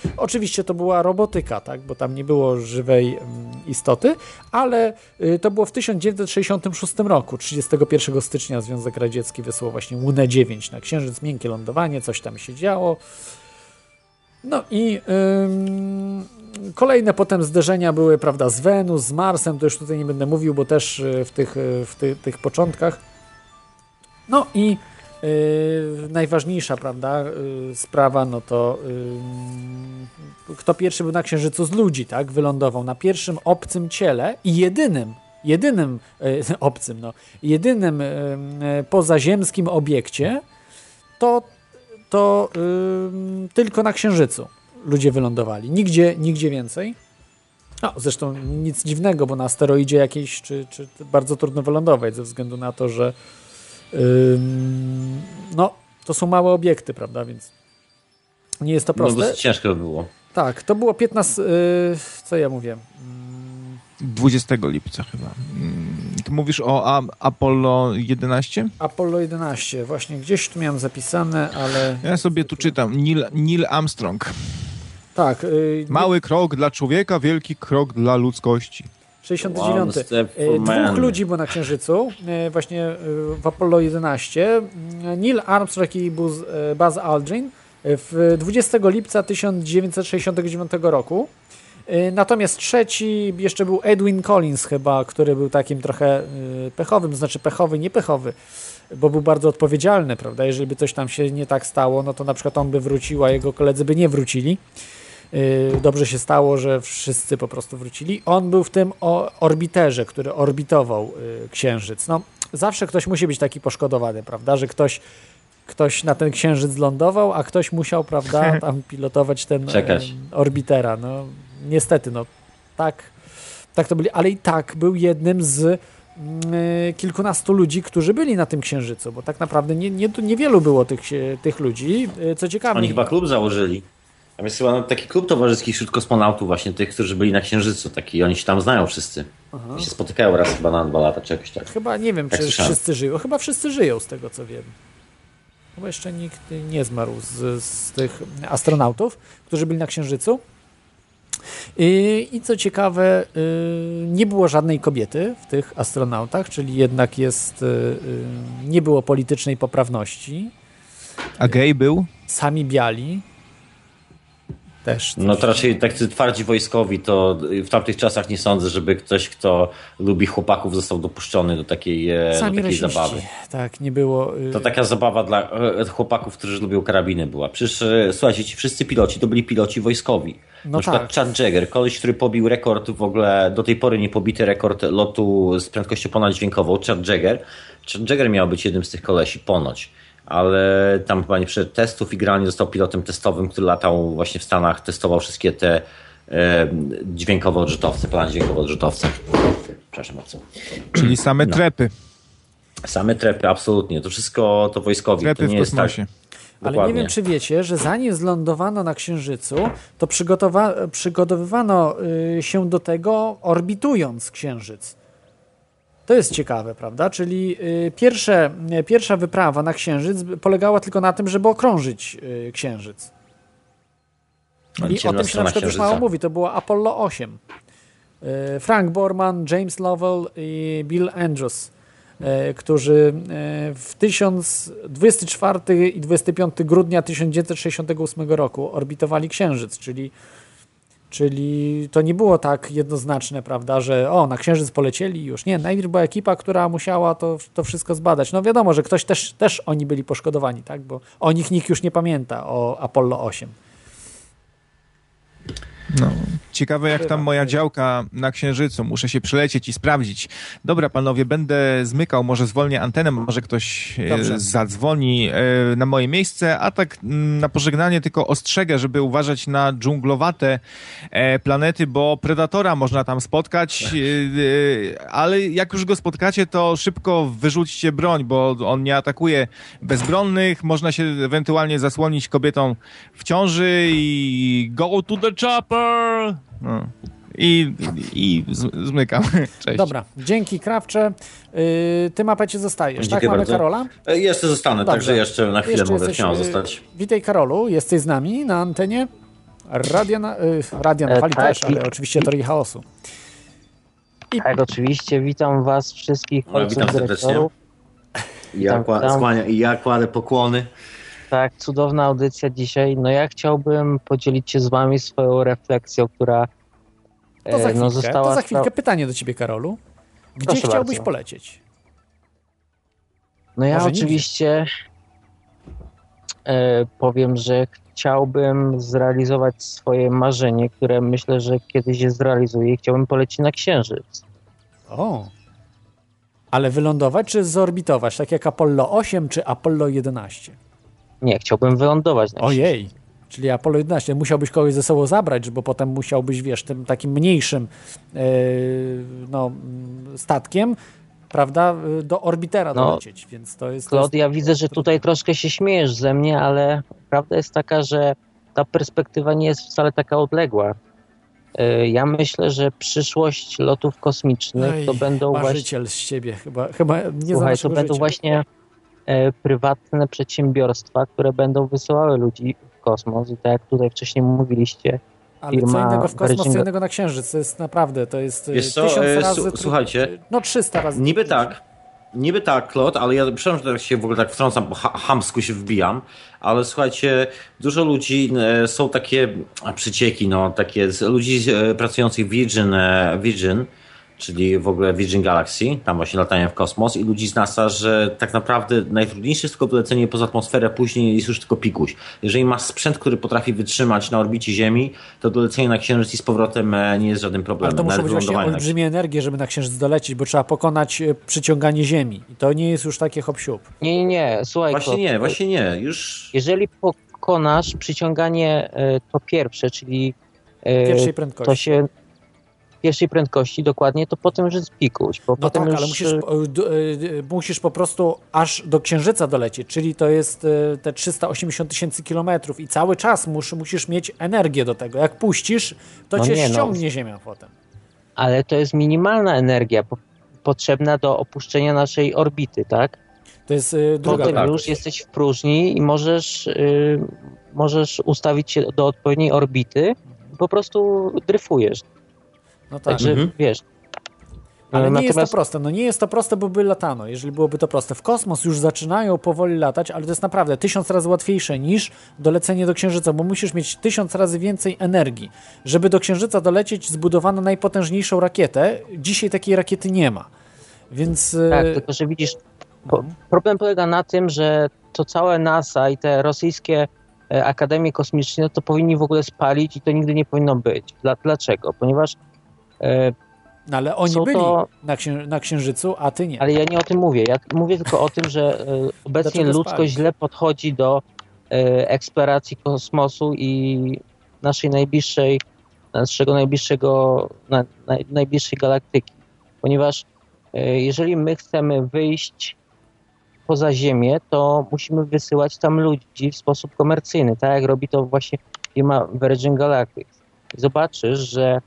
Y, Oczywiście to była robotyka, tak? Bo tam nie było żywej ym, istoty, ale to było w 1966 roku, 31 stycznia Związek Radziecki wysłał właśnie Łunę 9 na Księżyc, miękkie lądowanie, coś tam się działo. No i kolejne potem zderzenia były, prawda, z Wenus, z Marsem, to już tutaj nie będę mówił, bo też y, w tych, y, w ty, tych początkach. No i y, najważniejsza, prawda, y, sprawa, no to ym, kto pierwszy był na Księżycu z ludzi, tak, wylądował na pierwszym obcym ciele i jedynym, jedynym obcym, no, jedynym pozaziemskim obiekcie, to to tylko na Księżycu ludzie wylądowali. Nigdzie, nigdzie więcej. No, zresztą nic dziwnego, bo na asteroidzie jakiejś, czy, czy bardzo trudno wylądować ze względu na to, że ym, no, to są małe obiekty, prawda, więc nie jest to No proste. dosyć ciężko by było. Tak, to było 15, y, co ja mówię? 20 lipca chyba. Mm, Ty mówisz o A- Apollo 11? Apollo 11, właśnie gdzieś tu miałem zapisane, ale Ja sobie tu czytam. Neil, Neil Armstrong. Tak, y, Mały krok dla człowieka, wielki krok dla ludzkości. 69. One step E, for Dwóch ludzi było na Księżycu, e, właśnie w Apollo 11. Mm, Neil Armstrong i Buzz, Buzz Aldrin w 20 lipca 1969 roku. Natomiast trzeci jeszcze był Edwin Collins chyba, który był takim trochę pechowym, znaczy pechowy, nie pechowy, bo był bardzo odpowiedzialny, prawda? Jeżeli by coś tam się nie tak stało, no to na przykład on by wrócił, a jego koledzy by nie wrócili. Yy, Dobrze się stało, że wszyscy po prostu wrócili. On był w tym o- orbiterze, który orbitował yy, Księżyc. No, zawsze ktoś musi być taki poszkodowany, prawda? Że ktoś, ktoś na ten Księżyc lądował, a ktoś musiał, prawda, tam pilotować ten Czekać. em, orbitera. No, niestety, no tak, tak to byli, ale i tak był jednym z mm, y, kilkunastu ludzi, którzy byli na tym księżycu, bo tak naprawdę nie, nie, niewielu było tych, się- tych ludzi. Y, Co ciekawe, Oni chyba klub założyli. Tam jest chyba taki klub towarzyski wśród kosmonautów, właśnie tych, którzy byli na Księżycu. Taki, oni się tam znają wszyscy. Aha. I się spotykają raz chyba na dwa lata, czy jakoś tak. Chyba nie wiem, Tak czy słyszałem. wszyscy żyją. Chyba wszyscy żyją, z tego co wiem. Chyba jeszcze nikt nie zmarł z, z tych astronautów, którzy byli na Księżycu. I, I co ciekawe, y, nie było żadnej kobiety w tych astronautach, czyli jednak jest, y, y, nie było politycznej poprawności. A gej był? Sami biali. Też. No to raczej tak twardzi wojskowi, to w tamtych czasach nie sądzę, żeby ktoś, kto lubi chłopaków, został dopuszczony do takiej, e, Sami do takiej zabawy. Tak, nie było. y, To taka zabawa dla e, chłopaków, którzy lubią karabiny była. Przecież e, słuchajcie, ci wszyscy piloci to byli piloci wojskowi. No Na przykład tak. Chad Jagger, koleś, który pobił rekord w ogóle, do tej pory nie pobity rekord lotu z prędkością ponaddźwiękową, Chad Jagger. Chad Jagger miał być jednym z tych kolesi, ponoć. Ale tam chyba nie przed testów i generalnie został pilotem testowym, który latał właśnie w Stanach, testował wszystkie te e, dźwiękowe odrzutowce, ponadźwiękowe odrzutowce. Przepraszam bardzo. Czyli same No. trepy. Same trepy, absolutnie. To wszystko to wojskowi. Trepy to nie w jest kosmosie. tak. Ale nie wiem, czy wiecie, że zanim zlądowano na Księżycu, to przygotowa- przygotowywano y, się do tego orbitując Księżyc. To jest ciekawe, prawda? Czyli y, pierwsze, y, pierwsza wyprawa na Księżyc polegała tylko na tym, żeby okrążyć y, Księżyc. I o tym się na przykład już mało mówi. To było Apollo 8. Y, Frank Borman, James Lovell i Bill Andrews, którzy w 1024 i 25 grudnia 1968 roku orbitowali Księżyc, czyli Czyli to nie było tak jednoznaczne, prawda, że o, na Księżyc polecieli już. Nie, najpierw była ekipa, która musiała to, to wszystko zbadać. No wiadomo, że ktoś też, też oni byli poszkodowani, tak, bo o nich nikt już nie pamięta, o Apollo 8. No. Ciekawe jak tam moja działka na Księżycu. Muszę się przylecieć i sprawdzić. Dobra, panowie, będę zmykał, może zwolnię antenę, może ktoś e, Dobrze. zadzwoni e, na moje miejsce, a tak mm, na pożegnanie tylko ostrzegę, żeby uważać na dżunglowate e, planety, bo predatora można tam spotkać, e, ale jak już go spotkacie, to szybko wyrzućcie broń, bo on nie atakuje bezbronnych, można się ewentualnie zasłonić kobietą w ciąży i go to the chopper! No. I, i zmykam. Cześć. Dobra, dzięki Krawcze. Yy, ty mapecie zostajesz, tak? Dziękuję Mamy bardzo. Karola? E, Jeszcze zostanę, Dobrze. także jeszcze na chwilę Jeszcze mogę jesteś, y, zostać. Witaj Karolu, jesteś z nami na antenie Radia na, y, Radia na E, Fali tak, też, ale i- oczywiście Teorii Chaosu. Tak, oczywiście. Witam was wszystkich No, witam serdecznie. I ja, Witam, kła- skłania, I ja kładę pokłony. Tak, cudowna audycja dzisiaj. No ja chciałbym podzielić się z wami swoją refleksją, która To za e, chwilkę, no, została... to za chwilkę pytanie do ciebie Karolu. Gdzie Proszę chciałbyś bardzo. polecieć? No ja Może oczywiście e, powiem, że chciałbym zrealizować swoje marzenie, które myślę, że kiedyś je zrealizuję i chciałbym polecieć na Księżyc. O. Ale wylądować czy zorbitować, tak jak Apollo 8 czy Apollo 11? Nie, chciałbym wylądować na Ojej. Czyli Apollo 11. Musiałbyś kogoś ze sobą zabrać, bo potem musiałbyś, wiesz, tym takim mniejszym e, no, statkiem, prawda, y, do orbitera No, dolecieć, więc to jest... Claude, ja widzę, że tutaj troszkę się śmiejesz ze mnie, ale prawda jest taka, że ta perspektywa nie jest wcale taka odległa. E, Ja myślę, że przyszłość lotów kosmicznych Ej, to będą właśnie, z ciebie, chyba, chyba nie słuchaj, to będą życia. właśnie e, prywatne przedsiębiorstwa, które będą wysyłały ludzi w kosmos i tak jak tutaj wcześniej mówiliście, Ale co innego w kosmos, Virgin- co innego na Księżyc, to jest naprawdę, to jest y, Wiesz co, tysiąc e, razy... słuchajcie. No 300 razy. Niby tak, niby tak, Claude, ale ja przepraszam, że tak się w ogóle tak wtrącam, bo ha- hamsku się wbijam, ale słuchajcie, dużo ludzi e, są takie a, przycieki, no, takie z ludzi e, pracujących w Virgin, e, Virgin, czyli w ogóle Virgin Galaxy, tam właśnie latają w kosmos i ludzi z NASA, że tak naprawdę najtrudniejsze jest tylko dolecenie poza atmosferę, później jest już tylko pikuś. Jeżeli masz sprzęt, który potrafi wytrzymać na orbicie Ziemi, to dolecenie na Księżyc i z powrotem e, nie jest żadnym Ale problemem. to muszą być właśnie olbrzymie energie, żeby na Księżyc dolecieć, bo trzeba pokonać y, przyciąganie Ziemi. I to nie jest już takie hop siup. nie, nie, nie, słuchaj, Właśnie nie, właśnie nie. Już jeżeli pokonasz przyciąganie e, to pierwsze, czyli e, Pierwszej prędkości. to się pierwszej prędkości dokładnie, to potem już jest pikuś, bo No potem tak, już ale musisz, y, y, musisz po prostu aż do Księżyca dolecieć, czyli to jest y, te 380 tysięcy kilometrów i cały czas mus, musisz mieć energię do tego. Jak puścisz, to No cię nie, no. ściągnie Ziemia potem. ale to jest minimalna energia po, potrzebna do opuszczenia naszej orbity, tak? To jest y, druga Potem już jesteś w próżni i możesz, y, możesz ustawić się do odpowiedniej orbity, po prostu dryfujesz. No tak. Także Mhm. wiesz. Ale nie jest to Natomiast- proste. No nie jest to proste, bo by latano, jeżeli byłoby to proste. W kosmos już zaczynają powoli latać, ale to jest naprawdę tysiąc razy łatwiejsze niż dolecenie do Księżyca, bo musisz mieć tysiąc razy więcej energii. Żeby do Księżyca dolecieć, zbudowano najpotężniejszą rakietę. Dzisiaj takiej rakiety nie ma. Więc... Tak, e, tylko że widzisz, po, problem polega na tym, że to całe NASA i te rosyjskie e, akademie kosmiczne to powinni w ogóle spalić i to nigdy nie powinno być. Dla, dlaczego? Ponieważ No ale oni byli to- na, księ- na Księżycu, a ty nie. Ale ja nie o tym mówię. Ja mówię tylko o tym, że e, obecnie ludzkość źle podchodzi do e, eksploracji kosmosu i naszej najbliższej, naszego najbliższego, na, naj, najbliższej galaktyki. Ponieważ e, jeżeli my chcemy wyjść poza Ziemię, to musimy wysyłać tam ludzi w sposób komercyjny, tak jak robi to właśnie firma Virgin Galactic. Zobaczysz, że e,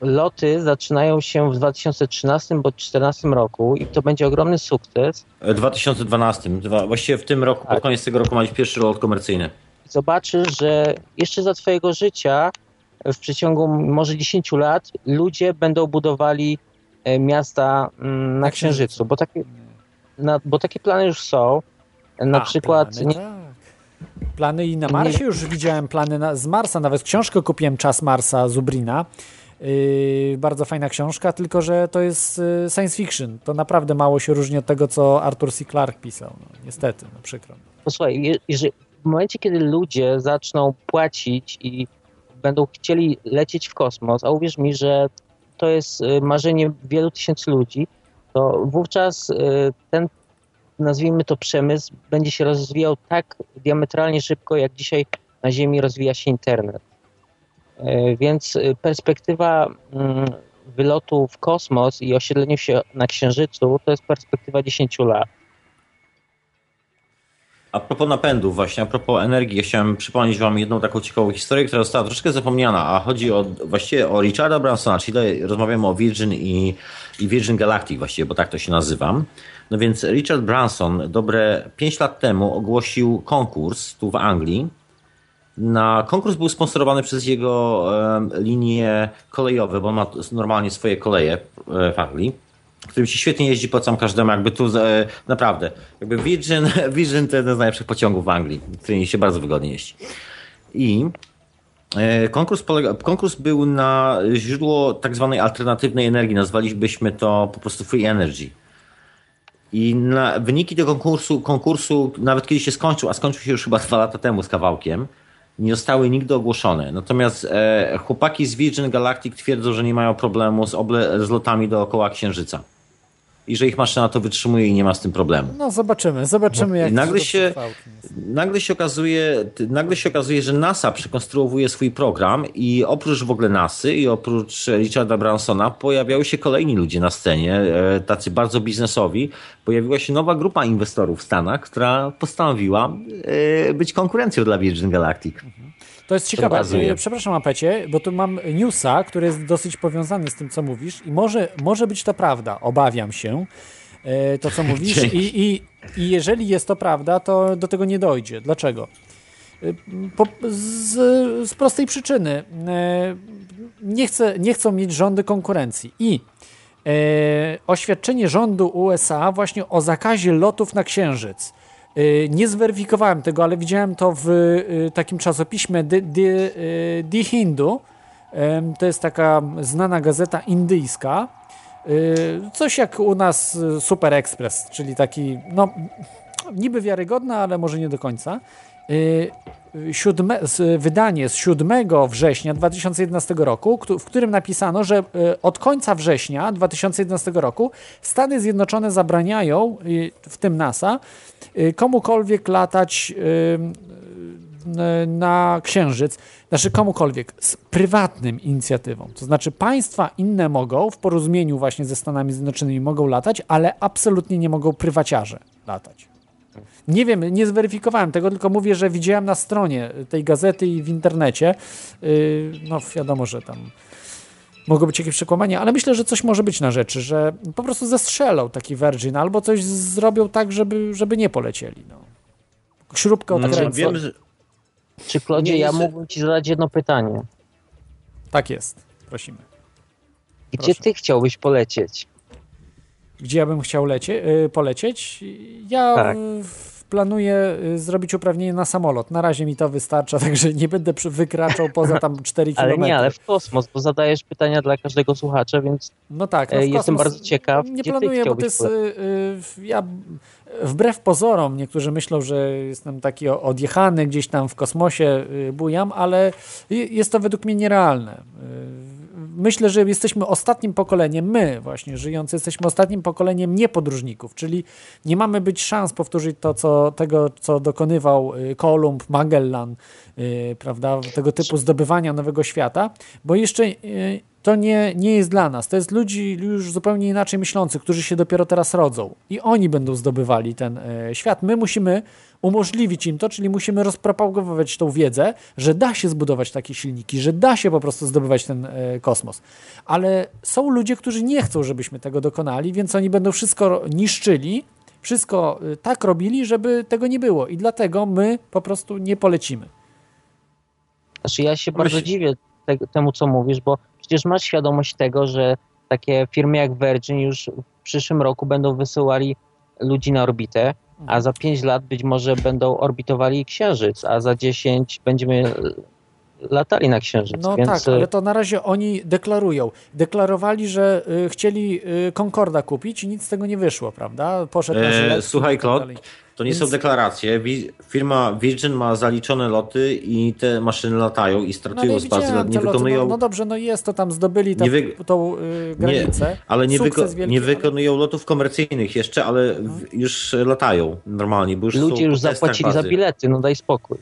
loty zaczynają się w 2013 bądź 2014 roku i to będzie ogromny sukces. W 2012. Dwa, właściwie w tym roku, pod koniec tego roku być pierwszy lot komercyjny. Zobaczysz, że jeszcze za twojego życia, w przeciągu może 10 lat, ludzie będą budowali e, miasta mm, na Księżycu, bo takie, na, bo takie plany już są. Na A, przykład plany, nie, tak. Plany i na Marsie już widziałem plany na, z Marsa, nawet książkę kupiłem Czas Marsa Zubrina. Yy, bardzo fajna książka, tylko że to jest yy, science fiction. To naprawdę mało się różni od tego, co Arthur C. Clarke pisał. No, niestety, no przykro. Posłuchaj, je- jeżeli, w momencie, kiedy ludzie zaczną płacić i będą chcieli lecieć w kosmos, a uwierz mi, że to jest y, marzenie wielu tysięcy ludzi, to wówczas y, ten, nazwijmy to przemysł, będzie się rozwijał tak diametralnie szybko, jak dzisiaj na Ziemi rozwija się internet. Y, Więc y, perspektywa mm, wylotu w kosmos i osiedleniu się na Księżycu to jest perspektywa 10 lat. A propos napędów właśnie, a propos energii, ja chciałem przypomnieć wam jedną taką ciekawą historię, która została troszeczkę zapomniana, a chodzi o, właściwie o Richarda Bransona, czyli rozmawiamy o Virgin i, i Virgin Galactic właściwie, bo tak to się nazywam. No więc Richard Branson dobre 5 lat temu ogłosił konkurs tu w Anglii. Na konkurs był sponsorowany przez jego linie kolejowe, bo on ma normalnie swoje koleje e, w Anglii którym się świetnie jeździ, polecam każdemu, jakby tu e, naprawdę, jakby Virgin, Virgin to jeden z najlepszych pociągów w Anglii, którym się bardzo wygodnie jeździ. I e, konkurs, polega, konkurs był na źródło tak zwanej alternatywnej energii, nazwalibyśmy to po prostu free energy. I na, wyniki tego konkursu, konkursu, nawet kiedy się skończył, a skończył się już chyba dwa lata temu z kawałkiem, nie zostały nigdy ogłoszone. Natomiast e, chłopaki z Virgin Galactic twierdzą, że nie mają problemu z, oble, z lotami dookoła Księżyca. I że ich maszyna to wytrzymuje i nie ma z tym problemu. No zobaczymy, zobaczymy jak I nagle to się, nagle, się okazuje, nagle się okazuje, że NASA przekonstruowuje swój program i oprócz w ogóle NASY i oprócz Richarda Bransona pojawiały się kolejni ludzie na scenie, e, tacy bardzo biznesowi. Pojawiła się nowa grupa inwestorów w Stanach, która postanowiła e, być konkurencją dla Virgin Galactic. To jest ciekawe. okazuje. E, Przepraszam, Apecie, bo tu mam newsa, który jest dosyć powiązany z tym, co mówisz i może, może być to prawda. Obawiam się e, to, co mówisz i, i, i jeżeli jest to prawda, to do tego nie dojdzie. Dlaczego? E, Po, z, z prostej przyczyny. E, Nie, chce, nie chcą mieć rządy konkurencji i e, oświadczenie rządu USA właśnie o zakazie lotów na Księżyc. E, Nie zweryfikowałem tego, ale widziałem to w e, takim czasopiśmie The, The Hindu. To jest taka znana gazeta indyjska. Coś jak u nas Super Express, czyli taki, no, niby wiarygodna, ale może nie do końca. Siódme, wydanie z 7 września 2011 roku, w którym napisano, że y, od końca września 2011 roku Stany Zjednoczone zabraniają, w tym NASA, y, komukolwiek latać y, na Księżyc, znaczy komukolwiek, z prywatnym inicjatywą. To znaczy państwa inne mogą, w porozumieniu właśnie ze Stanami Zjednoczonymi mogą latać, ale absolutnie nie mogą prywaciarze latać. Nie wiem, nie zweryfikowałem tego, tylko mówię, że widziałem na stronie tej gazety i w internecie. Yy, No wiadomo, że tam mogą być jakieś przekłamania, ale myślę, że coś może być na rzeczy, że po prostu zestrzelą taki Virgin albo coś zrobią tak, żeby, żeby nie polecieli. No. Śrubkę No, odkręcą. wiem, że, Czy Klodzie, ja jest- mógłbym ci zadać jedno pytanie. Tak jest, prosimy. Gdzie Proszę. ty chciałbyś polecieć? Gdzie ja bym chciał lecie, y, polecieć? Ja Tak. planuję y, zrobić uprawnienie na samolot. Na razie mi to wystarcza, także nie będę wykraczał poza tam 4 Ale km. nie, ale w kosmos, bo zadajesz pytania dla każdego słuchacza, więc No tak, no e, jestem bardzo ciekaw, Nie planuję, bo to jest. y, ja, wbrew pozorom, niektórzy myślą, że jestem taki odjechany, gdzieś tam w kosmosie bujam, ale jest to według mnie nierealne. Myślę, że jesteśmy ostatnim pokoleniem, my właśnie żyjący, jesteśmy ostatnim pokoleniem niepodróżników, czyli nie mamy być szans powtórzyć to, co, tego, co dokonywał y, Kolumb, Magellan, y, prawda, tego typu zdobywania nowego świata, bo jeszcze y, to nie, nie jest dla nas. To jest ludzi już zupełnie inaczej myślących, którzy się dopiero teraz rodzą i oni będą zdobywali ten e, świat. My musimy umożliwić im to, czyli musimy rozpropagować tą wiedzę, że da się zbudować takie silniki, że da się po prostu zdobywać ten e, kosmos. Ale są ludzie, którzy nie chcą, żebyśmy tego dokonali, więc oni będą wszystko niszczyli, wszystko e, tak robili, żeby tego nie było i dlatego my po prostu nie polecimy. Znaczy ja się bardzo dziwię te, temu, co mówisz, bo przecież masz świadomość tego, że takie firmy jak Virgin już w przyszłym roku będą wysyłali ludzi na orbitę, a za 5 lat być może będą orbitowali Księżyc, a za 10 będziemy latali na Księżyc. No więc tak, ale to na razie oni deklarują. Deklarowali, że y, chcieli y, Concorda kupić i nic z tego nie wyszło, prawda? Poszedł na E, słuchaj, tak Claude, dalej. To nie Więc- są deklaracje. Firma Virgin ma zaliczone loty i te maszyny latają i No, startują nie z bazy. widziałem Nie te loty. wykonują, No, no dobrze, no jest to tam, zdobyli tam, Nie wy- tą y, granicę. ale nie, wyko- wielki, nie ale- wykonują lotów komercyjnych jeszcze, ale w, już latają normalnie, bo już ludzie są już zapłacili za bazy. bilety, no daj spokój.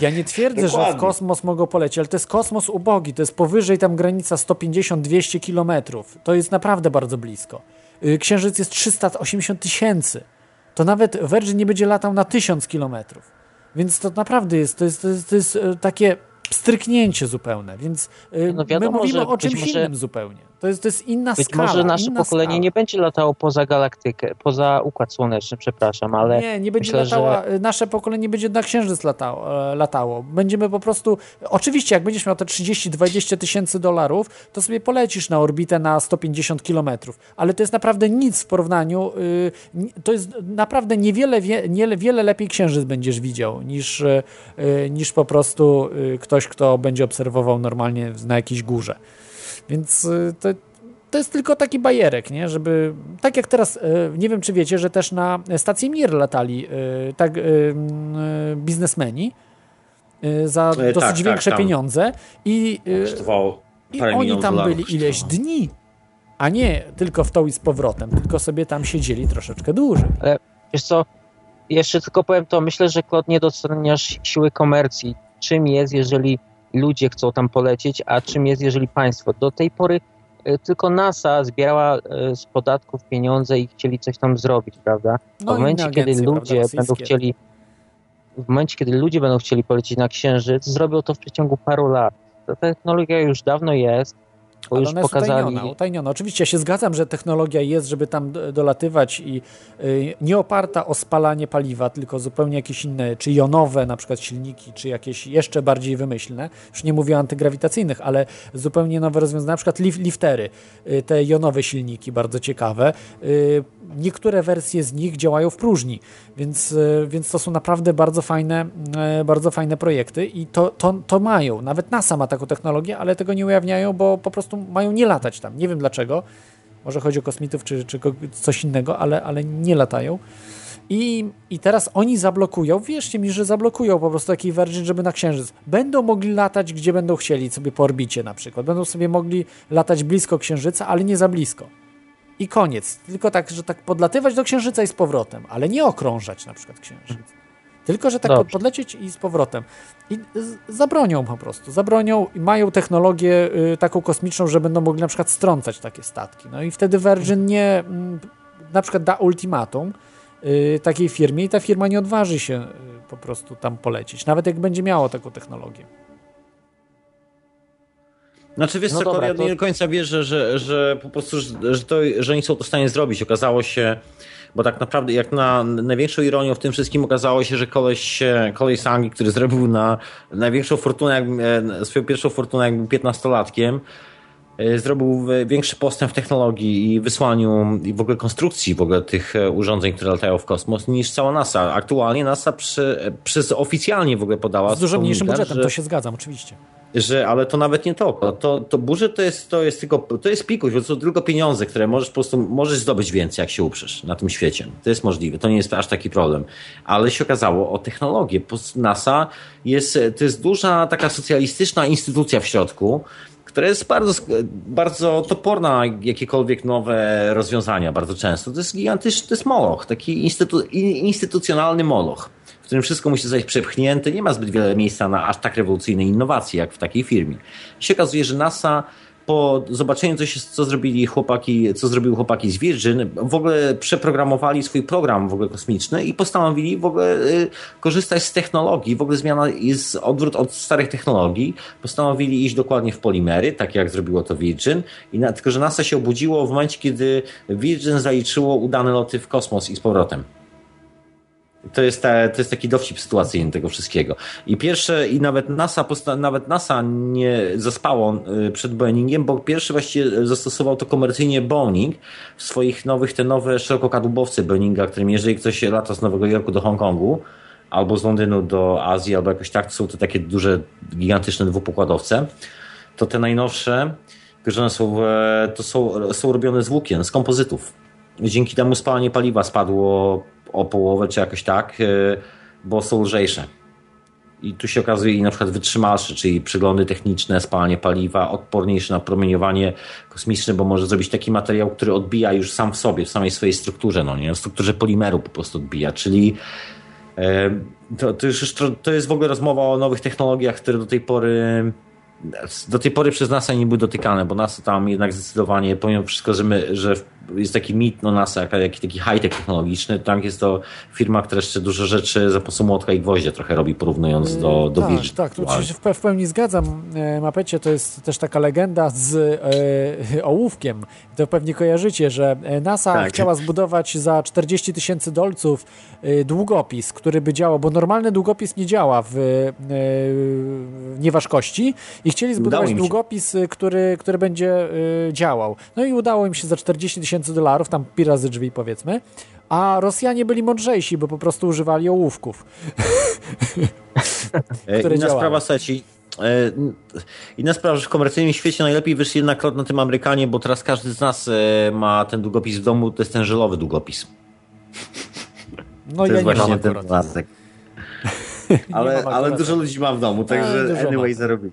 Ja nie twierdzę, że w kosmos mogą polecieć, ale to jest kosmos ubogi, to jest powyżej tam granica 150-200 kilometrów. To jest naprawdę bardzo blisko. Y, Księżyc jest 380 tysięcy. To nawet Virgin nie będzie latał na 1000 kilometrów. Więc to naprawdę jest, to jest, to jest, to jest e, takie stryknięcie zupełne, więc y, No wiadomo, my mówimy o czymś może- innym zupełnie. To jest, to jest inna Być skala. może nasze pokolenie skala. nie będzie latało poza galaktykę, poza Układ Słoneczny, przepraszam, ale Nie, nie będzie myślę, latała, że nasze pokolenie będzie na księżyc latało, e, latało. Będziemy po prostu, oczywiście jak będziesz miał te 30-20 tysięcy dolarów, to sobie polecisz na orbitę na 150 kilometrów, ale to jest naprawdę nic w porównaniu, y, to jest naprawdę niewiele, wie, nie, wiele lepiej księżyc będziesz widział niż, y, y, niż po prostu y, ktoś, kto będzie obserwował normalnie na jakiejś górze. Więc y, to, to jest tylko taki bajerek, nie? Żeby, tak jak teraz, e, nie wiem czy wiecie, że też na stację Mir latali e, tak m, e, biznesmeni za E, dosyć tak, większe tak, pieniądze i, i oni tam byli ileś dni, a nie tylko w tą i z powrotem, tylko sobie tam siedzieli troszeczkę dłużej. Ale wiesz co, jeszcze tylko powiem to, myślę, że Klot nie doceniasz siły komercji. Czym jest, jeżeli ludzie chcą tam polecieć, a czym jest, jeżeli państwo. Do tej pory e, tylko NASA zbierała e, z podatków pieniądze i chcieli coś tam zrobić, prawda? No A w momencie, inne kiedy agencje, ludzie prawda, będą chcieli w momencie, kiedy ludzie będą chcieli polecieć na Księżyc, zrobią to w przeciągu paru lat. Ta technologia już dawno jest, bo Ale już ona jest pokazali... utajniona, utajniona. Oczywiście ja się zgadzam, że technologia jest, żeby tam do- dolatywać i y, nie oparta o spalanie paliwa, tylko zupełnie jakieś inne, czy jonowe na przykład silniki, czy jakieś jeszcze bardziej wymyślne. Już nie mówię o antygrawitacyjnych, ale zupełnie nowe rozwiązania, na przykład lif, liftery, y, te jonowe silniki, bardzo ciekawe. Y, niektóre wersje z nich działają w próżni, więc, y, więc to są naprawdę bardzo fajne, y, bardzo fajne projekty i to, to, to mają. Nawet NASA ma taką technologię, ale tego nie ujawniają, bo po prostu mają nie latać tam. Nie wiem dlaczego. Może chodzi o kosmitów czy, czy coś innego, ale, ale nie latają. I, I teraz oni zablokują, wierzcie mi, że zablokują po prostu taki Virgin, żeby na Księżyc. Będą mogli latać, gdzie będą chcieli, sobie po orbicie na przykład. Będą sobie mogli latać blisko Księżyca, ale nie za blisko. I koniec. Tylko tak, że tak podlatywać do Księżyca i z powrotem, ale nie okrążać na przykład Księżyc. Tylko, że tak Dobrze. podlecieć i z powrotem. I zabronią po prostu. Zabronią i mają technologię y, taką kosmiczną, że będą mogli na przykład strącać takie statki. No i wtedy Virgin nie mm, na przykład da ultimatum y, takiej firmie i ta firma nie odważy się y, po prostu tam polecieć. Nawet jak będzie miało taką technologię. Znaczy wiesz No co, dobra, Konrad, to- nie do końca wierzę, że, że po prostu, że, to, że oni są to w stanie zrobić. Okazało się, bo tak naprawdę jak na największą ironią w tym wszystkim okazało się, że koleś, e, koleś z Anglii, który zrobił na największą fortunę, e, swoją pierwszą fortunę jak był 15-latkiem, e, zrobił większy postęp w technologii i wysłaniu i w ogóle konstrukcji w ogóle tych urządzeń, które latają w kosmos niż cała NASA. Aktualnie NASA przy, przez oficjalnie w ogóle podała Z dużo mniejszym budżetem, że, to się zgadzam, oczywiście że, ale to nawet nie to. To, to budżet to jest, to jest tylko, to jest pikuś, bo to tylko pieniądze, które możesz po prostu, możesz zdobyć więcej, jak się uprzesz na tym świecie. To jest możliwe, to nie jest aż taki problem. Ale się okazało o technologię. NASA jest, to jest duża taka socjalistyczna instytucja w środku, która jest bardzo, bardzo toporna na jakiekolwiek nowe rozwiązania bardzo często. To jest gigantyczny, to jest moloch, taki instytu, instytucjonalny moloch którym wszystko musi zostać przepchnięte. Nie ma zbyt wiele miejsca na aż tak rewolucyjne innowacje, jak w takiej firmie. I się okazuje, że NASA po zobaczeniu, co, się, co zrobili chłopaki, co zrobiły chłopaki z Virgin, w ogóle przeprogramowali swój program w ogóle kosmiczny i postanowili w ogóle y, korzystać z technologii. W ogóle zmiana jest odwrót od starych technologii. Postanowili iść dokładnie w polimery, tak jak zrobiło to Virgin. I na, tylko, że NASA się obudziło w momencie, kiedy Virgin zaliczyło udane loty w kosmos i z powrotem. To jest, ta, to jest taki dowcip sytuacyjny tego wszystkiego. I pierwsze, i nawet NASA, nawet NASA nie zaspało y, przed Boeingiem, bo pierwszy właściwie zastosował to komercyjnie Boeing w swoich nowych, te nowe szerokokadłubowce Boeinga, którym jeżeli ktoś lata z Nowego Jorku do Hongkongu, albo z Londynu do Azji, albo jakoś tak, są to takie duże, gigantyczne dwupokładowce, to te najnowsze, są, e, to są, są robione z włókien, z kompozytów. Dzięki temu spalanie paliwa spadło o połowę, czy jakoś tak, e, bo są lżejsze. I tu się okazuje i na przykład wytrzymalsze, czyli przeglądy techniczne, spalanie paliwa, odporniejsze na promieniowanie kosmiczne, bo może zrobić taki materiał, który odbija już sam w sobie, w samej swojej strukturze, no nie, w strukturze polimeru po prostu odbija, czyli e, to, to, już, to jest w ogóle rozmowa o nowych technologiach, które do tej pory do tej pory przez NASA nie były dotykane, bo NASA tam jednak zdecydowanie, pomimo wszystko, że, my, że jest taki mit no NASA, jakiś taki high-tech technologiczny, tam jest to firma, która jeszcze dużo rzeczy za pomocą młotka i gwoździa trochę robi, porównując do, do tak, Virgin. Tak, tu się w, w pełni zgadzam. E, Mapecie to jest też taka legenda z e, ołówkiem. To pewnie kojarzycie, że e, NASA tak. chciała zbudować za 40 tysięcy dolców e, długopis, który by działał, bo normalny długopis nie działa w, e, nieważkości i chcieli zbudować długopis, który, który będzie e, działał. No i udało im się za 40 tysięcy tysięcy dolarów, tam pi razy drzwi powiedzmy, a Rosjanie byli mądrzejsi, bo po prostu używali ołówków. które Inna działały. sprawa, Seci. E, inna sprawa, że w komercyjnym świecie najlepiej wyszli jednak na tym Amerykanie, bo teraz każdy z nas e, ma ten długopis w domu, to jest ten żelowy długopis. No to ja jest właśnie ten ale, ale dużo ludzi ma w domu, także anyway zarobi.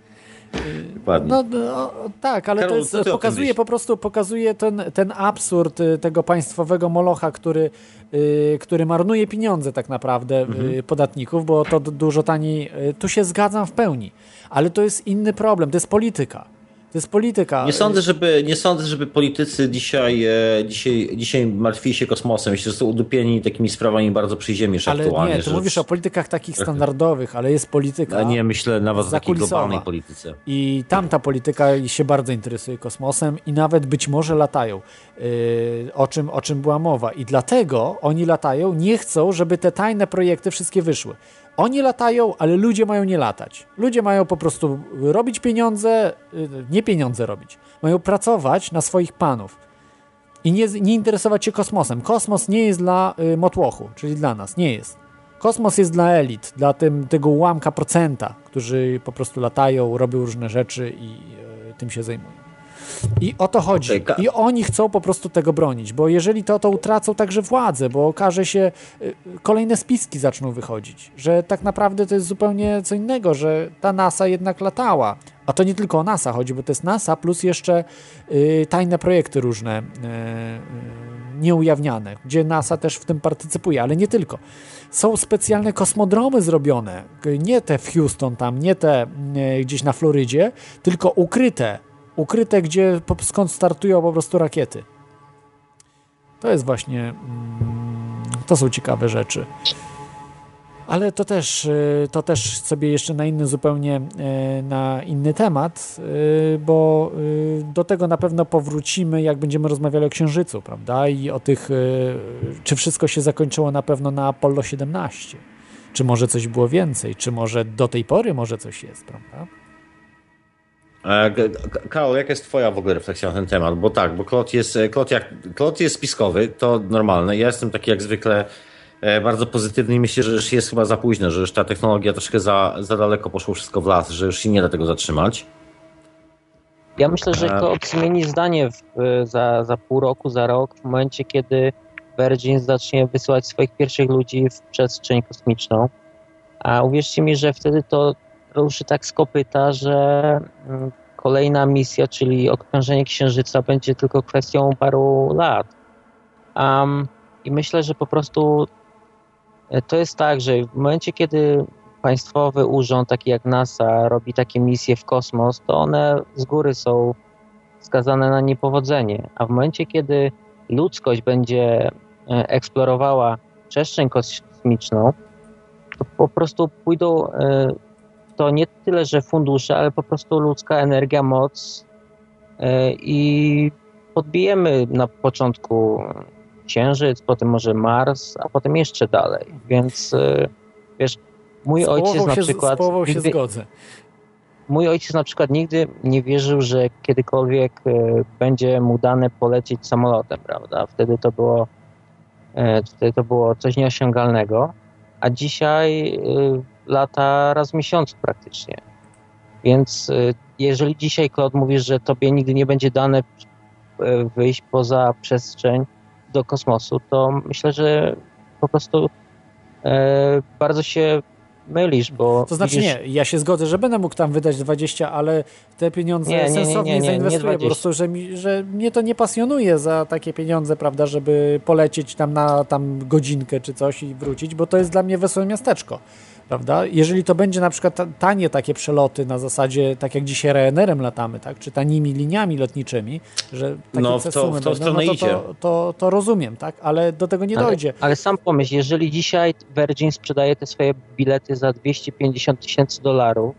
No, no, tak, ale Karol, to jest, pokazuje po prostu pokazuje ten, ten absurd y, tego państwowego molocha, który, yy, który marnuje pieniądze tak naprawdę mhm. yy, podatników, bo to dużo taniej. Tu się zgadzam w pełni, ale to jest inny problem, to jest polityka. To jest polityka. Nie sądzę, żeby, nie sądzę, żeby politycy dzisiaj, e, dzisiaj, dzisiaj martwili się kosmosem. Myślę, że są udupieni takimi sprawami bardzo przyziemiesz ale aktualnie. nie, ty mówisz o politykach takich standardowych, ale jest polityka. A nie, myślę nawet o takiej globalnej polityce. I tamta polityka się bardzo interesuje kosmosem i nawet być może latają. Yy, o, czym, o czym była mowa. I dlatego oni latają, nie chcą, żeby te tajne projekty wszystkie wyszły. Oni latają, ale ludzie mają nie latać. Ludzie mają po prostu robić pieniądze, y, nie pieniądze robić. Mają pracować na swoich panów i nie, nie interesować się kosmosem. Kosmos nie jest dla y, motłochu, czyli dla nas, nie jest. Kosmos jest dla elit, dla tym, tego ułamka procenta, którzy po prostu latają, robią różne rzeczy i y, tym się zajmują. I o to chodzi. I oni chcą po prostu tego bronić, bo jeżeli to, to utracą także władzę, bo okaże się, y, kolejne spiski zaczną wychodzić, że tak naprawdę to jest zupełnie co innego, że ta NASA jednak latała. A to nie tylko o NASA chodzi, bo to jest NASA plus jeszcze y, tajne projekty różne, y, y, nieujawniane, gdzie NASA też w tym partycypuje, ale nie tylko. Są specjalne kosmodromy zrobione, nie te w Houston tam, nie te y, gdzieś na Florydzie, tylko ukryte ukryte, gdzie skąd startują po prostu rakiety. To jest właśnie. Mm, to są ciekawe rzeczy. Ale to też, y, to też sobie jeszcze na inny zupełnie, y, na inny temat, y, bo do tego na pewno powrócimy, jak będziemy rozmawiali o Księżycu, prawda? I o tych, czy wszystko się zakończyło na pewno na Apollo 17. Czy może coś było więcej? Czy może do tej pory może coś jest, prawda? E, Karol, jaka jest twoja w ogóle refleksja na ten temat? Bo tak, bo Klot jest, Klot jak, Klot jest spiskowy, to normalne. Ja jestem taki jak zwykle e, bardzo pozytywny i myślę, że już jest chyba za późno, że już ta technologia troszkę za, za daleko poszło wszystko w las, że już się nie da tego zatrzymać. Ja myślę, że e, Klot zmieni zdanie w, za, za pół roku, za rok, w momencie, kiedy Virgin zacznie wysyłać swoich pierwszych ludzi w przestrzeń kosmiczną. A uwierzcie mi, że wtedy to ruszy tak z kopyta, że mm, kolejna misja, czyli okrążenie Księżyca, będzie tylko kwestią paru lat. Um, I myślę, że po prostu e, to jest tak, że w momencie, kiedy państwowy urząd, taki jak NASA, robi takie misje w kosmos, to one z góry są skazane na niepowodzenie. A w momencie, kiedy ludzkość będzie e, eksplorowała przestrzeń kosmiczną, to po prostu pójdą e, to nie tyle, że fundusze, ale po prostu ludzka energia, moc e, i podbijemy na początku Księżyc, potem może Mars, a potem jeszcze dalej. Więc e, wiesz, mój z ojciec na się, przykład. Z się zgodzę. Mój ojciec na przykład nigdy nie wierzył, że kiedykolwiek e, będzie mu dane polecieć samolotem, prawda? Wtedy to było, wtedy to było coś nieosiągalnego. A dzisiaj lata raz w miesiącu praktycznie. Więc y, jeżeli dzisiaj, Claude, mówisz, że tobie nigdy nie będzie dane y, wyjść poza przestrzeń do kosmosu, to myślę, że po prostu y, bardzo się mylisz, bo... To znaczy widzisz... nie, ja się zgodzę, że będę mógł tam wydać 20, ale te pieniądze nie, nie, sensownie nie, nie, zainwestuję, po prostu, że, mi, że mnie to nie pasjonuje za takie pieniądze, prawda, żeby polecieć tam na tam godzinkę czy coś i wrócić, bo to jest dla mnie wesołe miasteczko prawda? Jeżeli to będzie na przykład tanie takie przeloty na zasadzie, tak jak dzisiaj Ryanerem latamy, tak? Czy tanimi liniami lotniczymi, że takie no, w to, w tą będą, no to, to, to, to, rozumiem, tak? Ale do tego nie ale, dojdzie. Ale sam pomyśl, jeżeli dzisiaj Virgin sprzedaje te swoje bilety za 250 tysięcy dolarów,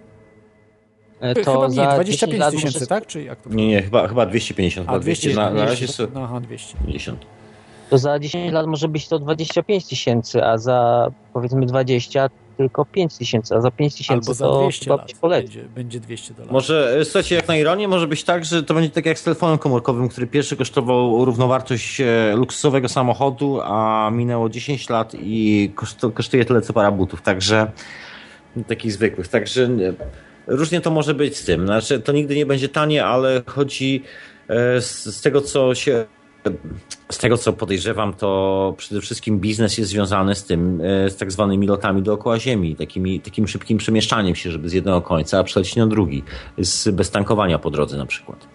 e, to chyba za 25 tysięcy, tak? Czy jak to nie, nie, chyba, chyba 250. A, 200, na, na razie jest... No, aha, 250. To za 10 lat może być to 25 tysięcy, a za powiedzmy 20 tylko 5 tysięcy, a za 5 tysięcy to chyba lat będzie, będzie 200 dolarów. Może, e, słuchajcie, jak na ironię, może być tak, że to będzie tak jak z telefonem komórkowym, który pierwszy kosztował równowartość e, luksusowego samochodu, a minęło 10 lat i kosztuje tyle co para butów, także takich zwykłych, także różnie to może być z tym. Znaczy, to nigdy nie będzie tanie, ale chodzi e, z, z tego, co się z tego co podejrzewam, to przede wszystkim biznes jest związany z tym, e, z tak zwanymi lotami dookoła Ziemi, takimi, takim szybkim przemieszczaniem się, żeby z jednego końca przelecieć na drugi, z, bez tankowania po drodze na przykład.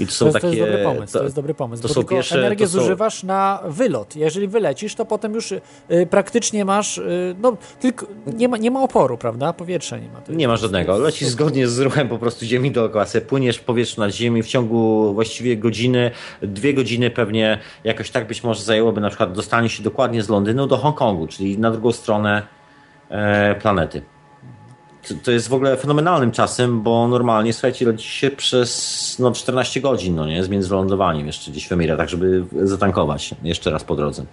I to, są to, takie, to jest dobry pomysł. To, to jest dobry pomysł. To bo są pierwsze, energię są... zużywasz na wylot. Jeżeli wylecisz, to potem już y, praktycznie masz, y, no tylko nie ma, nie ma oporu, prawda? Powietrza nie ma. nie ma żadnego. Lecisz zgodnie z ruchem po prostu ziemi dookoła. Se płyniesz w powietrzu nad ziemi w ciągu właściwie godziny, dwie godziny pewnie jakoś tak być może zajęłoby na przykład dostanie się dokładnie z Londynu do Hongkongu, czyli na drugą stronę e, planety to jest w ogóle fenomenalnym czasem, bo normalnie, słuchajcie, leci się przez no, 14 godzin, no nie, z międzylądowaniem jeszcze gdzieś w Emiratach, żeby zatankować jeszcze raz po drodze.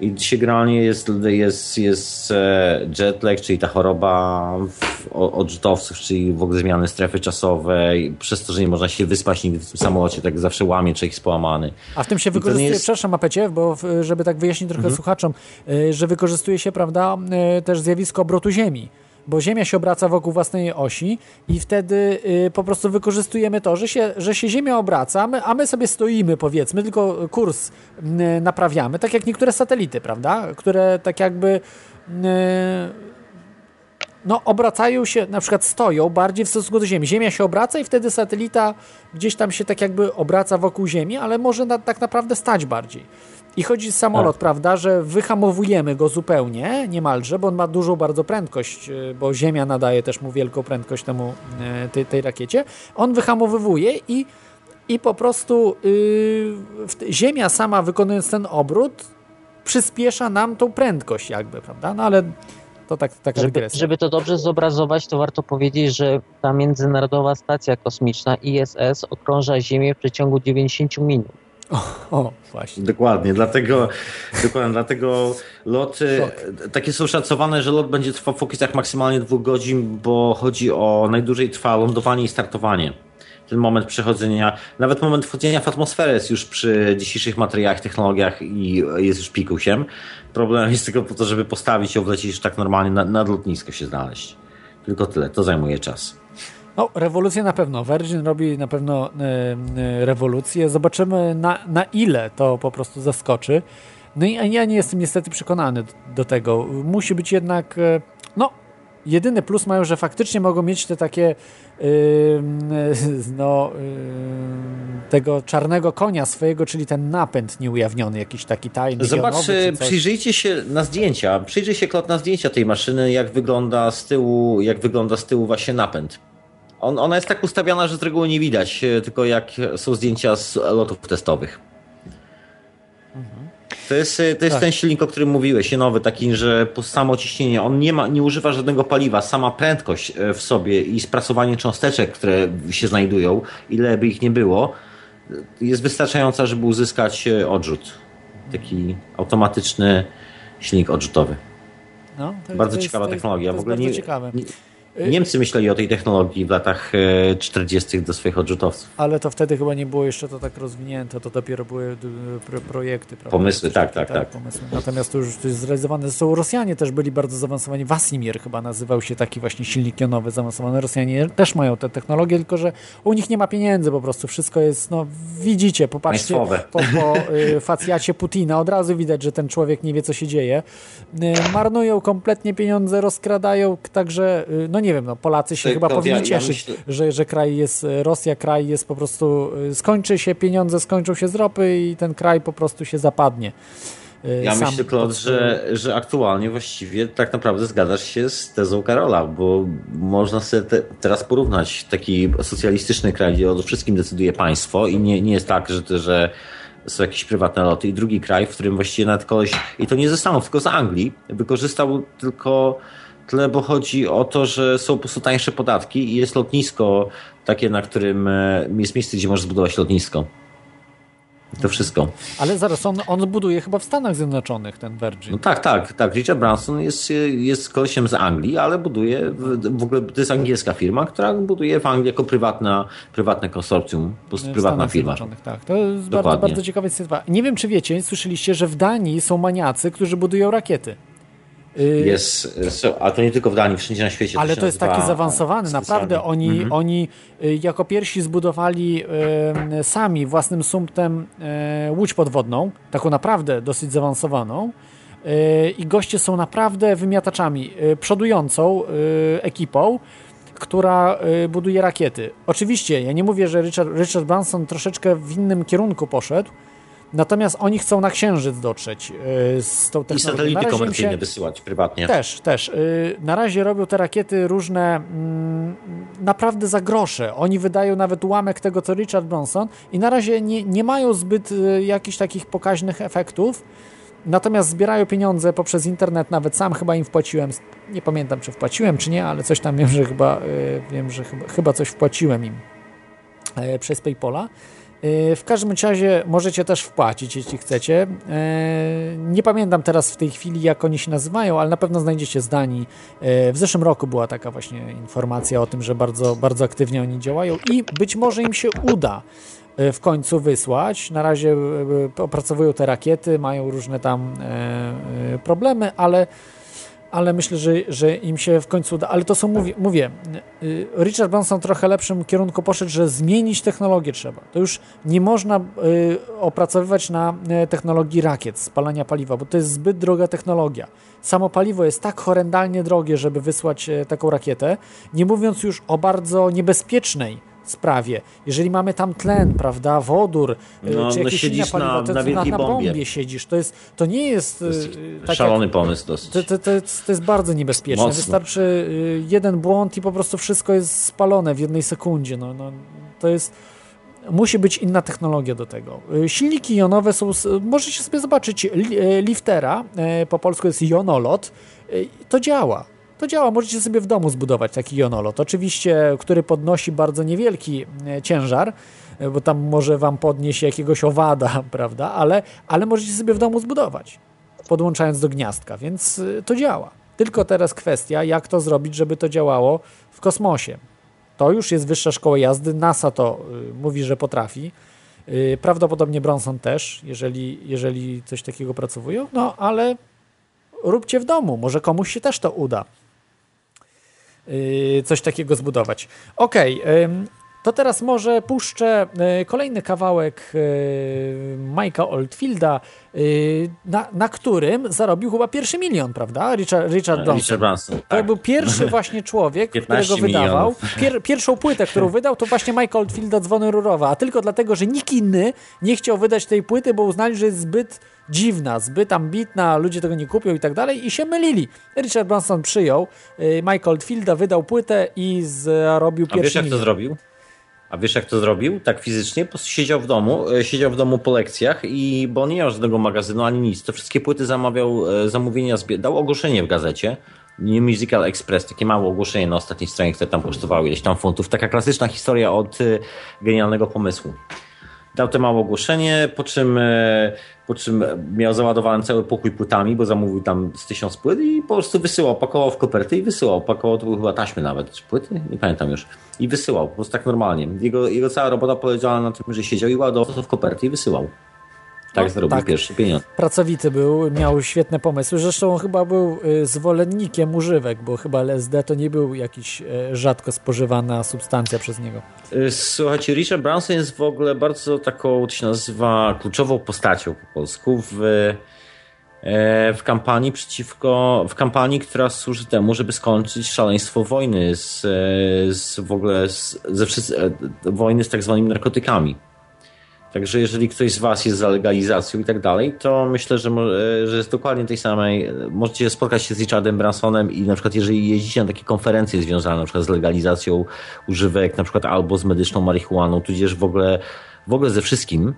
I dzisiaj generalnie jest, jest, jest e, jetlag, czyli ta choroba odrzutowców, czyli w ogóle zmiany strefy czasowej, przez to, że nie można się wyspać nigdy w tym samolocie, tak zawsze łamie człowiek jest połamany. A w tym się wykorzystuje, jest... przepraszam Apecie, bo żeby tak wyjaśnić trochę mhm. słuchaczom, e, że wykorzystuje się, prawda, e, też zjawisko obrotu Ziemi bo Ziemia się obraca wokół własnej osi i wtedy y, po prostu wykorzystujemy to, że się, że się Ziemia obraca, a my, a my sobie stoimy, powiedzmy, tylko kurs y, naprawiamy, tak jak niektóre satelity, prawda? Które tak jakby y, no, obracają się, na przykład stoją bardziej w stosunku do Ziemi. Ziemia się obraca i wtedy satelita gdzieś tam się tak jakby obraca wokół Ziemi, ale może na, tak naprawdę stać bardziej. I chodzi samolot, tak. prawda, że wyhamowujemy go zupełnie, niemalże, bo on ma dużą bardzo prędkość, y, bo Ziemia nadaje też mu wielką prędkość temu, y, tej, tej rakiecie. On wyhamowywuje i, i po prostu yy, Ziemia sama wykonując ten obrót przyspiesza nam tą prędkość jakby, prawda? No ale to tak, taka Żeby, dygresja. żeby to dobrze zobrazować, to warto powiedzieć, że ta Międzynarodowa Stacja Kosmiczna ISS okrąża Ziemię w przeciągu 90 minut. O, właśnie. Dokładnie, dlatego, dokładnie, dlatego loty, takie są szacowane, że lot będzie trwał w okolicach maksymalnie dwóch godzin, bo chodzi o najdłużej trwa lądowanie i startowanie. Ten moment przechodzenia, nawet moment wchodzenia w atmosferę jest już przy dzisiejszych materiałach, technologiach i jest już pikusiem. Problem jest tylko po to, żeby postawić ją, wlecieć już tak normalnie na, nad lotnisko się znaleźć. Tylko tyle, to zajmuje czas. No, rewolucję na pewno. Virgin robi na pewno e, e, rewolucję. Zobaczymy na, na ile to po prostu zaskoczy. No i ja nie jestem niestety przekonany do, tego. Musi być jednak, e, no, jedyny plus mają, że faktycznie mogą mieć te takie yy, no, yy, tego czarnego konia swojego, czyli ten napęd nieujawniony, jakiś taki tajny. Zobacz, jonowy coś. przyjrzyjcie się na zdjęcia, przyjrzyj się Klot na zdjęcia tej maszyny, jak wygląda z tyłu, jak wygląda z tyłu właśnie napęd. On, ona jest tak ustawiona, że z reguły nie widać, e, tylko jak są zdjęcia z lotów testowych. To jest, e, to jest Tak. ten silnik, o którym mówiłeś, nowy, taki, że samo ciśnienie, on nie, ma, nie używa żadnego paliwa, sama prędkość e, w sobie i sprasowanie cząsteczek, które się znajdują, ile by ich nie było, jest wystarczająca, żeby uzyskać odrzut. Taki automatyczny silnik odrzutowy. No, Bardzo jest- ciekawa to jest- technologia. To W jest ogóle bardzo nie, ciekawe. nie, Niemcy myśleli o tej technologii w latach e, 40. do swoich odrzutowców. Ale to wtedy chyba nie było jeszcze to tak rozwinięte, to dopiero były projekty. Prawda? Pomysły, tak, tak, tak. Pomysły. Natomiast to już to jest zrealizowane. Są Rosjanie też byli bardzo zaawansowani. Wasimir chyba nazywał się taki właśnie silnik jonowy zaawansowany. Rosjanie też mają tę technologię, tylko że u nich nie ma pieniędzy po prostu. Wszystko jest, no widzicie, popatrzcie Państwowe. po, po y, facjacie Putina. Od razu widać, że ten człowiek nie wie, co się dzieje. Y, marnują kompletnie pieniądze, rozkradają, także, y, no nie wiem, no Polacy się To- chyba powinni ja- ja cieszyć, myślę- że, że kraj jest, e, Rosja, kraj jest po prostu, y, skończy się pieniądze, skończą się z ropy i ten kraj po prostu się zapadnie. Y, Ja sam myślę, pod- że, że aktualnie właściwie tak naprawdę zgadzasz się z tezą Karola, bo można sobie te, teraz porównać taki socjalistyczny kraj, gdzie o wszystkim decyduje państwo i nie, nie jest tak, że, że są jakieś prywatne loty i drugi kraj, w którym właściwie nawet koleś, i to nie ze Stanów, tylko z Anglii, wykorzystał tylko tyle, bo chodzi o to, że są po prostu tańsze podatki i jest lotnisko takie, na którym e, jest miejsce, gdzie możesz zbudować lotnisko. To wszystko. Ale zaraz, on, on buduje chyba w Stanach Zjednoczonych ten Virgin. No tak, tak, tak. Richard Branson jest, jest kolesiem z Anglii, ale buduje, w, w ogóle to jest angielska firma, która buduje w Anglii jako prywatna, prywatne konsorcjum, po prostu prywatna Stanach firma. Zjednoczonych, Tak, to jest bardzo, Dokładnie. bardzo ciekawa inicjatywa. Nie wiem, czy wiecie, słyszeliście, że w Danii są maniacy, którzy budują rakiety. Y, Jest, so, a to nie tylko w Danii, wszędzie na świecie. Ale się to jest taki zaawansowany. Naprawdę oni, Mhm. oni y, jako pierwsi zbudowali y, sami własnym sumptem y, łódź podwodną, taką naprawdę dosyć zaawansowaną. Y, I goście są naprawdę wymiataczami, y, przodującą y, ekipą, która y, buduje rakiety. Oczywiście, ja nie mówię, że Richard, Richard Branson troszeczkę w innym kierunku poszedł, natomiast oni chcą na Księżyc dotrzeć y, z tą I technologią. Na satelity komercyjne się- wysyłać prywatnie. też, też. Y, Na razie robią te rakiety różne mm, naprawdę za grosze. Oni wydają nawet ułamek tego, co Richard Branson i na razie nie, nie mają zbyt y, jakichś takich pokaźnych efektów. Natomiast zbierają pieniądze poprzez internet, nawet sam chyba im wpłaciłem. Nie pamiętam, czy wpłaciłem, czy nie, ale coś tam wiem, że chyba, wiem, że chyba, chyba coś wpłaciłem im e, przez PayPola. E, W każdym razie możecie też wpłacić, jeśli chcecie. E, Nie pamiętam teraz w tej chwili, jak oni się nazywają, ale na pewno znajdziecie z Danii. E, W zeszłym roku była taka właśnie informacja o tym, że bardzo, bardzo aktywnie oni działają i być może im się uda w końcu wysłać. Na razie opracowują te rakiety, mają różne tam problemy, ale ale myślę, że, że im się w końcu uda. Ale to są, mówię, mówię, y, Richard Branson trochę lepszym kierunku poszedł, że zmienić technologię trzeba. To już nie można y, opracowywać na y, technologii rakiet, spalania paliwa, bo to jest zbyt droga technologia. Samo paliwo jest tak horrendalnie drogie, żeby wysłać y, taką rakietę, nie mówiąc już o bardzo niebezpiecznej sprawie. Jeżeli mamy tam tlen, prawda, wodór, y, No, czy no jakieś inne na- to na na, na bombie. bombie siedzisz. To, jest, to nie jest, To jest y, tak jak- szalony pomysł dosyć. to, to, to, jest, to jest bardzo niebezpieczne. Mocno. Wystarczy y, jeden błąd i po prostu wszystko jest spalone w jednej sekundzie. No, no, to jest. Musi być inna technologia do tego. Silniki jonowe są. Możecie sobie zobaczyć li- e, liftera, e, po polsku jest jonolot. To działa. To działa. Możecie sobie w domu zbudować taki jonolot. Oczywiście, który podnosi bardzo niewielki e, ciężar, e, bo tam może wam podnieść jakiegoś owada, prawda? Ale, ale możecie sobie w domu zbudować, podłączając do gniazdka, więc y, to działa. Tylko teraz kwestia, jak to zrobić, żeby to działało w kosmosie. To już jest wyższa szkoła jazdy. NASA to y, mówi, że potrafi. Y, Prawdopodobnie Bronson też, jeżeli, jeżeli coś takiego pracowują. No ale róbcie w domu. Może komuś się też to uda. Y, Coś takiego zbudować. Okej. ym, to teraz może puszczę y, kolejny kawałek y, Mike'a Oldfielda, y, na, na którym zarobił chyba pierwszy milion, prawda? Richard, Richard Branson. Richard Branson, To tak. był pierwszy właśnie człowiek, 15 którego wydawał. Pier, pierwszą płytę, którą wydał, to właśnie Mike Oldfielda Dzwony Rurowe, a tylko dlatego, że nikt inny nie chciał wydać tej płyty, bo uznali, że jest zbyt dziwna, zbyt ambitna, ludzie tego nie kupią i tak dalej i się mylili. Richard Branson przyjął Mike Oldfielda, wydał płytę i zarobił A wiesz pierwszy jak to zrobił? A wiesz jak to zrobił? Tak fizycznie? Po siedział w domu, e, siedział w domu po lekcjach i bo nie miał żadnego magazynu ani nic. To wszystkie płyty zamawiał, e, zamówienia, dał ogłoszenie w gazecie. New Musical Express, takie małe ogłoszenie na ostatniej stronie, które tam kosztowało ileś tam funtów. Taka klasyczna historia od e, genialnego pomysłu. Dał to małe ogłoszenie, po czym, po czym miał załadowany cały pokój płytami, bo zamówił tam z tysiąc płyt i po prostu wysyłał, pakował w koperty i wysyłał. Pakował, to były chyba taśmy nawet, czy płyty? Nie pamiętam już. I wysyłał, po prostu tak normalnie. Jego, jego cała robota polegała na tym, że siedział i ładował to w koperty i wysyłał. Tak No, zarobił tak. pierwszy pieniądz. Pracowity był, miał świetne pomysły. Zresztą on chyba był y, zwolennikiem używek, bo chyba LSD to nie był jakiś e, rzadko spożywana substancja przez niego. Y, Słuchajcie, Richard Branson jest w ogóle bardzo taką, to się nazywa, kluczową postacią po polsku w, e, w kampanii przeciwko, w kampanii, która służy temu, żeby skończyć szaleństwo wojny z, e, z w ogóle z, ze wszyscy, e, wojny z tak zwanymi narkotykami. Także jeżeli ktoś z Was jest za legalizacją i tak dalej, to myślę, że, e, że jest dokładnie tej samej. Możecie spotkać się z Richardem Bransonem i na przykład jeżeli jeździcie na takie konferencje związane na przykład z legalizacją używek, na przykład albo z medyczną marihuaną, tudzież w ogóle, w ogóle ze wszystkim,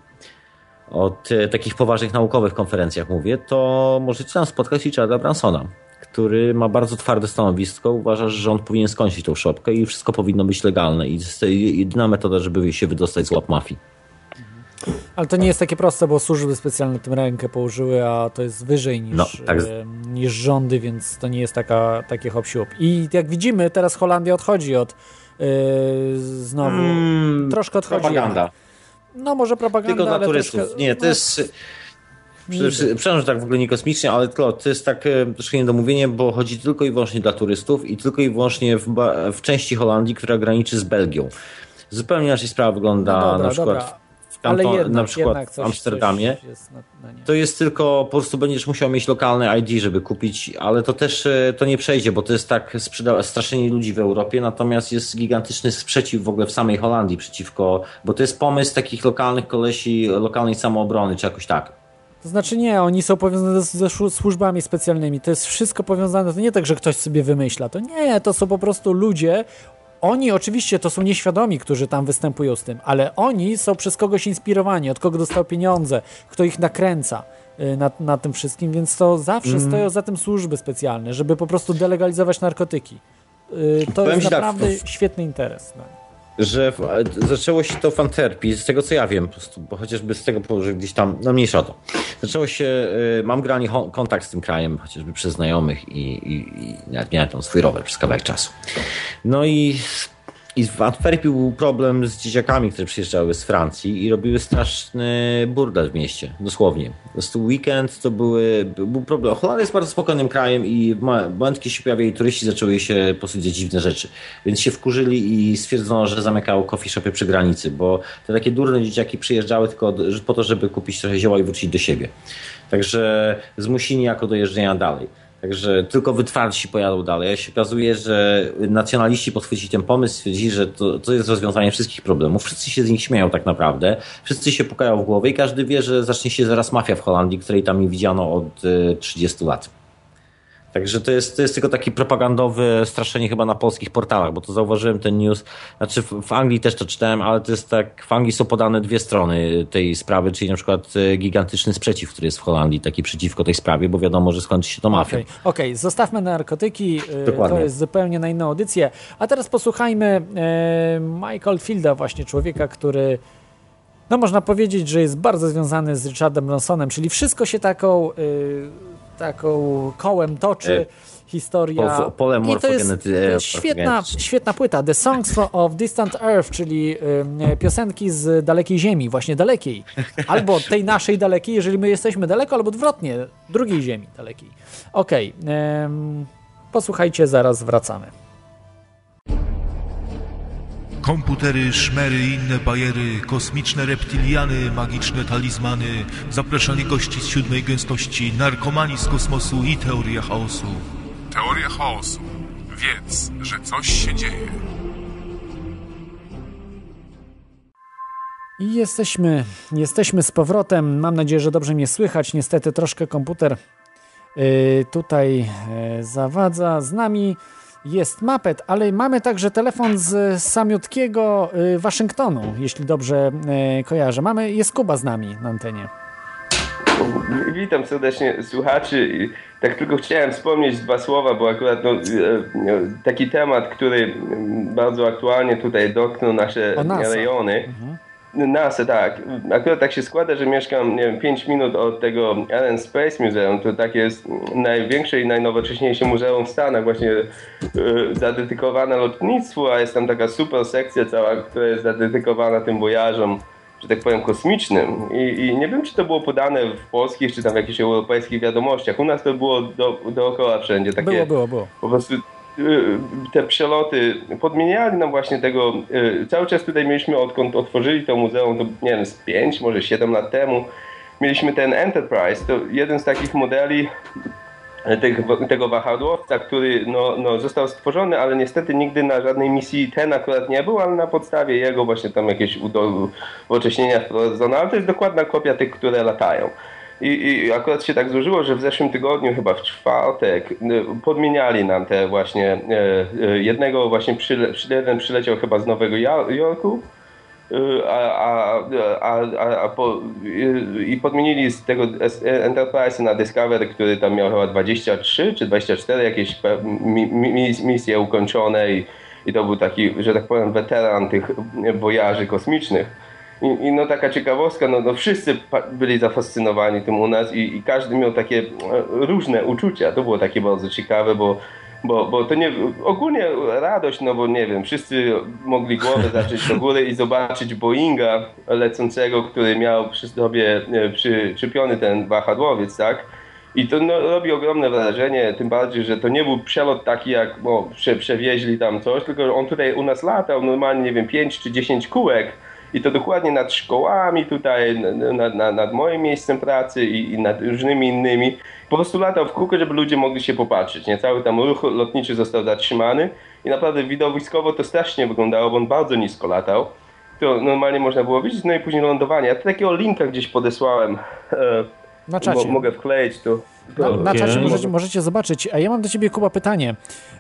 od e, takich poważnych naukowych konferencjach mówię, to możecie tam spotkać Richarda Bransona, który ma bardzo twarde stanowisko, uważa, że on powinien skończyć tą szopkę i wszystko powinno być legalne i to jest jedyna metoda, żeby się wydostać z łap mafii. Ale to nie jest takie proste, bo służby specjalne tym rękę położyły, a to jest wyżej niż, No, tak. e, niż rządy, więc to nie jest taka, takie hop siup. I jak widzimy, teraz Holandia odchodzi od e, znowu, Mm, troszkę odchodzi. Propaganda. No może propaganda, Tylko dla ale turystów. troszkę, Nie, to no, jest... Przepraszam, że tak w ogóle nie kosmicznie, ale to, to jest tak e, troszkę niedomówienie, bo chodzi tylko i wyłącznie dla turystów i tylko i wyłącznie w, w części Holandii, która graniczy z Belgią. Zupełnie inaczej sprawa wygląda No dobra, na przykład dobra. W, Ale jednak, na przykład w Amsterdamie. coś jest na. To jest tylko, po prostu będziesz musiał mieć lokalne ID, żeby kupić, ale to też e, to nie przejdzie, bo to jest tak sprzeda- straszenie ludzi w Europie, natomiast jest gigantyczny sprzeciw w ogóle w samej Holandii przeciwko, bo to jest pomysł takich lokalnych kolesi, lokalnej samoobrony, czy jakoś tak. To znaczy nie, oni są powiązane z- ze służbami specjalnymi. To jest wszystko powiązane, to nie tak, że ktoś sobie wymyśla. To nie, to są po prostu ludzie. Oni oczywiście to są nieświadomi, którzy tam występują z tym, ale oni są przez kogoś inspirowani, od kogo dostał pieniądze, kto ich nakręca y, na, na tym wszystkim, więc to zawsze Mm. stoją za tym służby specjalne, żeby po prostu delegalizować narkotyki. Y, To Powiem jest tak, naprawdę w- świetny interes. Że zaczęło się to w Antwerpii, z tego co ja wiem po prostu, bo chociażby z tego że gdzieś tam, no mniejsza to. Zaczęło się, y, mam granie kontakt z tym krajem, chociażby przez znajomych i, i, i nawet miałem tam swój rower przez kawałek czasu. No i, i w Antwerpii był problem z dzieciakami, które przyjeżdżały z Francji i robiły straszny burdel w mieście, dosłownie. Po prostu weekend to były, był problem. Holandia jest bardzo spokojnym krajem i w mo- moment, kiedy się turyści, zaczęły się po prostu dziwne rzeczy. Więc się wkurzyli i stwierdzono, że zamykają coffee shopy przy granicy, bo te takie durne dzieciaki przyjeżdżały tylko po to, żeby kupić trochę zioła i wrócić do siebie. Także zmusili jako do jeżdżenia dalej. Także tylko wytwarci pojadą dalej. A się okazuje, że nacjonaliści podchwycili ten pomysł, stwierdzili, że to, to jest rozwiązanie wszystkich problemów. Wszyscy się z nich śmieją tak naprawdę. Wszyscy się pukają w głowę i każdy wie, że zacznie się zaraz mafia w Holandii, której tam nie widziano od e, 30 lat. Także to jest, to jest tylko taki propagandowy straszenie chyba na polskich portalach, bo to zauważyłem ten news. Znaczy w, Anglii też to czytałem, ale to jest tak, w Anglii są podane dwie strony tej sprawy, czyli na przykład e, gigantyczny sprzeciw, który jest w Holandii, taki przeciwko tej sprawie, bo wiadomo, że skończy się to mafią. Okej, okay. zostawmy narkotyki, e, Dokładnie. to jest zupełnie na inną audycję. A teraz posłuchajmy e, Michael Fielda, właśnie człowieka, który no można powiedzieć, że jest bardzo związany z Richardem Bransonem, czyli wszystko się taką, y, taką kołem toczy. Historia. Po, pole I to jest, to jest świetna, świetna płyta. The Songs of Distant Earth, czyli y, piosenki z dalekiej Ziemi, właśnie dalekiej. Albo tej naszej dalekiej, jeżeli my jesteśmy daleko, albo odwrotnie, drugiej Ziemi dalekiej. Okej. Okay, posłuchajcie, zaraz wracamy. Komputery, szmery i inne bajery, kosmiczne reptiliany, magiczne talizmany, zapraszanie gości z siódmej gęstości, narkomani z kosmosu i teoria chaosu. Teoria chaosu. Wiedz, że coś się dzieje. I jesteśmy, jesteśmy z powrotem. Mam nadzieję, że dobrze mnie słychać. Niestety troszkę komputer yy, tutaj yy, zawadza. Z nami jest Mapet, ale mamy także telefon z samiutkiego y, Waszyngtonu, jeśli dobrze y, kojarzę. Mamy, jest Kuba z nami na antenie. Witam serdecznie słuchaczy. Tak tylko chciałem wspomnieć dwa słowa, bo akurat no, taki temat, który bardzo aktualnie tutaj dotknął nasze rejony. Mhm. NASA, tak. Akurat tak się składa, że mieszkam nie wiem, 5 minut od tego Allen Space Museum. To takie jest największe i najnowocześniejsze muzeum w Stanach, właśnie yy, zadedykowane lotnictwu, a jest tam taka super sekcja cała, która jest zadedykowana tym wojażom, że tak powiem, kosmicznym. I, I, nie wiem, czy to było podane w polskich, czy tam w jakichś europejskich wiadomościach. U nas to było do, dookoła wszędzie. Takie, było, było, było. Po prostu te przeloty podmieniali nam właśnie tego. Y, cały czas tutaj mieliśmy, odkąd otworzyli to muzeum, to nie wiem, z 5, może 7 lat temu, mieliśmy ten Enterprise. To jeden z takich modeli tego, tego wahadłowca, który no, no, został stworzony, ale niestety nigdy na żadnej misji ten akurat nie był, ale na podstawie jego właśnie tam jakieś uwocześnienia wprowadzono, ale to jest dokładna kopia tych, które latają. I, I, akurat się tak złożyło, że w zeszłym tygodniu, chyba w czwartek, podmieniali nam te właśnie, e, e, jednego właśnie, przyle, jeden przyleciał chyba z Nowego Jorku, e, a, a, a, a, po, i podmienili z tego Enterprise na Discovery, który tam miał chyba 23 czy 24 jakieś misje ukończone i, i to był taki, że tak powiem, weteran tych wojaży kosmicznych. I, I, no taka ciekawostka, no, no wszyscy byli zafascynowani tym u nas i, i, każdy miał takie e, różne uczucia. To było takie bardzo ciekawe, bo, bo, bo to nie, ogólnie radość, no bo nie wiem, wszyscy mogli głowę zacząć do góry i zobaczyć Boeinga lecącego, który miał przy sobie przyczepiony ten wahadłowiec, tak? I to no, robi ogromne wrażenie, tym bardziej, że to nie był przelot taki jak bo, prze, przewieźli tam coś, tylko on tutaj u nas latał normalnie, nie wiem, 5 czy 10 kółek i to dokładnie nad szkołami tutaj, nad, nad, nad moim miejscem pracy i, i, nad różnymi innymi. Po prostu latał w kółko, żeby ludzie mogli się popatrzeć. Nie? Cały tam ruch lotniczy został zatrzymany i naprawdę widowiskowo to strasznie wyglądało, bo on bardzo nisko latał. To normalnie można było widzieć, no i później lądowanie. Ja takiego linka gdzieś podesłałem. E, na czacie. mogę wkleić tu. Na, na czacie możecie, możecie, zobaczyć. A ja mam do ciebie, Kuba, pytanie,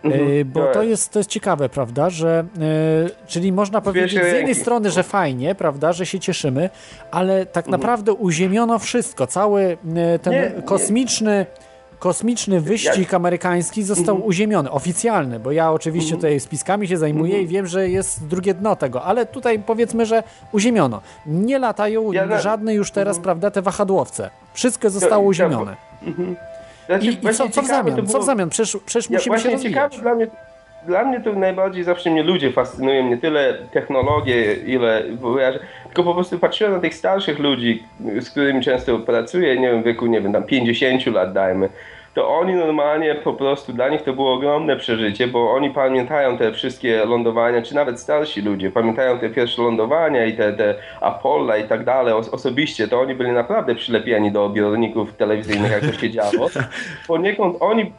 mhm, bo to jest, to jest ciekawe, prawda, że e, czyli można powiedzieć z jednej strony, że fajnie, prawda, że się cieszymy, ale tak mhm. naprawdę uziemiono wszystko, cały e, ten nie, kosmiczny nie kosmiczny wyścig amerykański został mhm. uziemiony, oficjalny, bo ja oczywiście mhm. tutaj spiskami się zajmuję i wiem, że jest drugie dno tego, ale tutaj powiedzmy, że uziemiono. Nie latają żadne już teraz, mhm. prawda, te wahadłowce. Wszystko zostało uziemione. I, i co, co w zamian? Co w zamian? Przecież, przecież musimy się rozwijać. Dla mnie, dla mnie to najbardziej zawsze mnie ludzie fascynują, nie tyle technologie, ile tylko po prostu patrzyłem na tych starszych ludzi, z którymi często pracuję, nie wiem, w wieku, nie wiem, tam 50 lat dajmy, to oni normalnie po prostu, dla nich to było ogromne przeżycie, bo oni pamiętają te wszystkie lądowania, czy nawet starsi ludzie, pamiętają te pierwsze lądowania i te, te Apollo i tak dalej osobiście, to oni byli naprawdę przylepieni do odbiorników telewizyjnych, jak to się działo. Poniekąd oni,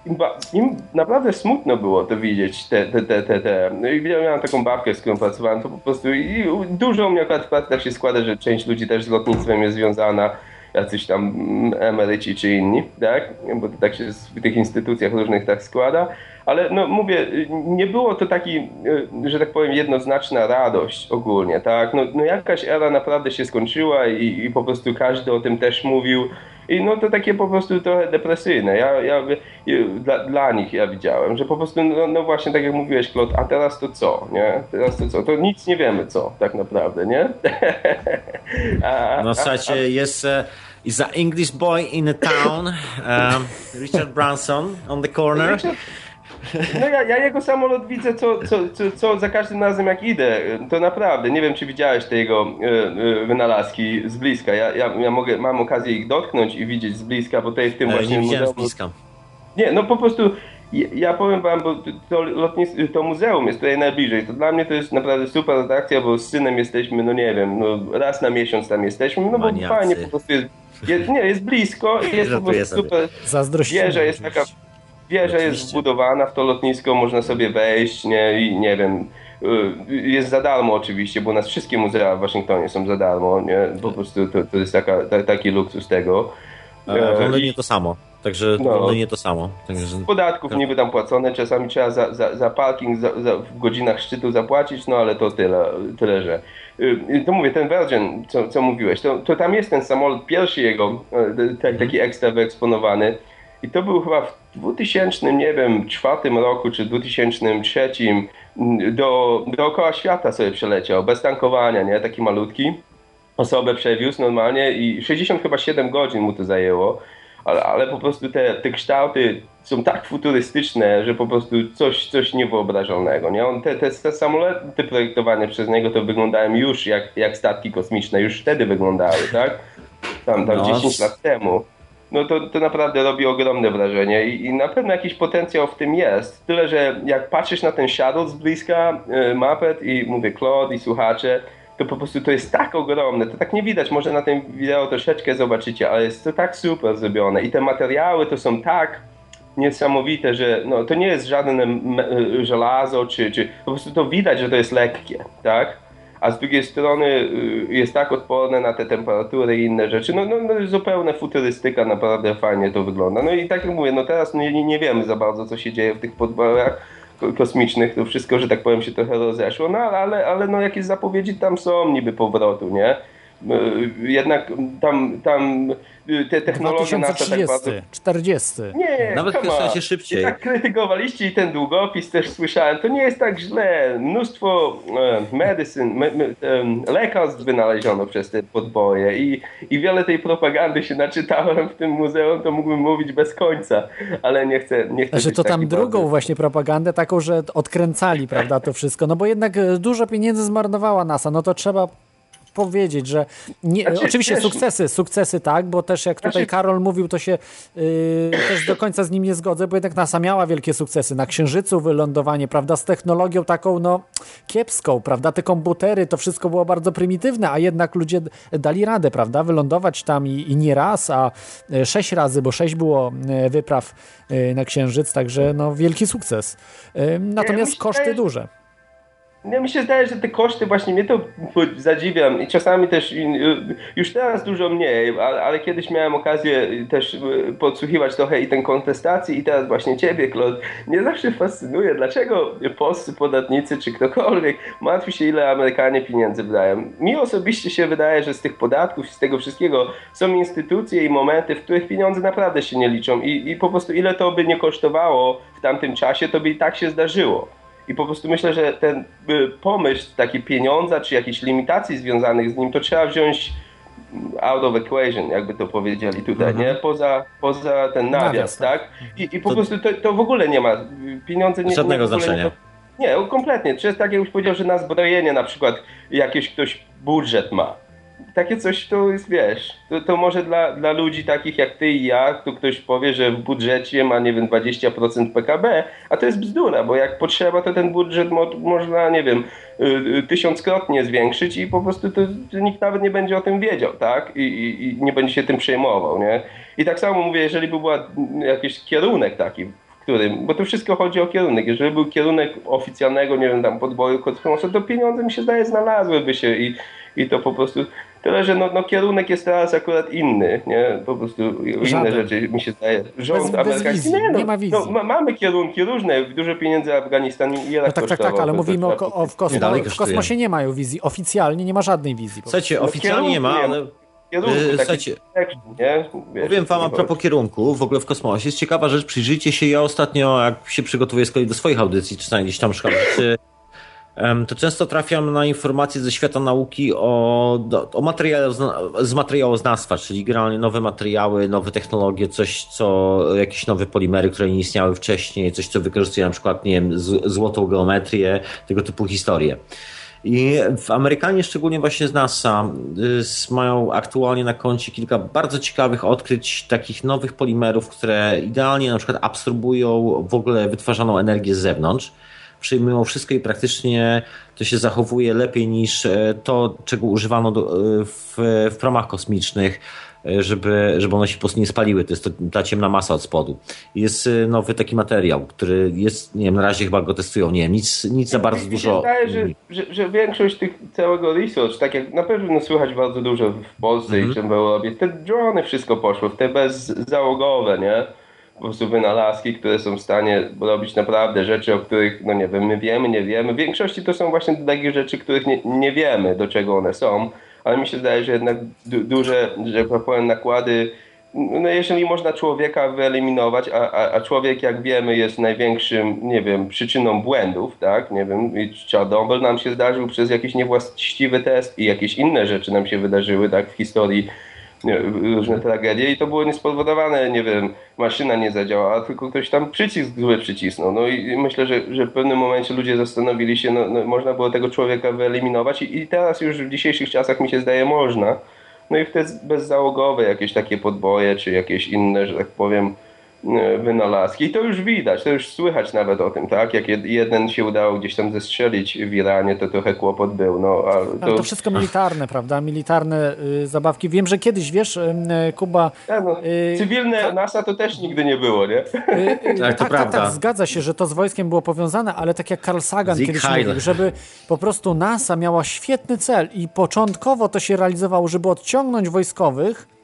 im naprawdę smutno było to widzieć, te, te, te, te, te. No i miałem taką babkę, z którą pracowałem, to po prostu i dużo mnie akurat w się składa, że część ludzi też z lotnictwem jest związana jacyś tam mm, emeryci czy inni, tak? Bo tak się w tych instytucjach różnych tak składa. Ale no mówię, nie było to taki, y, że tak powiem, jednoznaczna radość ogólnie, tak? No, no jakaś era naprawdę się skończyła i, i po prostu każdy o tym też mówił. I no to takie po prostu trochę depresyjne. Ja, ja, dla, dla nich ja widziałem, że po prostu, no, no właśnie tak jak mówiłeś, Klot, a teraz to co, nie? Teraz to co? To nic nie wiemy co, tak naprawdę, nie? a, no słuchajcie, jest... Is a English boy in a town, um, Richard Branson on the corner. No ja, ja jego samolot widzę co, co, co, co, za każdym razem jak idę. To naprawdę, nie wiem czy widziałeś te jego e, e, wynalazki z bliska. Ja, ja, ja mogę, mam okazję ich dotknąć i widzieć z bliska, bo tutaj w tym e, właśnie nie muzeum... z bliska. Nie, no po prostu ja powiem wam, bo to, lotnis, to muzeum jest tutaj najbliżej. To dla mnie to jest naprawdę super atrakcja, bo z synem jesteśmy, no nie wiem, no raz na miesiąc tam jesteśmy, no bo Maniacy. fajnie po prostu jest, jest, nie, jest blisko, jest po prostu super. Wieża jest taka Wieża jest wbudowana w to lotnisko, można sobie wejść, nie, i nie wiem, y, jest za darmo oczywiście, bo nas wszystkie muzea w Waszyngtonie są za darmo, nie? Po prostu to, to jest taka, ta, taki luksus tego. A w Londynie to samo. Także no, w Londynie to samo. Także... Podatków niby tam płacone, czasami trzeba za, za, za parking za, za, w godzinach szczytu zapłacić, no ale to tyle, tyle że. Y, to mówię, ten Virgin, co, co mówiłeś, to, to tam jest ten samolot, pierwszy jego, tak, taki ekstra wyeksponowany. I to był chyba w 2000, nie wiem, czwartym roku czy 2003 mm, do, dookoła świata sobie przeleciał, bez tankowania, nie? Taki malutki. Osobę przewiózł normalnie i 60 chyba 7 godzin mu to zajęło. Ale, ale po prostu te, te kształty są tak futurystyczne, że po prostu coś, coś niewyobrażalnego. Nie? On, te, te, te samoloty projektowane przez niego to wyglądają już jak, jak statki kosmiczne, już wtedy wyglądały, tak? Tam, tam no. 10 lat temu no to, to naprawdę robi ogromne wrażenie I, i na pewno jakiś potencjał w tym jest. Tyle, że jak patrzysz na ten Shadow z bliska, y, Muppet i mówię Claude i słuchacze, to po prostu to jest tak ogromne, to tak nie widać, może na tym wideo troszeczkę zobaczycie, ale jest to tak super zrobione i te materiały to są tak niesamowite, że no, to nie jest żadne y, żelazo, czy, czy po prostu to widać, że to jest lekkie, tak? A z drugiej strony y, jest tak odporne na te temperatury i inne rzeczy. No, no, no zupełna futurystyka, naprawdę fajnie to wygląda. No i tak jak mówię, no teraz nie, nie wiemy za bardzo, co się dzieje w tych podborach kosmicznych, to wszystko, że tak powiem, się trochę rozeszło, no ale, ale no jakieś zapowiedzi tam są niby powrotu, nie? Y, jednak tam, tam te technologie 2030, nasze tak bardzo... 40. Nie, Nawet w się szybciej. I tak krytykowaliście i ten długopis też słyszałem. To nie jest tak źle. Mnóstwo e, medicine, me, me, e, lekarstw wynaleziono przez te podboje i, i wiele tej propagandy się naczytałem w tym muzeum, to mógłbym mówić bez końca, ale nie chcę. Nie chcę znaczy to tam drugą bardzo... właśnie propagandę taką, że odkręcali, prawda, to wszystko. No bo jednak dużo pieniędzy zmarnowała NASA, no to trzeba powiedzieć, że nie, znaczy, oczywiście wiesz, sukcesy, sukcesy tak, bo też jak tutaj znaczy, Karol mówił, to się yy, też do końca z nim nie zgodzę, bo jednak NASA miała wielkie sukcesy. Na Księżycu wylądowanie, prawda, z technologią taką, no, kiepską, prawda, te komputery, to wszystko było bardzo prymitywne, a jednak ludzie dali radę, prawda, wylądować tam i, i nie raz, a e, sześć razy, bo sześć było e, wypraw e, na Księżyc, także no, wielki sukces. Natomiast koszty duże. No, mi się zdaje, że te koszty właśnie mnie to zadziwiam i czasami też już teraz dużo mniej, ale, ale kiedyś miałem okazję też e, podsłuchiwać trochę i ten kontestacji i teraz właśnie ciebie, Claude. Mnie zawsze fascynuje, dlaczego polscy podatnicy czy ktokolwiek martwi się ile Amerykanie pieniędzy wydają. Mi osobiście się wydaje, że z tych podatków z tego wszystkiego są instytucje i momenty, w których pieniądze naprawdę się nie liczą i, i po prostu ile to by nie kosztowało w tamtym czasie, to by i tak się zdarzyło. I po prostu myślę, że ten y, pomysł taki pieniądza, czy jakichś limitacji związanych z nim, to trzeba wziąć out of equation, jakby to powiedzieli tutaj, mhm. nie? Poza, poza ten nawias, nawias tak? I, i po to... prostu to, to w ogóle nie ma, pieniądze nie... Żadnego znaczenia. Nie, nie, kompletnie. Czy jest tak, jak już powiedział, że na zbrojenie na przykład jakieś ktoś budżet ma, takie coś to jest, wiesz, to, to może dla, dla ludzi takich jak ty i ja, tu ktoś powie, że w budżecie ma, nie wiem, 20% PKB, a to jest bzdura, bo jak potrzeba, to ten budżet mo można, nie wiem, y, y, tysiąckrotnie zwiększyć i po prostu to, to nikt nawet nie będzie o tym wiedział, tak? I, i, I, nie będzie się tym przejmował, nie? I tak samo mówię, jeżeli by był jakiś kierunek taki, którym, bo to wszystko chodzi o kierunek. Jeżeli był kierunek oficjalnego, nie wiem, tam podboju kosmosu, to pieniądze mi się zdaje znalazłyby się i, i to po prostu Tyle, że no, no kierunek jest teraz akurat inny, nie? Po prostu inne Żaden. rzeczy mi się zdaje. Rząd Bez- bez amerykański. nie, no, nie ma wizji. No, ma, mamy kierunki różne, dużo pieniędzy Afganistan i Irak No tak, tak, tak, ale mówimy o, o w, kosmo, w kosmosie nie mają wizji. Oficjalnie nie ma żadnej wizji. Słuchajcie, No, oficjalnie nie ma, ale... Kierunku, taki słuchajcie, nie? Wiesz, Powiem wam a propos kierunku w ogóle w kosmosie. Jest ciekawa rzecz, przyjrzyjcie się. Ja ostatnio, jak się przygotowuję z kolei do swoich audycji, czy gdzieś tam szukam rzeczy, em, to często trafiam na informacje ze świata nauki o, o materiale, z materiałoznawstwa, czyli generalnie nowe materiały, nowe technologie, coś, co, jakieś nowe polimery, które nie istniały wcześniej, coś, co wykorzystuje na przykład, nie wiem, złotą geometrię, tego typu historie. I w Amerykanie, szczególnie właśnie z NASA, y, mają aktualnie na koncie kilka bardzo ciekawych odkryć takich nowych polimerów, które idealnie na przykład absorbują w ogóle wytwarzaną energię z zewnątrz. Przyjmują wszystko i praktycznie to się zachowuje lepiej niż e, to, czego używano do, e, w, w promach kosmicznych, e, żeby, żeby one się po prostu nie spaliły. To jest to, ta ciemna masa od spodu. Jest nowy taki materiał, który jest, nie wiem, na razie chyba go testują, nie wiem, nic, nic za bardzo Mi się dużo. wydaje, że, że, że większość tych całego research, tak jak na pewno słychać bardzo dużo w Polsce Mhm. i czym w Europie, te drony wszystko poszło, w te bezzałogowe, nie? Po prostu wynalazki, które są w stanie robić naprawdę rzeczy, o których, no nie wiem, my wiemy, nie wiemy. W większości to są właśnie takie rzeczy, których nie, nie wiemy, do czego one są, ale mi się wydaje, że jednak du duże, że tak powiem, nakłady no jeżeli można człowieka wyeliminować, a, a, a człowiek, jak wiemy, jest największym, nie wiem, przyczyną błędów, tak, nie wiem, Czarnobyl nam się zdarzył przez jakiś niewłaściwy test i jakieś inne rzeczy nam się wydarzyły, tak, w historii nie, różne tragedie i to było niespowodowane, nie wiem, maszyna nie zadziałała, tylko ktoś tam przycisk zły przycisnął. No i myślę, że, że w pewnym momencie ludzie zastanowili się, no, no można było tego człowieka wyeliminować i, i teraz już w dzisiejszych czasach mi się zdaje można. No i w te bezzałogowe jakieś takie podboje, czy jakieś inne, że tak powiem, wynalazki. I to już widać, to już słychać nawet o tym, tak? Jak jed- jeden się udało gdzieś tam zestrzelić w Iranie, to trochę kłopot był, no ale to... Ale to wszystko militarne, prawda? Militarne y, zabawki. Wiem, że kiedyś, wiesz, y, Kuba... Ja, no, y, Cywilne NASA to też nigdy nie było, nie? Y, y, Tak, to tak, prawda. tak, zgadza się, że to z wojskiem było powiązane, ale tak jak Carl Sagan Zeke kiedyś Heil. mówił, żeby po prostu NASA miała świetny cel i początkowo to się realizowało, żeby odciągnąć wojskowych y,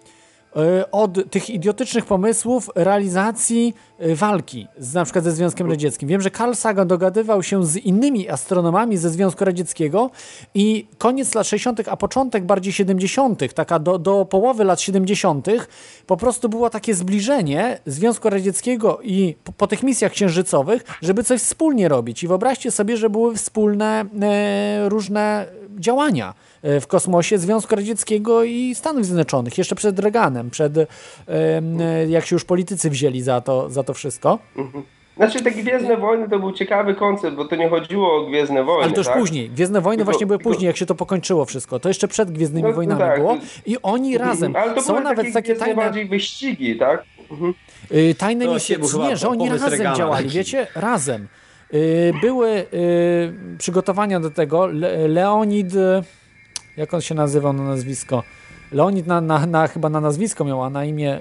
od tych idiotycznych pomysłów realizacji y, walki, z, na przykład ze Związkiem Radzieckim. Wiem, że Carl Sagan dogadywał się z innymi astronomami ze Związku Radzieckiego i koniec lat 60., a początek bardziej 70., taka do, do połowy lat 70., po prostu było takie zbliżenie Związku Radzieckiego i po, po tych misjach księżycowych, żeby coś wspólnie robić. I wyobraźcie sobie, że były wspólne e, różne działania e, w kosmosie Związku Radzieckiego i Stanów Zjednoczonych, jeszcze przed Reaganem, przed e, jak się już politycy wzięli za to, za to wszystko. Znaczy te Gwiezdne Wojny to był ciekawy koncept, bo to nie chodziło o Gwiezdne Wojny, Ale to już tak? później. Gwiezdne Wojny Tylko- właśnie były tylko- później, jak się to pokończyło wszystko. To jeszcze przed Gwiezdnymi No, no Wojnami tak. było. I oni razem. Ale to Są były nawet takie, takie tajne, bardziej wyścigi, tak? Mhm. y, tajne To misje. Nie, że oni razem Reagana działali, taki. wiecie? Razem. Y, Były y, przygotowania do tego. Le, Leonid, jak on się nazywał na nazwisko? Leonid na, na, na, chyba na nazwisko miał, a na imię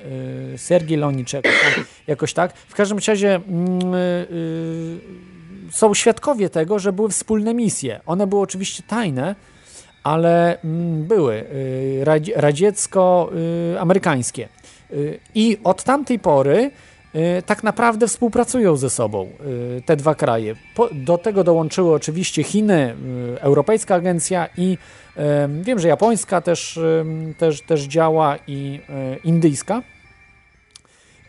y, Sergiej Leoniczek, jakoś tak. W każdym razie mm, y, y, są świadkowie tego, że były wspólne misje. One były oczywiście tajne, ale mm, były y, radzi- radziecko-amerykańskie. Y, I od tamtej pory y, tak naprawdę współpracują ze sobą y, te dwa kraje. Po, do tego dołączyły oczywiście Chiny, y, Europejska Agencja i wiem, że japońska też, też, też działa i y, indyjska.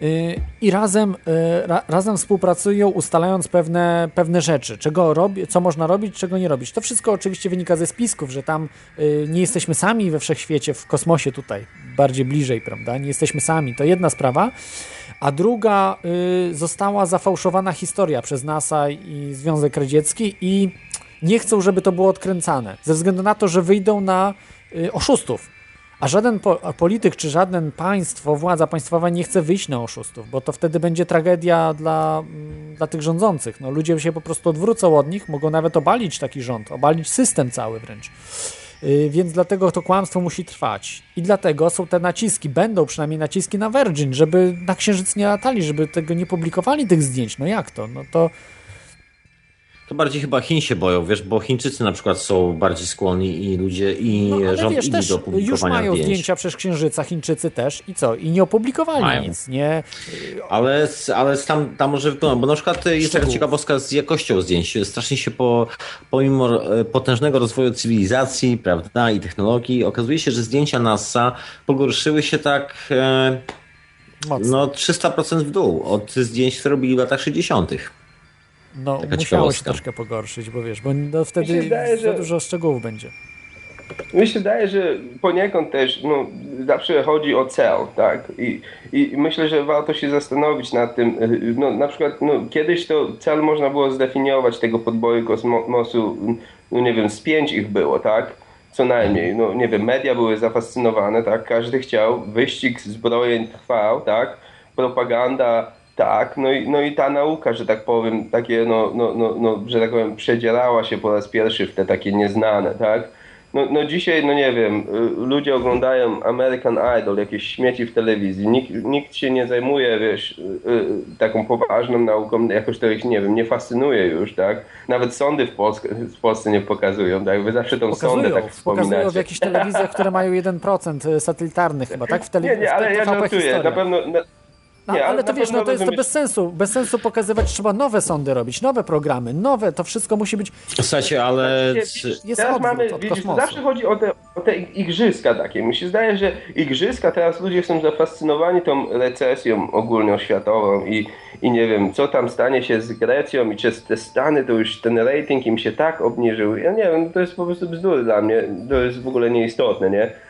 Y, I razem, y, ra, razem współpracują, ustalając pewne, pewne rzeczy, czego robi, co można robić, czego nie robić. To wszystko oczywiście wynika ze spisków, że tam y, nie jesteśmy sami we wszechświecie, w kosmosie tutaj, bardziej bliżej, prawda? Nie jesteśmy sami. To jedna sprawa. A druga, y, została zafałszowana historia przez NASA i Związek Radziecki i nie chcą, żeby to było odkręcane, ze względu na to, że wyjdą na y, oszustów. A żaden po, polityk czy żaden państwo, władza państwowa nie chce wyjść na oszustów, bo to wtedy będzie tragedia dla, mm, dla tych rządzących. No, ludzie się po prostu odwrócą od nich, mogą nawet obalić taki rząd, obalić system cały wręcz. Yy, Więc dlatego to kłamstwo musi trwać. I dlatego są te naciski, będą przynajmniej naciski na Virgin, żeby na Księżyc nie latali, żeby tego nie publikowali tych zdjęć. No jak to? No to To bardziej chyba Chin się boją, wiesz, bo Chińczycy na przykład są bardziej skłonni i ludzie, i No, rząd wiesz, też do publikowania już mają zdjęć. zdjęcia przez Księżyca, Chińczycy też i co? I nie opublikowali Mają. nic, nie? Ale, ale tam, tam może wygląda, bo na przykład jest taka ciekawostka z jakością zdjęć. Strasznie się po, pomimo e, potężnego rozwoju cywilizacji, prawda, i technologii, okazuje się, że zdjęcia NASA pogorszyły się tak e, no 300% w dół od zdjęć, które robili w latach 60. No, Taka musiało się ciekawostka. troszkę pogorszyć, bo wiesz, bo no, wtedy wydaje, za że- dużo szczegółów będzie. Mi się wydaje, że poniekąd też no, zawsze chodzi o cel, tak? I, I myślę, że warto się zastanowić nad tym. y, No, na przykład no, kiedyś to cel można było zdefiniować tego podboju kosmosu, no nie wiem, z pięć ich było, tak? Co najmniej. No nie wiem, media były zafascynowane, tak? Każdy chciał, wyścig zbrojeń trwał, tak? Propaganda tak, no i, no i ta nauka, że tak powiem, takie, no, no, no, no, że tak powiem, przedzierała się po raz pierwszy w te takie nieznane, tak? No, no dzisiaj, no nie wiem, y, ludzie oglądają American Idol, jakieś śmieci w telewizji, nikt, nikt się nie zajmuje, wiesz, y, y, taką poważną nauką, jakoś to ich, nie wiem, nie fascynuje już, tak? Nawet sądy w Polsce, w Polsce nie pokazują, tak? Wy zawsze tą Pokazują, tak pokazują wspominacie. w jakichś telewizjach, które mają 1% satelitarnych chyba, tak? W Nie, telewizji. nie, ale ja żartuję, na pewno... Na, No, nie, ale to na wiesz, no to jest to bez sensu. Bez sensu pokazywać, trzeba nowe sądy robić, nowe programy, nowe, to wszystko musi być... Słuchajcie, ale... Jest teraz odwrót mamy, widzisz, zawsze chodzi o te, o te igrzyska takie. Mi się zdaje, że igrzyska teraz ludzie są zafascynowani tą recesją ogólnoświatową i, i nie wiem, co tam stanie się z Grecją i czy te Stany, to już ten rating im się tak obniżył. Ja nie wiem, to jest po prostu bzdur dla mnie. To jest w ogóle nieistotne, nie?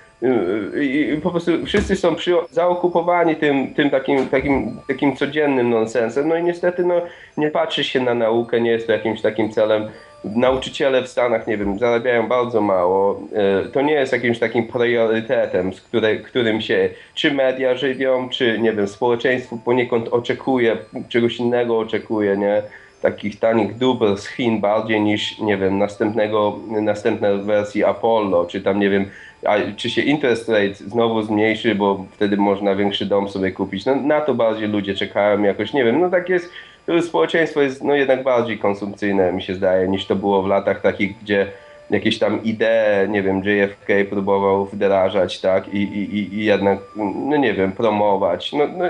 I, po prostu wszyscy są przy, zaokupowani tym, tym takim, takim, takim codziennym nonsensem. No i niestety no, nie patrzy się na naukę, nie jest to jakimś takim celem. Nauczyciele w Stanach, nie wiem, zarabiają bardzo mało. E, To nie jest jakimś takim priorytetem, z które, którym się czy media żywią, czy nie wiem, społeczeństwo poniekąd oczekuje, czegoś innego oczekuje, nie? Takich tanich dóbr z Chin bardziej niż, nie wiem, następnego, następnej wersji Apollo, czy tam, nie wiem, a czy się interest rate znowu zmniejszy, bo wtedy można większy dom sobie kupić. No, na to bardziej ludzie czekają jakoś, nie wiem, no tak jest, to społeczeństwo jest no jednak bardziej konsumpcyjne, mi się zdaje, niż to było w latach takich, gdzie jakieś tam idee, nie wiem, JFK próbował wdrażać, tak, i, i, i- jednak, no nie wiem, promować. No, no,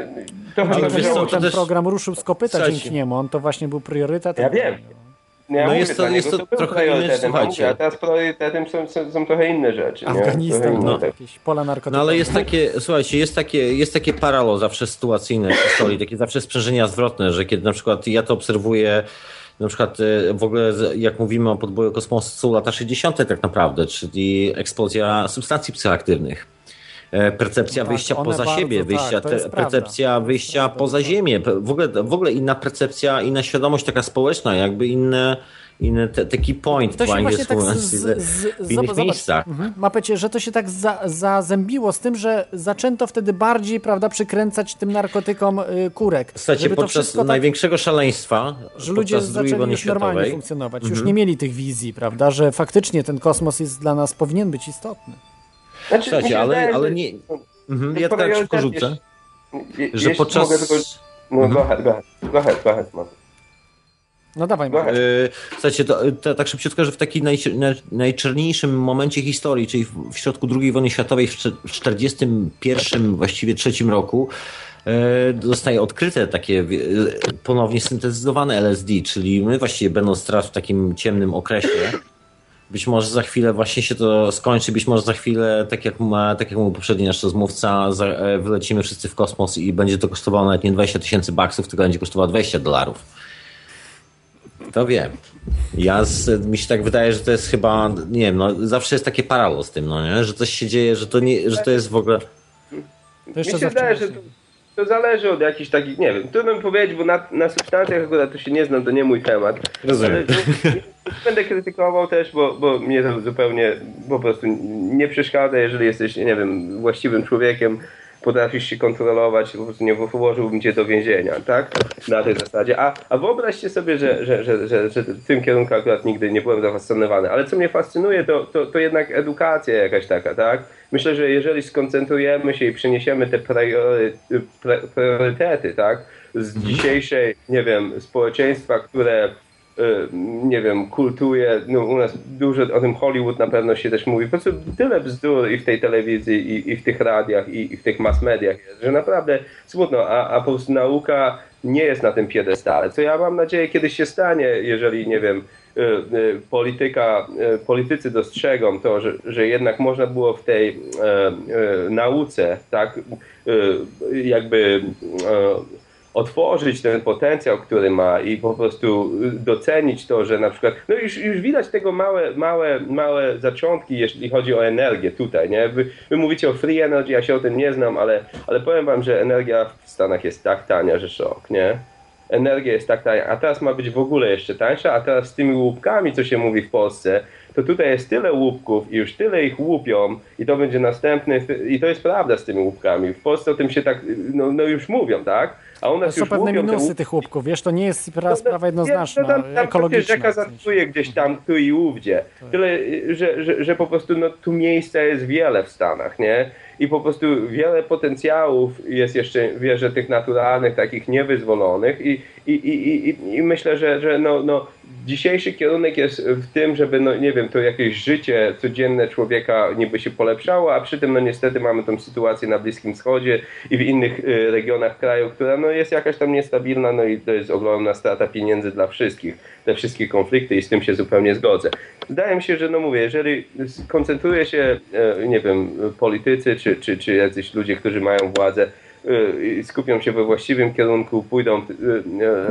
trochę Ale wiesz, co, ten program ruszył z kopyta Słuchajcie. dzięki niemu, on to właśnie był priorytet. Ja wiem. Ja No mówię jest to- jest to był trochę a słuchajcie. mówię, A teraz priorytetem są, są, są trochę inne rzeczy. Afganistan, inne no, te- jakieś pola narkotykowe. No ale jest takie, słuchajcie, jest takie, jest takie paralo zawsze sytuacyjne w historii, takie zawsze sprzężenia zwrotne, że kiedy na przykład ja to obserwuję, na przykład e, w ogóle jak mówimy o podboju kosmosu, lata 60. tak naprawdę, czyli eksplozja substancji psychoaktywnych. E, Percepcja No tak, wyjścia poza siebie, tak, wyjścia, te, jest prawda. percepcja wyjścia poza Ziemię. W ogóle, w ogóle inna percepcja, inna świadomość taka społeczna, jakby inne, inny te, taki point To po właśnie angielsku tak z, w z, w innych zobacz, miejscach. Mhm. Mapecie, że to się tak za, zazębiło z tym, że zaczęto wtedy bardziej, prawda, przykręcać tym narkotykom y, kurek. Słuchajcie, podczas tak, największego szaleństwa, że ludzie zaczęli już normalnie światowej, funkcjonować. Już Mhm. nie mieli tych wizji, prawda, że faktycznie ten kosmos jest dla nas, powinien być istotny. Znaczy, mi Słuchajcie, się ale, wydaje, ale że- nie... Mhm, ja tak szybko rzucę, je- że podczas... mogę tylko- No, Mhm. go ahead, go ahead, go ahead, go ahead, mam. No dawaj, Go Marek. ahead. Yy, Słuchajcie, to, to tak szybciutko, że w takim naj, naj, najczerniejszym momencie historii, czyli w, w środku II wojny światowej, w 1941, właściwie trzecim roku, zostaje odkryte takie yy, ponownie syntetyzowane LSD, czyli my właściwie będąc teraz w takim ciemnym okresie, być może za chwilę właśnie się to skończy, być może za chwilę, tak jak, ma, tak jak mówił poprzedni nasz rozmówca, za, e, wylecimy wszyscy w kosmos i będzie to kosztowało nawet nie 20 tysięcy baksów, tylko będzie kosztowało 20 dolarów. To wiem. Ja z, mi się tak wydaje, że to jest chyba, nie wiem, no, zawsze jest takie paralo z tym, no nie? że coś się dzieje, że to, nie, że to jest w ogóle... To Mi się wydaje, że to, zależy od jakichś takich, nie wiem, trudno mi powiedzieć, bo na, na substancjach akurat to się nie znam, to nie mój temat. Rozumiem. Nie, nie będę krytykował też, bo, bo mnie to zupełnie po prostu nie przeszkadza, jeżeli jesteś, nie wiem, właściwym człowiekiem, potrafisz się kontrolować, po prostu nie włożyłbym cię do więzienia, tak? Na tej zasadzie. A, a wyobraźcie sobie, że, że, że, że, że w tym kierunku akurat nigdy nie byłem zafascynowany. Ale co mnie fascynuje, to, to, to jednak edukacja jakaś taka, tak? Myślę, że jeżeli skoncentrujemy się i przeniesiemy te priory, priorytety, tak? Z dzisiejszej, nie wiem, społeczeństwa, które nie wiem, kultuje, no u nas dużo o tym Hollywood na pewno się też mówi, po prostu tyle bzdur i w tej telewizji, i, i w tych radiach, i, i w tych mass mediach, że naprawdę smutno, a, a po prostu nauka nie jest na tym piedestale, co ja mam nadzieję kiedyś się stanie, jeżeli, nie wiem, y, y, polityka, y, politycy dostrzegą to, że, że jednak można było w tej e, e, nauce, tak, e, jakby otworzyć ten potencjał, który ma i po prostu docenić to, że na przykład, no już, już widać tego małe, małe, małe zaczątki, jeśli chodzi o energię tutaj, nie? Wy, wy mówicie o free energy, ja się o tym nie znam, ale, ale powiem wam, że energia w Stanach jest tak tania, że szok, nie? Energia jest tak tania, a teraz ma być w ogóle jeszcze tańsza, a teraz z tymi łupkami, co się mówi w Polsce, to tutaj jest tyle łupków i już tyle ich łupią i to będzie następny, i to jest prawda z tymi łupkami. W Polsce o tym się tak, no, no już mówią, tak? A u nas to są pewne minusy tych łupków, wiesz, to nie jest sprawa, sprawa jednoznaczna, no, tam, tam ekologiczna. Rzeka zatkuje gdzieś tam tu i ówdzie. Tyle, że, że, że po prostu no, tu miejsca jest wiele w Stanach, nie? I po prostu wiele potencjałów jest jeszcze, wierzę, tych naturalnych, takich niewyzwolonych i, i, i, i, i myślę, że, że no, no, dzisiejszy kierunek jest w tym, żeby, no nie wiem, to jakieś życie codzienne człowieka niby się polepszało, a przy tym, no niestety mamy tą sytuację na Bliskim Wschodzie i w innych y, regionach kraju, która no jest jakaś tam niestabilna, no i to jest ogromna strata pieniędzy dla wszystkich, te wszystkie konflikty i z tym się zupełnie zgodzę. Wydaje mi się, że no mówię, jeżeli koncentruje się, e, nie wiem, politycy czy, czy, czy jacyś ludzie, którzy mają władzę, Y, skupią się we właściwym kierunku, pójdą y,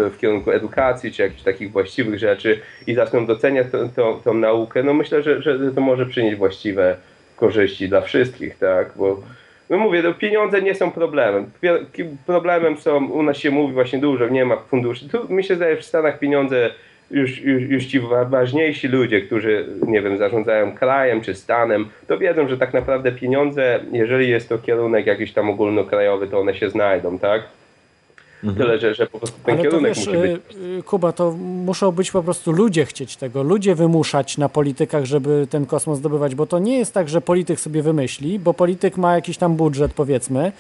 y, w kierunku edukacji czy jakichś takich właściwych rzeczy i zaczną doceniać tą, tą, tą naukę, no myślę, że, że to może przynieść właściwe korzyści dla wszystkich, tak? Bo no mówię, no pieniądze nie są problemem. Problemem są, u nas się mówi właśnie dużo, nie ma funduszy. Tu mi się zdaje, w Stanach pieniądze już, już, już ci ważniejsi ludzie, którzy, nie wiem, zarządzają krajem czy stanem, to wiedzą, że tak naprawdę pieniądze, jeżeli jest to kierunek jakiś tam ogólnokrajowy, to one się znajdą, tak? Mhm. Tyle, że, że po prostu ten Ale kierunek wiesz, musi być. Y, Kuba, to muszą być po prostu ludzie chcieć tego, ludzie wymuszać na politykach, żeby ten kosmos zdobywać, bo to nie jest tak, że polityk sobie wymyśli, bo polityk ma jakiś tam budżet, powiedzmy,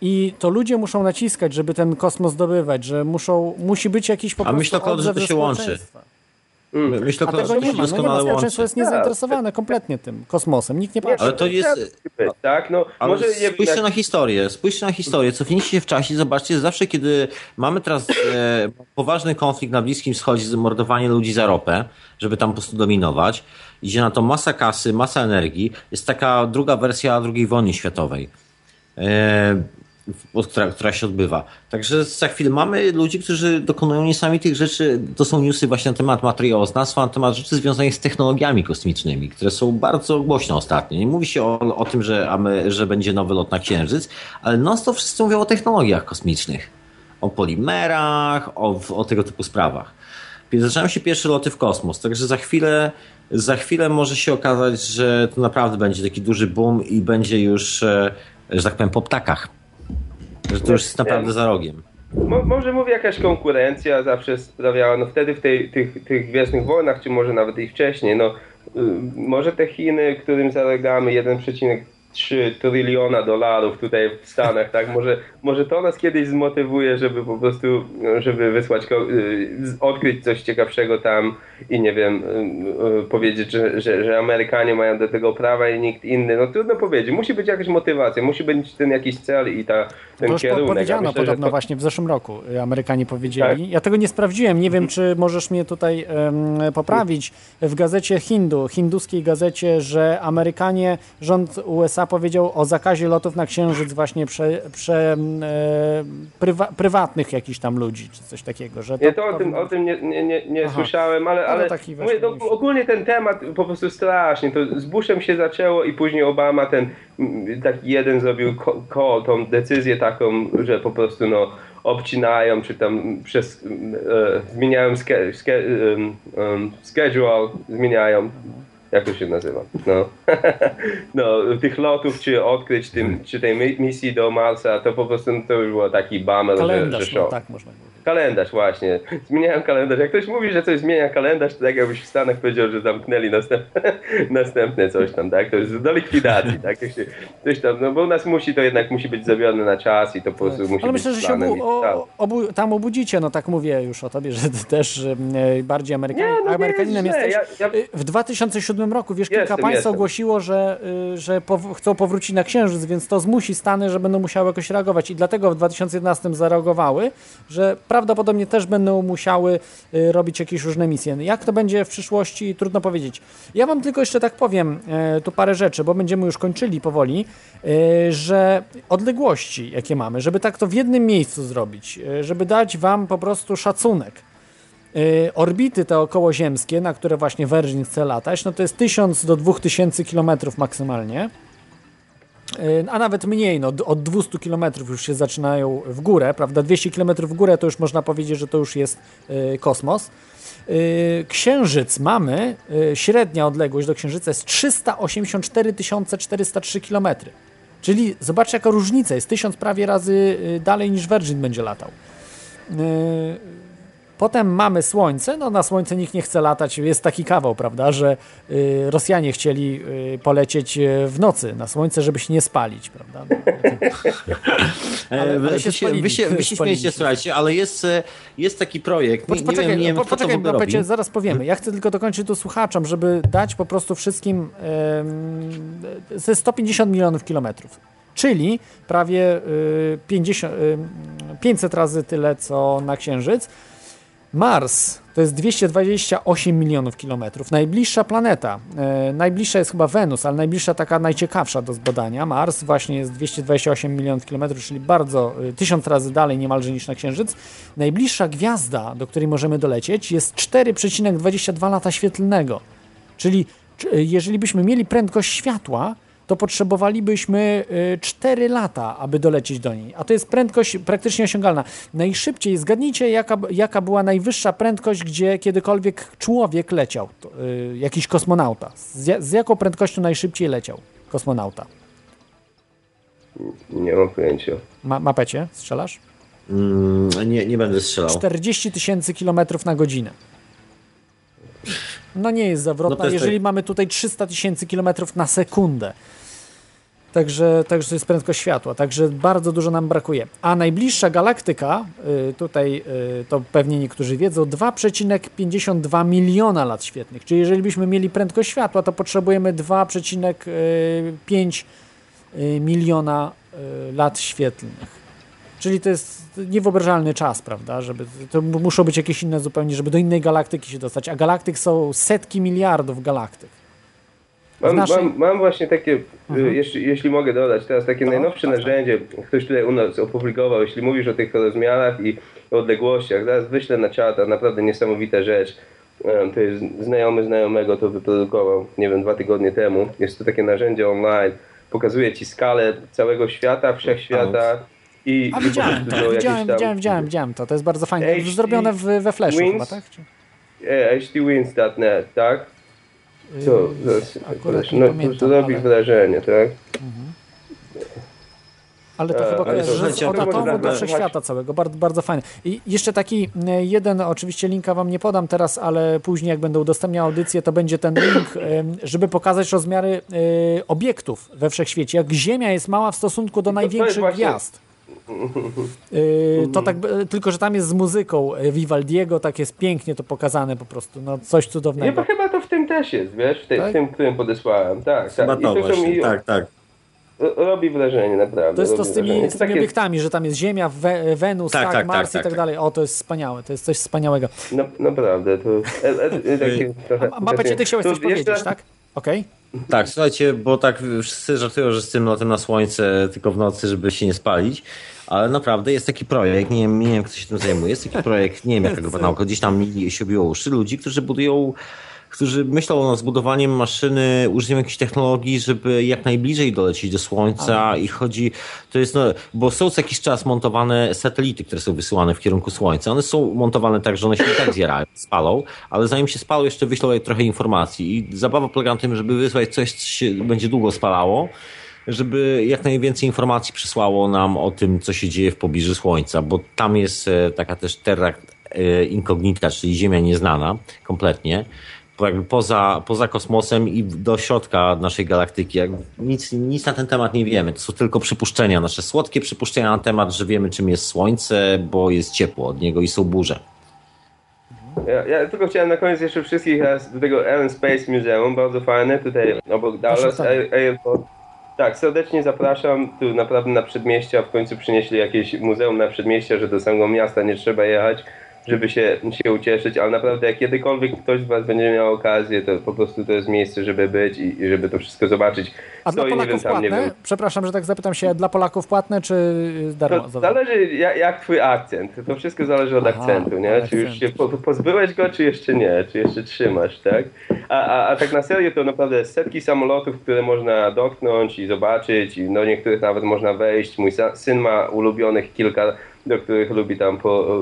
i to ludzie muszą naciskać, żeby ten kosmos zdobywać, że muszą, musi być jakiś po A myślę, że to się łączy. Mm. Myślę, A tego nie ma, no nie ma. Społeczeństwo jest niezainteresowane kompletnie tym kosmosem. Nikt nie patrzy. Ale to jest... Tak, no, Ale może spójrzcie jak... na historię, spójrzcie na historię, cofnijcie się w czasie, zobaczcie, zawsze kiedy mamy teraz e, poważny konflikt na Bliskim Wschodzie, zamordowanie ludzi za ropę, żeby tam po prostu dominować, idzie na to masa kasy, masa energii, jest taka druga wersja II wojny światowej. E, która, która się odbywa. Także za chwilę mamy ludzi, którzy dokonują niesamowitych rzeczy. To są newsy właśnie na temat materiałoznawstwa, na temat rzeczy związanych z technologiami kosmicznymi, które są bardzo głośne ostatnio. Nie mówi się o, o tym, że, że będzie nowy lot na Księżyc, ale non-stop wszyscy mówią o technologiach kosmicznych. O polimerach, o, o tego typu sprawach. Zaczynają się pierwsze loty w kosmos, także za chwilę, za chwilę może się okazać, że to naprawdę będzie taki duży boom i będzie już, e, że tak powiem, po ptakach że to już jest naprawdę za rogiem. Mo, może mówię jakaś konkurencja zawsze sprawiała, no wtedy w tej, tych, tych Gwiezdnych Wojnach, czy może nawet i wcześniej, no y, może te Chiny, którym zalegamy 1,3 tryliona dolarów tutaj w Stanach, tak, może, może to nas kiedyś zmotywuje, żeby po prostu, żeby wysłać, y, odkryć coś ciekawszego tam i nie wiem, y, powiedzieć, że, że, że Amerykanie mają do tego prawa i nikt inny, no trudno powiedzieć, musi być jakaś motywacja, musi być ten jakiś cel i ta ten to już kierunek. powiedziano myślę, podobno to... właśnie w zeszłym roku. Y, Amerykanie powiedzieli. Tak. Ja tego nie sprawdziłem. Nie wiem, czy możesz mnie tutaj um, poprawić. W gazecie Hindu, hinduskiej gazecie, że Amerykanie, rząd USA powiedział o zakazie lotów na Księżyc właśnie prze, prze, e, prywa, prywatnych jakichś tam ludzi, czy coś takiego. Że to, nie, to o tym, o tym nie, nie, nie, nie słyszałem, ale, no ale mówię, to, ogólnie ten temat po prostu strasznie. To z Bushem się zaczęło i później Obama ten taki jeden zrobił ko tą decyzję taką, że po prostu no obcinają, czy tam przez, e, zmieniają ske, ske, um, um, schedule, zmieniają Jak to się nazywa? No, no tych lotów, czy odkryć tym, czy tej mi- misji do Marsa, to po prostu to już było taki bummer, że, że Kalendarz, no, show. tak można powiedzieć. Kalendarz, właśnie. Zmieniałem kalendarz. Jak ktoś mówi, że coś zmienia kalendarz, to tak jakbyś w Stanach powiedział, że zamknęli następne, następne coś tam, tak? To jest do likwidacji, tak? Coś tam, no bo u nas musi to jednak musi być zrobione na czas i to po prostu musi Ale być myślę, że się obu, o, tak. obu, tam obudzicie, no tak mówię już o tobie, że też e, bardziej Amerykanin, Nie, no nie Amerykaninem jest źle. jesteś. Ja- ja- Y, W 2007 roku, wiesz, kilka Jestem, państw jestem. ogłosiło, że, y, że pow- chcą powrócić na Księżyc, więc to zmusi Stany, że będą musiały jakoś reagować i dlatego w 2011 zareagowały, że prawdopodobnie też będą musiały y, robić jakieś różne misje. Jak to będzie w przyszłości, trudno powiedzieć. Ja wam tylko jeszcze tak powiem e, tu parę rzeczy, bo będziemy już kończyli powoli, że odległości, jakie mamy, żeby tak to w jednym miejscu zrobić, żeby dać wam po prostu szacunek. E, Orbity te okołoziemskie, na które właśnie Virgin chce latać, no to jest 1000 do 2000 km maksymalnie. E, A nawet mniej, no od 200 km już się zaczynają w górę, prawda? 200 km w górę to już można powiedzieć, że to już jest e, kosmos. Księżyc mamy, średnia odległość do Księżyca jest 384 403 km. Czyli zobaczcie jaka różnica jest, tysiąc prawie razy dalej niż Virgin będzie latał. Potem mamy Słońce, no na Słońce nikt nie chce latać, jest taki kawał, prawda, że y, Rosjanie chcieli y, polecieć y, w nocy na Słońce, żeby się nie spalić, prawda. Ale- ale Ale, się wy, się, spalili, wy, się, wy się śmiejecie, słuchajcie, ale jest, e, jest taki projekt. Nie, Pocz- nie Poczekaj, wiem, nie wiem po- to poczekaj, Pecie, zaraz powiemy. Ja chcę tylko dokończyć tu słuchaczom, żeby dać po prostu wszystkim em, ze 150 milionów kilometrów. Czyli prawie y, 50, y, 500 razy tyle, co na Księżyc. Mars to jest 228 milionów kilometrów. Najbliższa planeta, e, najbliższa jest chyba Wenus, ale najbliższa taka najciekawsza do zbadania. Mars właśnie jest 228 milionów kilometrów, czyli bardzo y, tysiąc razy dalej niemalże niż na Księżyc. Najbliższa gwiazda, do której możemy dolecieć, jest 4,22 lata świetlnego. Czyli czy- jeżeli byśmy mieli prędkość światła, to potrzebowalibyśmy y, 4 lata, aby dolecieć do niej. A to jest prędkość praktycznie osiągalna. Najszybciej, zgadnijcie, jaka, jaka była najwyższa prędkość, gdzie kiedykolwiek człowiek leciał, to, y, jakiś kosmonauta. Z, z jaką prędkością najszybciej leciał kosmonauta? Nie mam pojęcia. Ma, mapecie, strzelasz? Mm, nie, nie będę strzelał. 40 tysięcy kilometrów na godzinę. No nie jest zawrotna, No to jest jeżeli tak- mamy tutaj 300 tysięcy kilometrów na sekundę. Także, także to jest prędkość światła, także bardzo dużo nam brakuje. A najbliższa galaktyka, y, tutaj y, to pewnie niektórzy wiedzą, 2,52 miliona lat świetlnych. Czyli jeżeli byśmy mieli prędkość światła, to potrzebujemy 2,5 y, miliona lat świetlnych. Czyli to jest niewyobrażalny czas, prawda? Żeby, to muszą być jakieś inne zupełnie, żeby do innej galaktyki się dostać. A galaktyk są setki miliardów galaktyk. Mam, naszej- mam, mam właśnie takie, Mhm. y, jeśli, jeśli mogę dodać, teraz takie No, najnowsze tak, narzędzie, ktoś tutaj u nas opublikował, jeśli mówisz o tych rozmiarach i odległościach, zaraz wyślę na czata, naprawdę niesamowita rzecz. Em, To jest znajomy znajomego, to wyprodukował, nie wiem, dwa tygodnie temu. Jest to takie narzędzie online, pokazuje ci skalę całego świata, wszechświata i... A i widziałem to, do widziałem, tam- widziałem, widziałem, widziałem to. To jest bardzo fajne. HD Zrobione w, we Flashu Wins. chyba, tak? Czy- E, htwins.net, tak? Co? Zaraz, Yy, no, pamiętam, to robi ale- wrażenie, tak? Ale to E, chyba kojarzy, że od atomu do wszechświata całego. Bardzo, bardzo fajne. I jeszcze taki e, jeden, oczywiście linka wam nie podam teraz, ale później jak będę udostępniał audycję, to będzie ten link, żeby pokazać rozmiary e, obiektów we wszechświecie. Jak Ziemia jest mała w stosunku do największych właśnie- gwiazd. E, To tak, tylko że tam jest z muzyką e, Vivaldiego, tak jest pięknie to pokazane po prostu. No coś Nie, cudownego. bo chyba to w tym też jest, wiesz, w, tej, Tak? w tym, którym podesłałem, tak. Chyba tak. to I to są właśnie, mi- tak, tak. ro- Robi wrażenie, naprawdę. To jest to z tymi, wrażenie. z tymi obiektami, że tam jest Ziemia, We, Wenus, Tak, tak, tak, Mars tak, i tak tak. dalej. O, to jest wspaniałe, to jest coś wspaniałego. Na, naprawdę, to... E, e, e, takie, trochę, A Mapecie, ty chciałeś coś powiedzieć, jeszcze- tak? Okej. Tak, słuchajcie, bo tak wszyscy żartują, że z tym lotem na słońce tylko w nocy, żeby się nie spalić, ale naprawdę jest taki projekt, nie wiem, nie wiem kto się tym zajmuje, jest taki projekt, nie wiem jaka go nauka, gdzieś tam się obiło uszy ludzi, którzy budują którzy myślą o zbudowaniu maszyny, użyciem jakiejś technologii, żeby jak najbliżej dolecieć do Słońca i chodzi, to jest, no, bo są co jakiś czas montowane satelity, które są wysyłane w kierunku Słońca. One są montowane tak, że one się tak zjerają, spalą, ale zanim się spalą, jeszcze wyślą trochę informacji. I zabawa polega na tym, żeby wysłać coś, co się będzie długo spalało, żeby jak najwięcej informacji przysłało nam o tym, co się dzieje w pobliżu Słońca, bo tam jest e, taka też terra e, incognita, czyli Ziemia nieznana kompletnie, jakby poza, poza kosmosem i do środka naszej galaktyki. Nic, nic na ten temat nie wiemy. To są tylko przypuszczenia, nasze słodkie przypuszczenia na temat, że wiemy czym jest Słońce, bo jest ciepło od niego i są burze. Ja, ja, tylko chciałem na koniec jeszcze wszystkich raz do tego Allen Space Museum, bardzo fajne, tutaj obok Dallas Airport. Tak, serdecznie zapraszam. Tu naprawdę na przedmieścia w końcu przynieśli jakieś muzeum na przedmieścia, że do samego miasta nie trzeba jechać żeby się, się ucieszyć, ale naprawdę jak kiedykolwiek ktoś z Was będzie miał okazję, to po prostu to jest miejsce, żeby być i, i żeby to wszystko zobaczyć. A Stoi, dla Polaków wiem, płatne? Przepraszam, że tak zapytam się, dla Polaków płatne czy darmo? To zależy jak, jak Twój akcent. To wszystko zależy od Aha, akcentu, nie? Czy już się po, pozbyłeś go, czy jeszcze nie? Czy jeszcze trzymasz, tak? A, a, a tak na serio to naprawdę setki samolotów, które można dotknąć i zobaczyć i do niektórych nawet można wejść. Mój syn ma ulubionych kilka do których lubi tam po,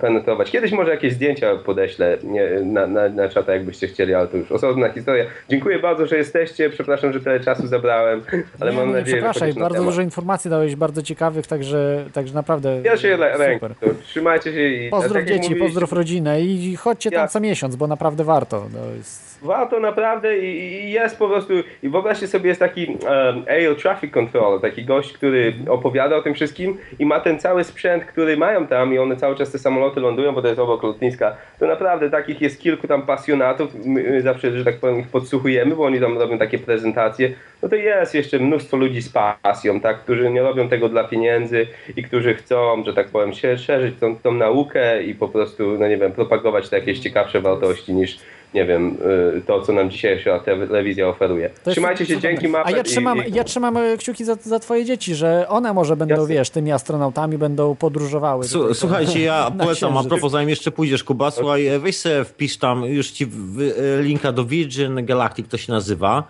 penetrować. Kiedyś może jakieś zdjęcia podeślę na, na, na czata, jakbyście chcieli, ale to już osobna historia. Dziękuję bardzo, że jesteście. Przepraszam, że tyle czasu zabrałem, ale nie, mam nie, nadzieję, przepraszam, że bardzo dużo informacji dałeś, bardzo ciekawych, także, także naprawdę Ja się rękę. Trzymajcie się i... Pozdrów tak dzieci, pozdrów rodzinę i chodźcie tam ja. co miesiąc, bo naprawdę warto. To jest... Warto naprawdę i, jest po prostu... I wyobraźcie sobie, jest taki um, Traffic Controller, taki gość, który opowiada o tym wszystkim i ma ten cały sprzęt który mają tam i one cały czas te samoloty lądują, bo to jest obok lotniska, to naprawdę takich jest kilku tam pasjonatów, my zawsze, że tak powiem, ich podsłuchujemy, bo oni tam robią takie prezentacje, no to jest jeszcze mnóstwo ludzi z pasją, tak, którzy nie robią tego dla pieniędzy i którzy chcą, że tak powiem, szerzyć tą, tą naukę i po prostu, no nie wiem, propagować te jakieś ciekawsze wartości niż nie wiem, y, to, co nam dzisiejsza telewizja oferuje. Trzymajcie się, dzięki mapę. A ja trzymam, i, i... ja trzymam e, kciuki za, za twoje dzieci, że one może będą, Jasne. wiesz, tymi astronautami, będą podróżowały. Słuchajcie, ja polecam, a propos, zanim jeszcze pójdziesz, Kuba, słuchaj, e, weź sobie wpisz tam, już ci e, linka do Virgin Galactic, to się nazywa.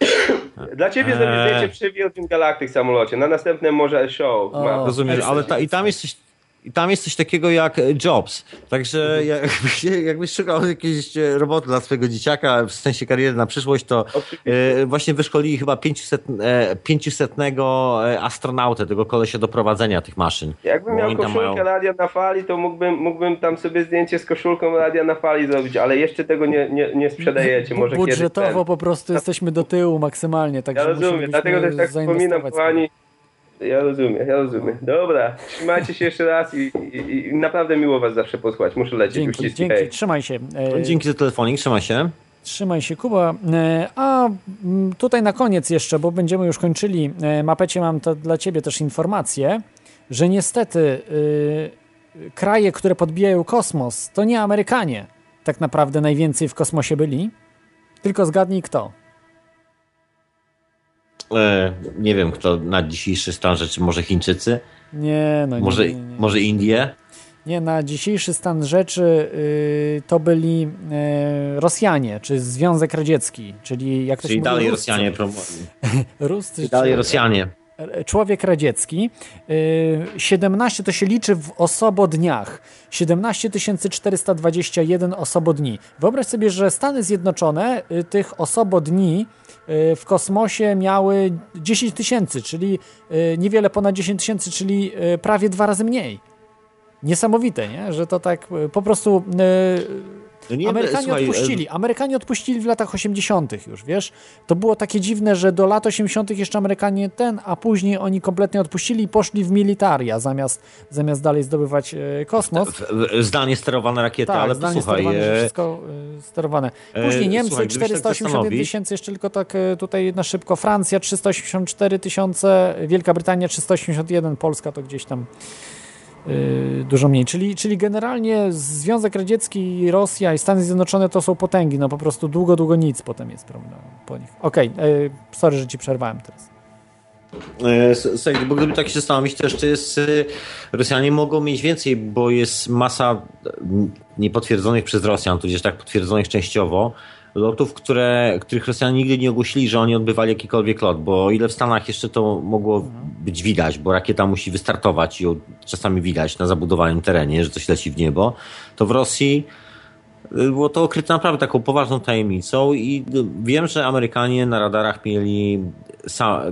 Dla ciebie eee. zrobię zdjęcie przy Virgin Galactic samolocie, na następnym może show. Rozumiesz, ale ta, i tam jest coś i tam jest coś takiego jak Jobs. Także mhm. jakbyś, jakbyś szukał jakiejś e, roboty dla swojego dzieciaka, w sensie kariery na przyszłość, to e, właśnie wyszkolili chyba 500, e, 500 e, astronautę, tego kolesia do prowadzenia tych maszyn. Jakbym miał koszulkę mają... radia na fali, to mógłbym, mógłbym tam sobie zdjęcie z koszulką radia na fali zrobić, ale jeszcze tego nie, nie, nie sprzedajecie. Może Budżetowo po prostu jesteśmy do tyłu maksymalnie. Także ja rozumiem, dlatego też tak wspominam, kochani, ja rozumiem, ja rozumiem. Dobra, trzymajcie się jeszcze raz i, i, i naprawdę miło was zawsze posłuchać. Muszę lecieć. Dzięki, Uściski. dzięki. Hej. trzymaj się. E, dzięki za telefonik, trzymaj się. Trzymaj się, Kuba. E, a tutaj na koniec jeszcze, bo będziemy już kończyli, e, Mapecie mam to dla ciebie też informację, że niestety kraje, które podbijają kosmos, to nie Amerykanie tak naprawdę najwięcej w kosmosie byli, tylko zgadnij kto. E, nie wiem, kto na dzisiejszy stan rzeczy, może Chińczycy? Nie, no. Może, nie, nie, nie. może Indie? Nie, na dzisiejszy stan rzeczy y, to byli y, Rosjanie, czy Związek Radziecki, czyli jak to Czyli się dalej Ruscy. Rosjanie Ruscy, czyli dalej Rosjanie. Człowiek radziecki. 17 y, to się liczy w osobodniach. 17 421 osobodni. Wyobraź sobie, że Stany Zjednoczone tych osobodni w kosmosie miały 10 tysięcy, czyli y, niewiele ponad 10 tysięcy, czyli y, prawie dwa razy mniej. Niesamowite, nie? że to tak y, po prostu no nie, Amerykanie słuchaj, odpuścili. Amerykanie odpuścili w latach 80. już, wiesz? To było takie dziwne, że do lat 80. jeszcze Amerykanie ten, a później oni kompletnie odpuścili i poszli w militaria, zamiast, zamiast dalej zdobywać e, kosmos. Zdalnie sterowane rakiety, tak, ale posłuchaj. Sterowane, e... wszystko e, sterowane. Później Niemcy słuchaj, 481 tak tysięcy, jeszcze tylko tak tutaj na szybko. Francja 384 tysiące, Wielka Brytania 381, Polska to gdzieś tam dużo mniej. Czyli, czyli generalnie Związek Radziecki, Rosja i Stany Zjednoczone to są potęgi. No po prostu długo, długo nic potem jest problem po nich. Okej, okay, sorry, że ci przerwałem teraz. E, słuchaj, bo gdyby tak się zastanowić, to jeszcze jest. Y, Rosjanie mogą mieć więcej, bo jest masa niepotwierdzonych przez Rosjan, tudzież tak potwierdzonych częściowo lotów, które, których Rosjanie nigdy nie ogłosili, że oni odbywali jakikolwiek lot, bo o ile w Stanach jeszcze to mogło być widać, bo rakieta musi wystartować i czasami widać na zabudowanym terenie, że coś leci w niebo, to w Rosji y, było to okryte naprawdę taką poważną tajemnicą i y, wiem, że Amerykanie na radarach mieli,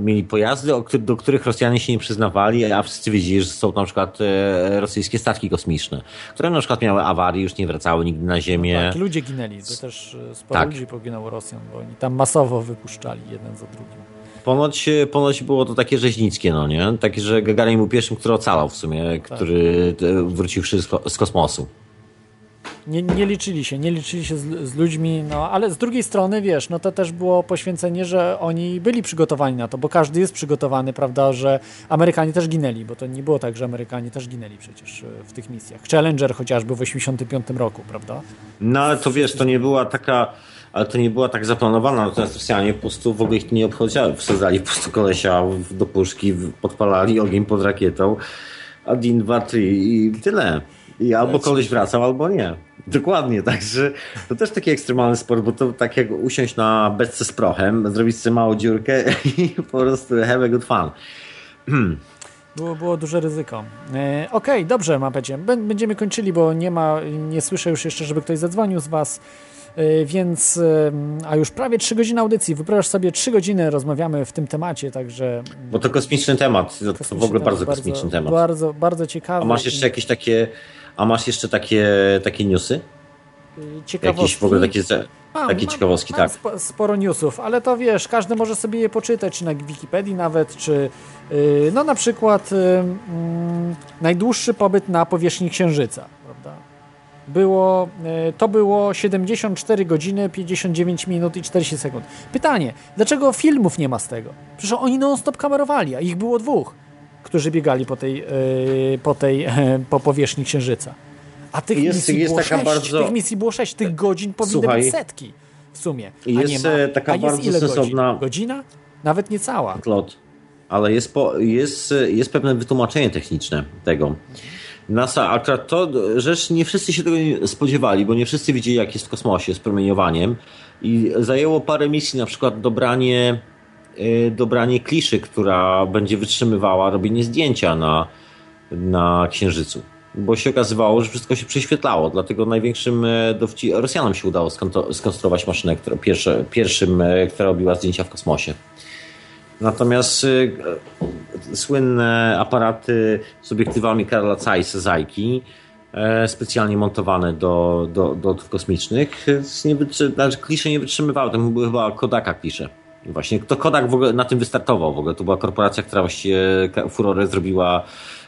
mieli pojazdy, do których Rosjanie się nie przyznawali, a wszyscy wiedzieli, że są to na przykład e, rosyjskie statki kosmiczne, które na przykład miały awarie, już nie wracały nigdy na Ziemię. Tak, ludzie ginęli. To też e, sporo Tak. ludzi poginęło Rosjan, bo oni tam masowo wypuszczali jeden za drugim. Ponoć, ponoć było to takie rzeźnickie, no nie? Takie, że Gagarin był pierwszym, który ocalał w sumie, który e, wróciwszy z, ko- z kosmosu. Nie, nie liczyli się, nie liczyli się z, z ludźmi, no ale z drugiej strony, wiesz, no to też było poświęcenie, że oni byli przygotowani na to, bo każdy jest przygotowany, prawda, że Amerykanie też ginęli, bo to nie było tak, że Amerykanie też ginęli przecież e, w tych misjach. Challenger chociażby w 85 roku, prawda? No ale to wiesz, to nie była taka, ale to nie była tak zaplanowana, natomiast Rosjanie po prostu w ogóle ich nie obchodziły. Wsadzali po prostu kolesia do puszki, podpalali ogień pod rakietą, a din, dwa, i tyle. I albo koleś wracał, albo nie. Dokładnie, także to też taki ekstremalny sport, bo to tak jak usiąść na beczce z prochem, zrobić sobie małą dziurkę i po prostu have a good fun. Było, było duże ryzyko. E, Okej, dobrze, Mapecie. Bę- Będziemy kończyli, bo nie ma, nie słyszę już jeszcze, żeby ktoś zadzwonił z Was. E, Więc, a już prawie 3 godziny audycji. Wyprawiasz sobie 3 godziny, rozmawiamy w tym temacie, także Bo to kosmiczny temat, to, to w ogóle bardzo, kosmiczny temat. Bardzo, bardzo ciekawy. A masz jeszcze jakieś takie, a masz jeszcze takie, takie newsy? ciekawostki. Jakieś w ogóle takie, Mam, takie mam- ciekawostki, mam tak. spo- sporo newsów, ale to wiesz, każdy może sobie je poczytać, czy na Wikipedii nawet, czy yy, no na przykład yy, najdłuższy pobyt na powierzchni Księżyca, prawda? Było, yy, to było 74 godziny, 59 minut i 40 sekund. Pytanie, dlaczego filmów nie ma z tego? Przecież oni non-stop kamerowali, a ich było dwóch, którzy biegali po tej, yy, po tej, po powierzchni Księżyca. A tych Jest- misji jest było sześć, bardzo- tych misji było sześć, tych godzin powinny Słuchaj, być setki w sumie. Jest, ma. e, taka jest bardzo sensowna- Godzin? Godzina? Nawet nie cała. lot. Ale jest, po, jest, jest pewne wytłumaczenie techniczne tego. NASA, akurat to rzecz, nie wszyscy się tego spodziewali, bo nie wszyscy wiedzieli, jak jest w kosmosie z promieniowaniem. I zajęło parę misji, na przykład dobranie, dobranie kliszy, która będzie wytrzymywała robienie zdjęcia na, na Księżycu. Bo się okazywało, że wszystko się prześwietlało, dlatego największym e, dowci Rosjanom się udało skonstruować maszynę, która, pierwszym, e, która robiła zdjęcia w kosmosie. Natomiast y, e, słynne aparaty z obiektywami Karla Zeiss, Zajki, specjalnie montowane do, do, do kosmicznych, nie znaczy klisze nie wytrzymywały, tam były chyba Kodaka klisze. Właśnie, to Kodak w ogóle na tym wystartował w ogóle. To była korporacja, która właściwie furorę zrobiła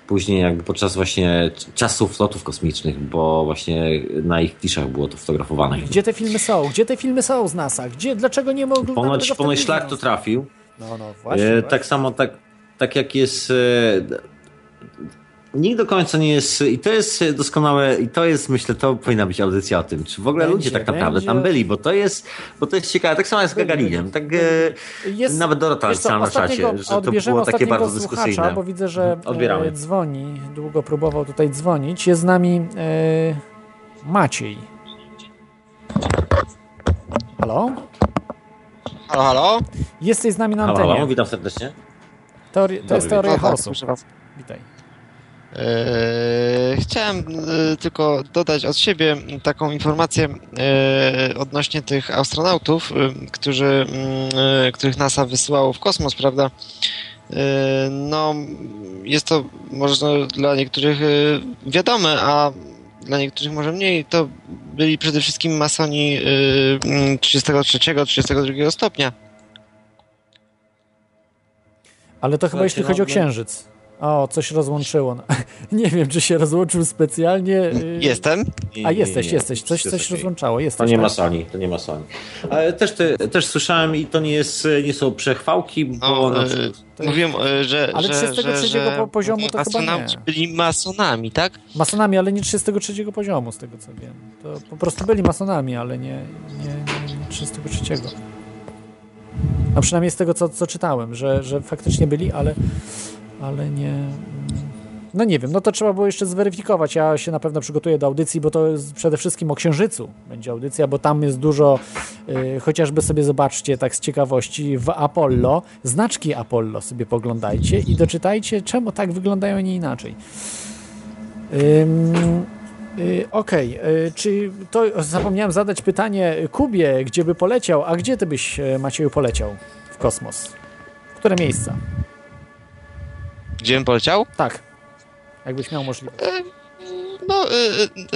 później jakby podczas właśnie czasów lotów kosmicznych, bo właśnie na ich kliszach było to fotografowane. Gdzie te filmy są? Gdzie te filmy są z NASA? Gdzie, dlaczego nie mogą Ponoć, ponoć szlak to trafił. No, no, właśnie. E, właśnie. tak samo, tak, tak jak jest. E, nikt do końca nie jest. I to jest doskonałe, i to jest, myślę, to powinna być audycja o tym, czy w ogóle Będzie, ludzie tak naprawdę będzie. tam byli, bo to jest, bo to jest ciekawe. Tak samo jest z Gagarinem. Tak, e, Jest- nawet Dorota napisała na czacie, że to było takie bardzo dyskusyjne. bo widzę, że Odbieramy. e, dzwoni, długo próbował tutaj dzwonić. Jest z nami e, Maciej. Halo? Halo, halo? Jesteś z nami na Halo, antenie. halo, witam serdecznie. Teori- to Dobry jest teoria chaosu. Witaj. Eee, chciałem e, tylko dodać od siebie taką informację e, odnośnie tych astronautów, e, którzy, mm, e, których NASA wysyłało w kosmos, prawda? E, no, jest to może dla niektórych e, wiadome, a dla niektórych może mniej. To byli przede wszystkim masoni e, mm, 33-32 stopnia. Ale to chyba jeśli no, chodzi o no- księżyc. O, coś rozłączyło. No. Nie wiem, czy się rozłączył specjalnie. y, Jestem. A jesteś, nie, jesteś. Coś, coś rozłączało. Jesteś, To nie tak? ma Sony, to nie ma Sony. Ale też, te, też słyszałem i to nie, jest, nie są przechwałki, bo No, na e. Mówiłem, e, że. Ale że, 33 że, że po- poziomu to chyba nie. byli masonami, tak? Masonami, ale nie 33 poziomu, z tego co wiem. To po prostu byli masonami, ale nie, nie, nie, nie 33. A przynajmniej z tego, co, co czytałem, że, że faktycznie byli, ale, ale nie, No nie wiem, no to trzeba było jeszcze zweryfikować. Ja się na pewno przygotuję do audycji, bo to jest przede wszystkim o Księżycu będzie audycja, bo tam jest dużo, y, chociażby sobie zobaczcie tak z ciekawości w Apollo, znaczki Apollo sobie poglądajcie i doczytajcie, czemu tak wyglądają, a nie inaczej. Ym, y, Okej, y, czy to zapomniałem zadać pytanie Kubie, gdzie by poleciał, a gdzie ty byś, e, Macieju, poleciał w kosmos? W które miejsca? Gdzie bym poleciał? Tak, jakbyś miał możliwość. No, y,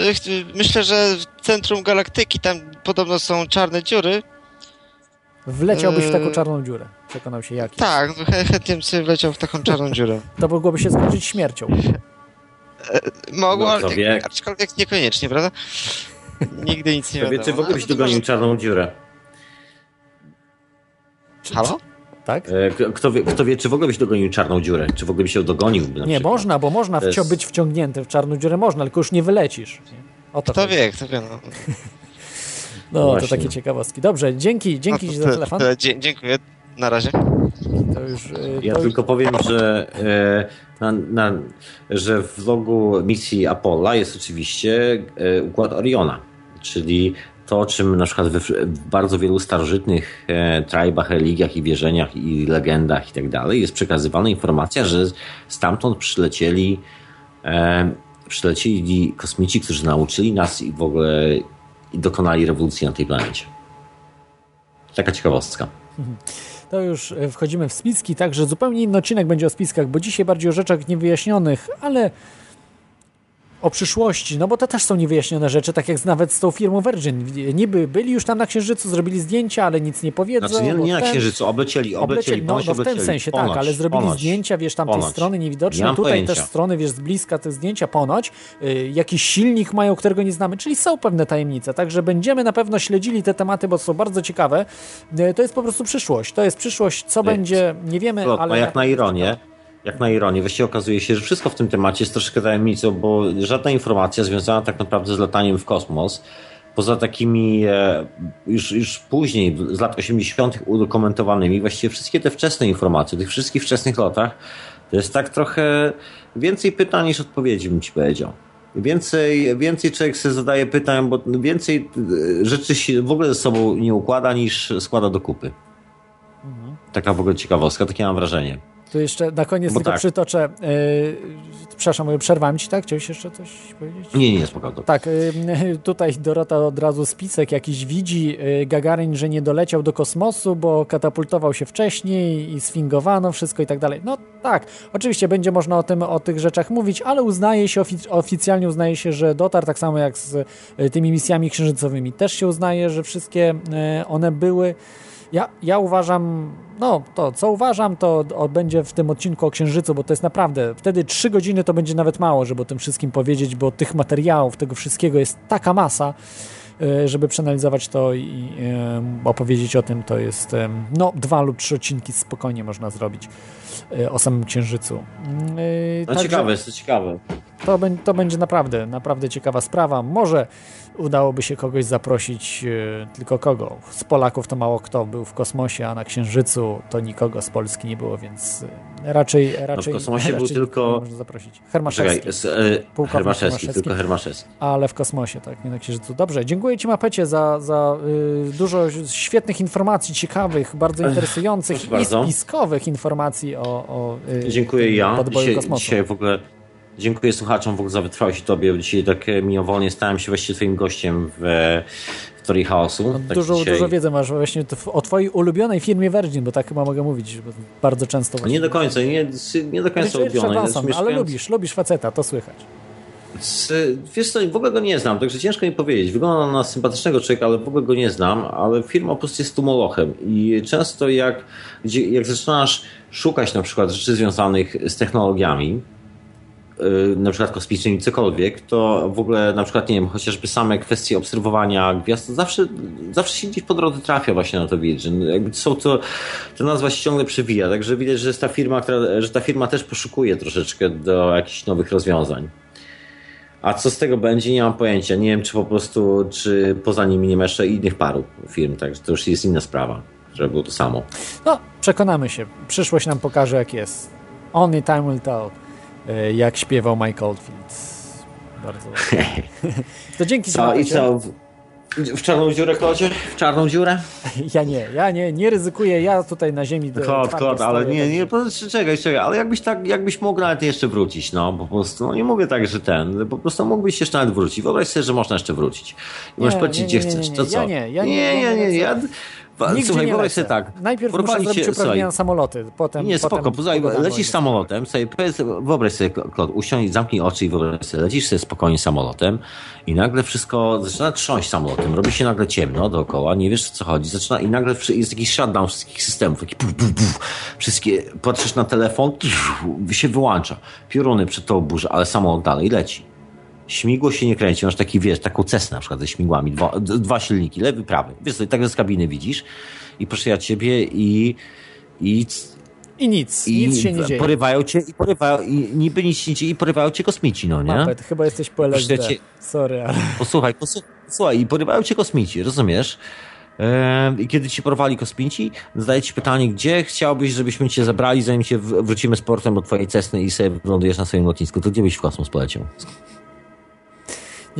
y, y, myślę, że w centrum galaktyki tam podobno są czarne dziury. Wleciałbyś w taką czarną dziurę. Przekonał się jaki. Tak, no, chę- chętnie bym sobie wleciał w taką czarną dziurę. To mogłoby się skończyć śmiercią. Mogło, No, ale wie. aczkolwiek niekoniecznie, prawda? Nigdy nic nie wiadomo. czy w ogóle byś dogonił czarną dziurę? Halo? Tak? E, Kto wie, kto wie, czy w ogóle byś dogonił czarną dziurę? Czy w ogóle byś ją dogonił? Nie, przykład? można, bo można wcio- być wciągnięty w czarną dziurę, można, tylko już nie wylecisz. Nie? O to Kto chodzi. wie, kto wie. No, No, to takie ciekawostki. Dobrze, dzięki, dzięki no, to- za telefon. Dziękuję. Na razie. To już, y, Ja tylko powiem, że, e, na, na, że w logu misji Apollo jest oczywiście e, układ Oriona, czyli to, czym na przykład w bardzo wielu starożytnych e, tribach, religiach i wierzeniach i legendach i tak dalej jest przekazywana informacja, że stamtąd przylecieli e, przylecieli kosmici, którzy nauczyli nas i w ogóle i dokonali rewolucji na tej planecie. Taka ciekawostka. To już e, wchodzimy w spiski, także zupełnie inny odcinek będzie o spiskach, bo dzisiaj bardziej o rzeczach niewyjaśnionych, ale o przyszłości, no bo to też są niewyjaśnione rzeczy, tak jak nawet z tą firmą Virgin. Niby byli już tam na Księżycu, zrobili zdjęcia, ale nic nie powiedzą. Znaczy nie, nie na ten- Księżycu, oblecieli, oblecieli, no, ponoć no w tym sensie Ponoć, tak, ale zrobili ponoć, zdjęcia, wiesz, tamtej ponoć. strony niewidocznej, Nie tutaj pojęcia. też strony, wiesz, z bliska te zdjęcia ponoć, y, jakiś silnik mają, którego nie znamy, czyli są pewne tajemnice, także będziemy na pewno śledzili te tematy, bo są bardzo ciekawe. Y, to jest po prostu przyszłość, to jest przyszłość, co będzie, nie wiemy, Plotno, ale... jak na ironię, jak na ironię, właściwie okazuje się, że wszystko w tym temacie jest troszkę tajemnicą, bo żadna informacja związana tak naprawdę z lataniem w kosmos, poza takimi e, już, już później, z lat 80. udokumentowanymi, właściwie wszystkie te wczesne informacje, o tych wszystkich wczesnych lotach, to jest tak trochę więcej pytań niż odpowiedzi, bym ci powiedział. Więcej, więcej człowiek sobie zadaje pytań, bo więcej e, rzeczy się w ogóle ze sobą nie układa niż składa do kupy. Mhm. Taka w ogóle ciekawostka, takie mam wrażenie. Tu jeszcze na koniec Bo tylko tak. przytoczę, y, przepraszam, przerwałem ci, tak? Chciałeś jeszcze coś powiedzieć? Nie, nie, spokojnie. Tak, y, tutaj Dorota od razu spisek jakiś widzi y, Gagarin, że nie doleciał do kosmosu, bo katapultował się wcześniej i sfingowano wszystko i tak dalej. No tak, oczywiście będzie można o tym, o tych rzeczach mówić, ale uznaje się, ofic- oficjalnie uznaje się, że dotarł, tak samo jak z tymi misjami księżycowymi. Też się uznaje, że wszystkie one były. Ja, ja uważam, no to co uważam, to będzie w tym odcinku o Księżycu, bo to jest naprawdę, wtedy trzy godziny to będzie nawet mało, żeby o tym wszystkim powiedzieć, bo tych materiałów, tego wszystkiego jest taka masa, e, żeby przeanalizować to i opowiedzieć o tym, to jest, no dwa lub trzy odcinki spokojnie można zrobić e, o samym Księżycu. Mm, e, No także- ciekawe, jest to ciekawe. to, to będzie naprawdę, naprawdę ciekawa sprawa. Może udałoby się kogoś zaprosić, e, tylko kogo? Z Polaków to mało kto był w kosmosie, a na Księżycu to nikogo z Polski nie było, więc raczej, raczej No w kosmosie był raczej tylko... nikogo nie można zaprosić. Hermaszewski. Czekaj, e, Hermaszewski, tylko Hermaszewski. Ale w kosmosie, tak, nie na Księżycu. Dobrze, dziękuję Ci Mapecie za, za y, dużo świetnych informacji, ciekawych, bardzo Ech, interesujących proszę i bardzo. spiskowych informacji o, o y, Dziękuję ja. Dzisiaj, kosmosu. dzisiaj w ogóle dziękuję słuchaczom w ogóle za wytrwałość i tobie. Dzisiaj tak e, mimowolnie stałem się właściwie twoim gościem w, e, w Teorii Chaosu. Tak Dużo, dzisiaj... dużo wiedzy masz właśnie o twojej ulubionej firmie Virgin, bo tak chyba mogę mówić, bardzo często... No Nie do końca, nie, nie do końca Richard ulubione. Branson, Znaczy, ale mieszkając- lubisz, lubisz faceta, to słychać. Wiesz co, w ogóle go nie znam, także ciężko mi powiedzieć. Wygląda na sympatycznego człowieka, ale w ogóle go nie znam, ale firma po prostu jest tu molochem i często jak, jak zaczynasz szukać na przykład rzeczy związanych z technologiami, na przykład kosmicznymi, cokolwiek, to w ogóle na przykład, nie wiem, chociażby same kwestie obserwowania gwiazd, zawsze, zawsze się gdzieś po drodze trafia właśnie na to Virgin. Jakby są to, ta nazwa się ciągle przewija, także widać, że jest ta firma, która, że ta firma też poszukuje troszeczkę do jakichś nowych rozwiązań. A co z tego będzie, nie mam pojęcia. Nie wiem, czy po prostu, czy poza nimi nie ma jeszcze innych paru firm, także to już jest inna sprawa, żeby było to samo. No, przekonamy się. Przyszłość nam pokaże, jak jest. Only time will tell. E, jak śpiewał Mike Oldfield. Bardzo To dzięki Co, i co? W, w czarną dziurę, Klodzie? W czarną dziurę? Ja nie, ja nie, nie ryzykuję, ja tutaj na ziemi... Klot, Klot, ale nie, nie, po prostu czekaj, czekaj, ale jakbyś tak, jakbyś mógł nawet jeszcze wrócić, no, po prostu, no nie mówię tak, że ten, po prostu mógłbyś jeszcze nawet wrócić, wyobraź sobie, że można jeszcze wrócić. I możesz powiedzieć, gdzie chcesz, to co? Ja nie, ja nie, nie, nie, nie, ja... Nigdzie Słuchaj, wyobraź sobie tak. Najpierw muszę zrobić cię- uprawnienia na samoloty, potem... Nie, potem spoko, o lecisz samolotem, sobie, wyobraź sobie, Klot, usiądź, zamknij oczy i wyobraź sobie, lecisz sobie spokojnie samolotem i nagle wszystko zaczyna trząść samolotem, robi się nagle ciemno dookoła, nie wiesz o co chodzi, zaczyna i nagle jest jakiś shutdown wszystkich systemów, taki puf, puf, puf, wszystkie, patrzysz na telefon, się wyłącza, pioruny przed tą burzę, ale samolot dalej leci. Śmigło się nie kręci, masz taki, wiesz, taką cesnę na przykład ze śmigłami, dwa, dwa silniki, lewy, prawy. Wiesz, sobie tak z kabiny widzisz i proszę ja ciebie i, i I nic, i nic się nie dzieje. porywają cię i porywają, i niby nic się nie dzieje i porywają cię kosmici, no nie? Mapet, chyba jesteś po LSD. Cię- Sorry, ale... Posłuchaj, posłuchaj, i porywają cię kosmici, rozumiesz? I kiedy ci porwali kosmici, zadaję ci pytanie, gdzie chciałbyś, żebyśmy cię zabrali, zanim cię w- wrócimy z portem do twojej Cessny i sobie wylądujesz na swoim lotnisku, to gdzie byś w kosmos poleciał?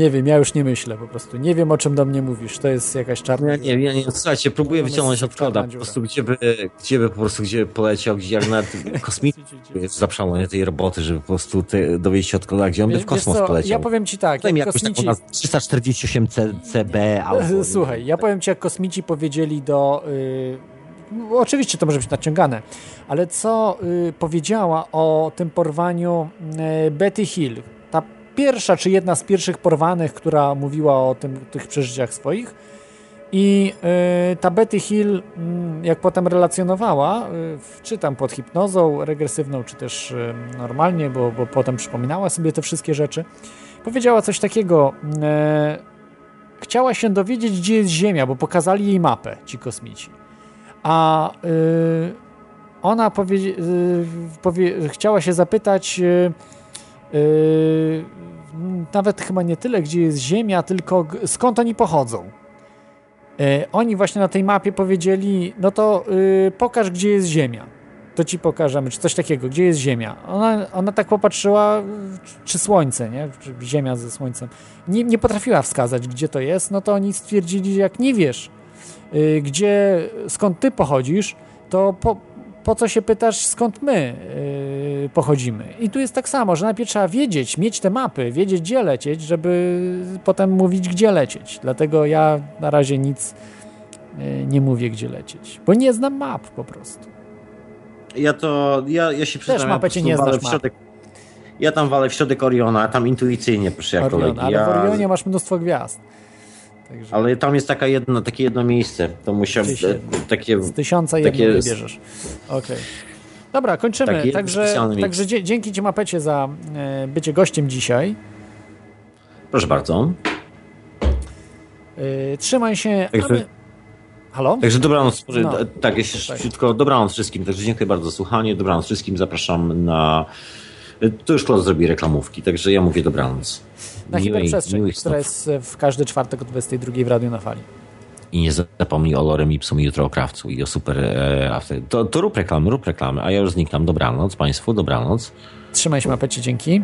Nie wiem, ja już nie myślę po prostu. Nie wiem, o czym do mnie mówisz. To jest jakaś czarna... Ja nie, ja nie, słuchajcie, próbuję wyciągnąć od koda, po prostu gdzie by, gdzie by po prostu, gdzie poleciał, gdzie jak nawet kosmici jest tej roboty, żeby po prostu te, dowiedzieć się od koda, gdzie on by w kosmos co, poleciał. Ja powiem ci tak, jak jakąś kosmici... taką nazwę, 348 C, CB albo... Słuchaj, ja powiem ci, jak kosmici powiedzieli do... y, no, oczywiście to może być naciągane, ale co y, powiedziała o tym porwaniu y, Betty Hill, pierwsza, czy jedna z pierwszych porwanych, która mówiła o tym, tych przeżyciach swoich i y, ta Betty Hill, mm, jak potem relacjonowała, y, czy tam pod hipnozą regresywną, czy też y, normalnie, bo, bo potem przypominała sobie te wszystkie rzeczy, powiedziała coś takiego. y, chciała się dowiedzieć, gdzie jest Ziemia, bo pokazali jej mapę ci kosmici. A y, ona powie, y, powie, chciała się zapytać nawet chyba nie tyle, gdzie jest Ziemia, tylko skąd oni pochodzą. Y, oni właśnie na tej mapie powiedzieli, no to y, pokaż, gdzie jest Ziemia. To ci pokażemy, czy coś takiego, gdzie jest Ziemia. Ona, ona tak popatrzyła, czy Słońce, nie? Ziemia ze Słońcem. Nie, nie potrafiła wskazać, gdzie to jest, no to oni stwierdzili, jak nie wiesz, gdzie, skąd ty pochodzisz, to po, po co się pytasz, skąd my y, pochodzimy. I tu jest tak samo, że najpierw trzeba wiedzieć, mieć te mapy, wiedzieć, gdzie lecieć, żeby potem mówić, gdzie lecieć. Dlatego ja na razie nic y, nie mówię, gdzie lecieć, bo nie znam map po prostu. Ja to, ja, ja się przyznam, ja mapę po cię nie znasz w środek, ja tam walę w środek Oriona, tam intuicyjnie, proszę jak Orion, kolegi. ale ja, w Orionie masz mnóstwo gwiazd. Także ale tam jest taka jedno, takie jedno miejsce, to musiał takie... z tysiąca takie- wybierzesz. Okej. Dobra, kończymy. Takie Także, także dzięki Ci Mapecie za e, bycie gościem dzisiaj. Proszę bardzo. E, trzymaj się. Także- my... Halo? Także dobranoc, No. tak, jeszcze Tak. szybciutko, dobranoc wszystkim, także dziękuję bardzo za słuchanie, dobranoc wszystkim, zapraszam na... To już Klot zrobi reklamówki, także ja mówię dobranoc. Na Miłej- hiperprzestrzeń, miłych która jest w każdy czwartek o 22 w Radiu na Fali. I nie zapomnij o Lorem Ipsum i jutro o Krawcu i o super e. To, to rób reklamy, rób reklamy, a ja już znikam. Dobranoc Państwu, dobranoc. Trzymaj się Mapecie, dzięki.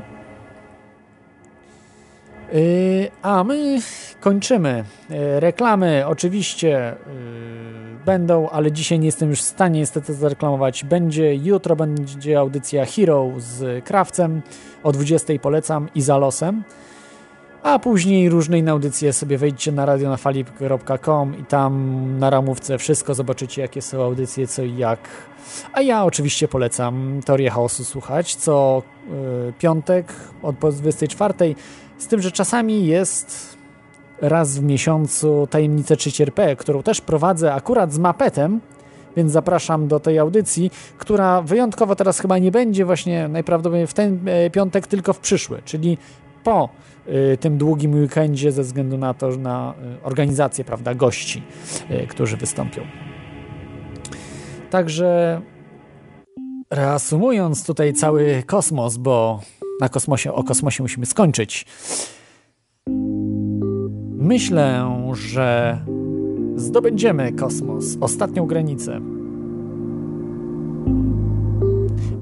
Yy, a my kończymy. Yy, reklamy oczywiście yy, będą, ale dzisiaj nie jestem już w stanie niestety zareklamować. Będzie jutro będzie audycja Hero z Krawcem o 20 polecam i za losem. A później różne inne audycje sobie wejdźcie na radionafali.com i tam na ramówce wszystko zobaczycie, jakie są audycje, co i jak. A ja oczywiście polecam Teorię Chaosu słuchać co y, piątek od po 24. Z tym, że czasami jest raz w miesiącu Tajemnice 3RP, którą też prowadzę akurat z mapetem, więc zapraszam do tej audycji, która wyjątkowo teraz chyba nie będzie właśnie najprawdopodobniej w ten e, piątek, tylko w przyszły, czyli po y, tym długim weekendzie ze względu na to, na y, organizację, prawda, gości, y, którzy wystąpią. Także reasumując tutaj cały kosmos, bo na kosmosie, o kosmosie musimy skończyć. Myślę, że zdobędziemy kosmos, ostatnią granicę.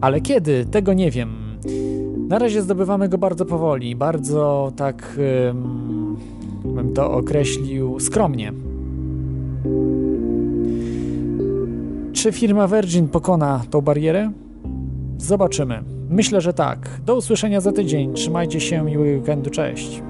Ale kiedy, tego nie wiem. Na razie zdobywamy go bardzo powoli, bardzo tak um, bym to określił skromnie. Czy firma Virgin pokona tą barierę? Zobaczymy. Myślę, że tak. Do usłyszenia za tydzień. Trzymajcie się, miłego weekendu, cześć.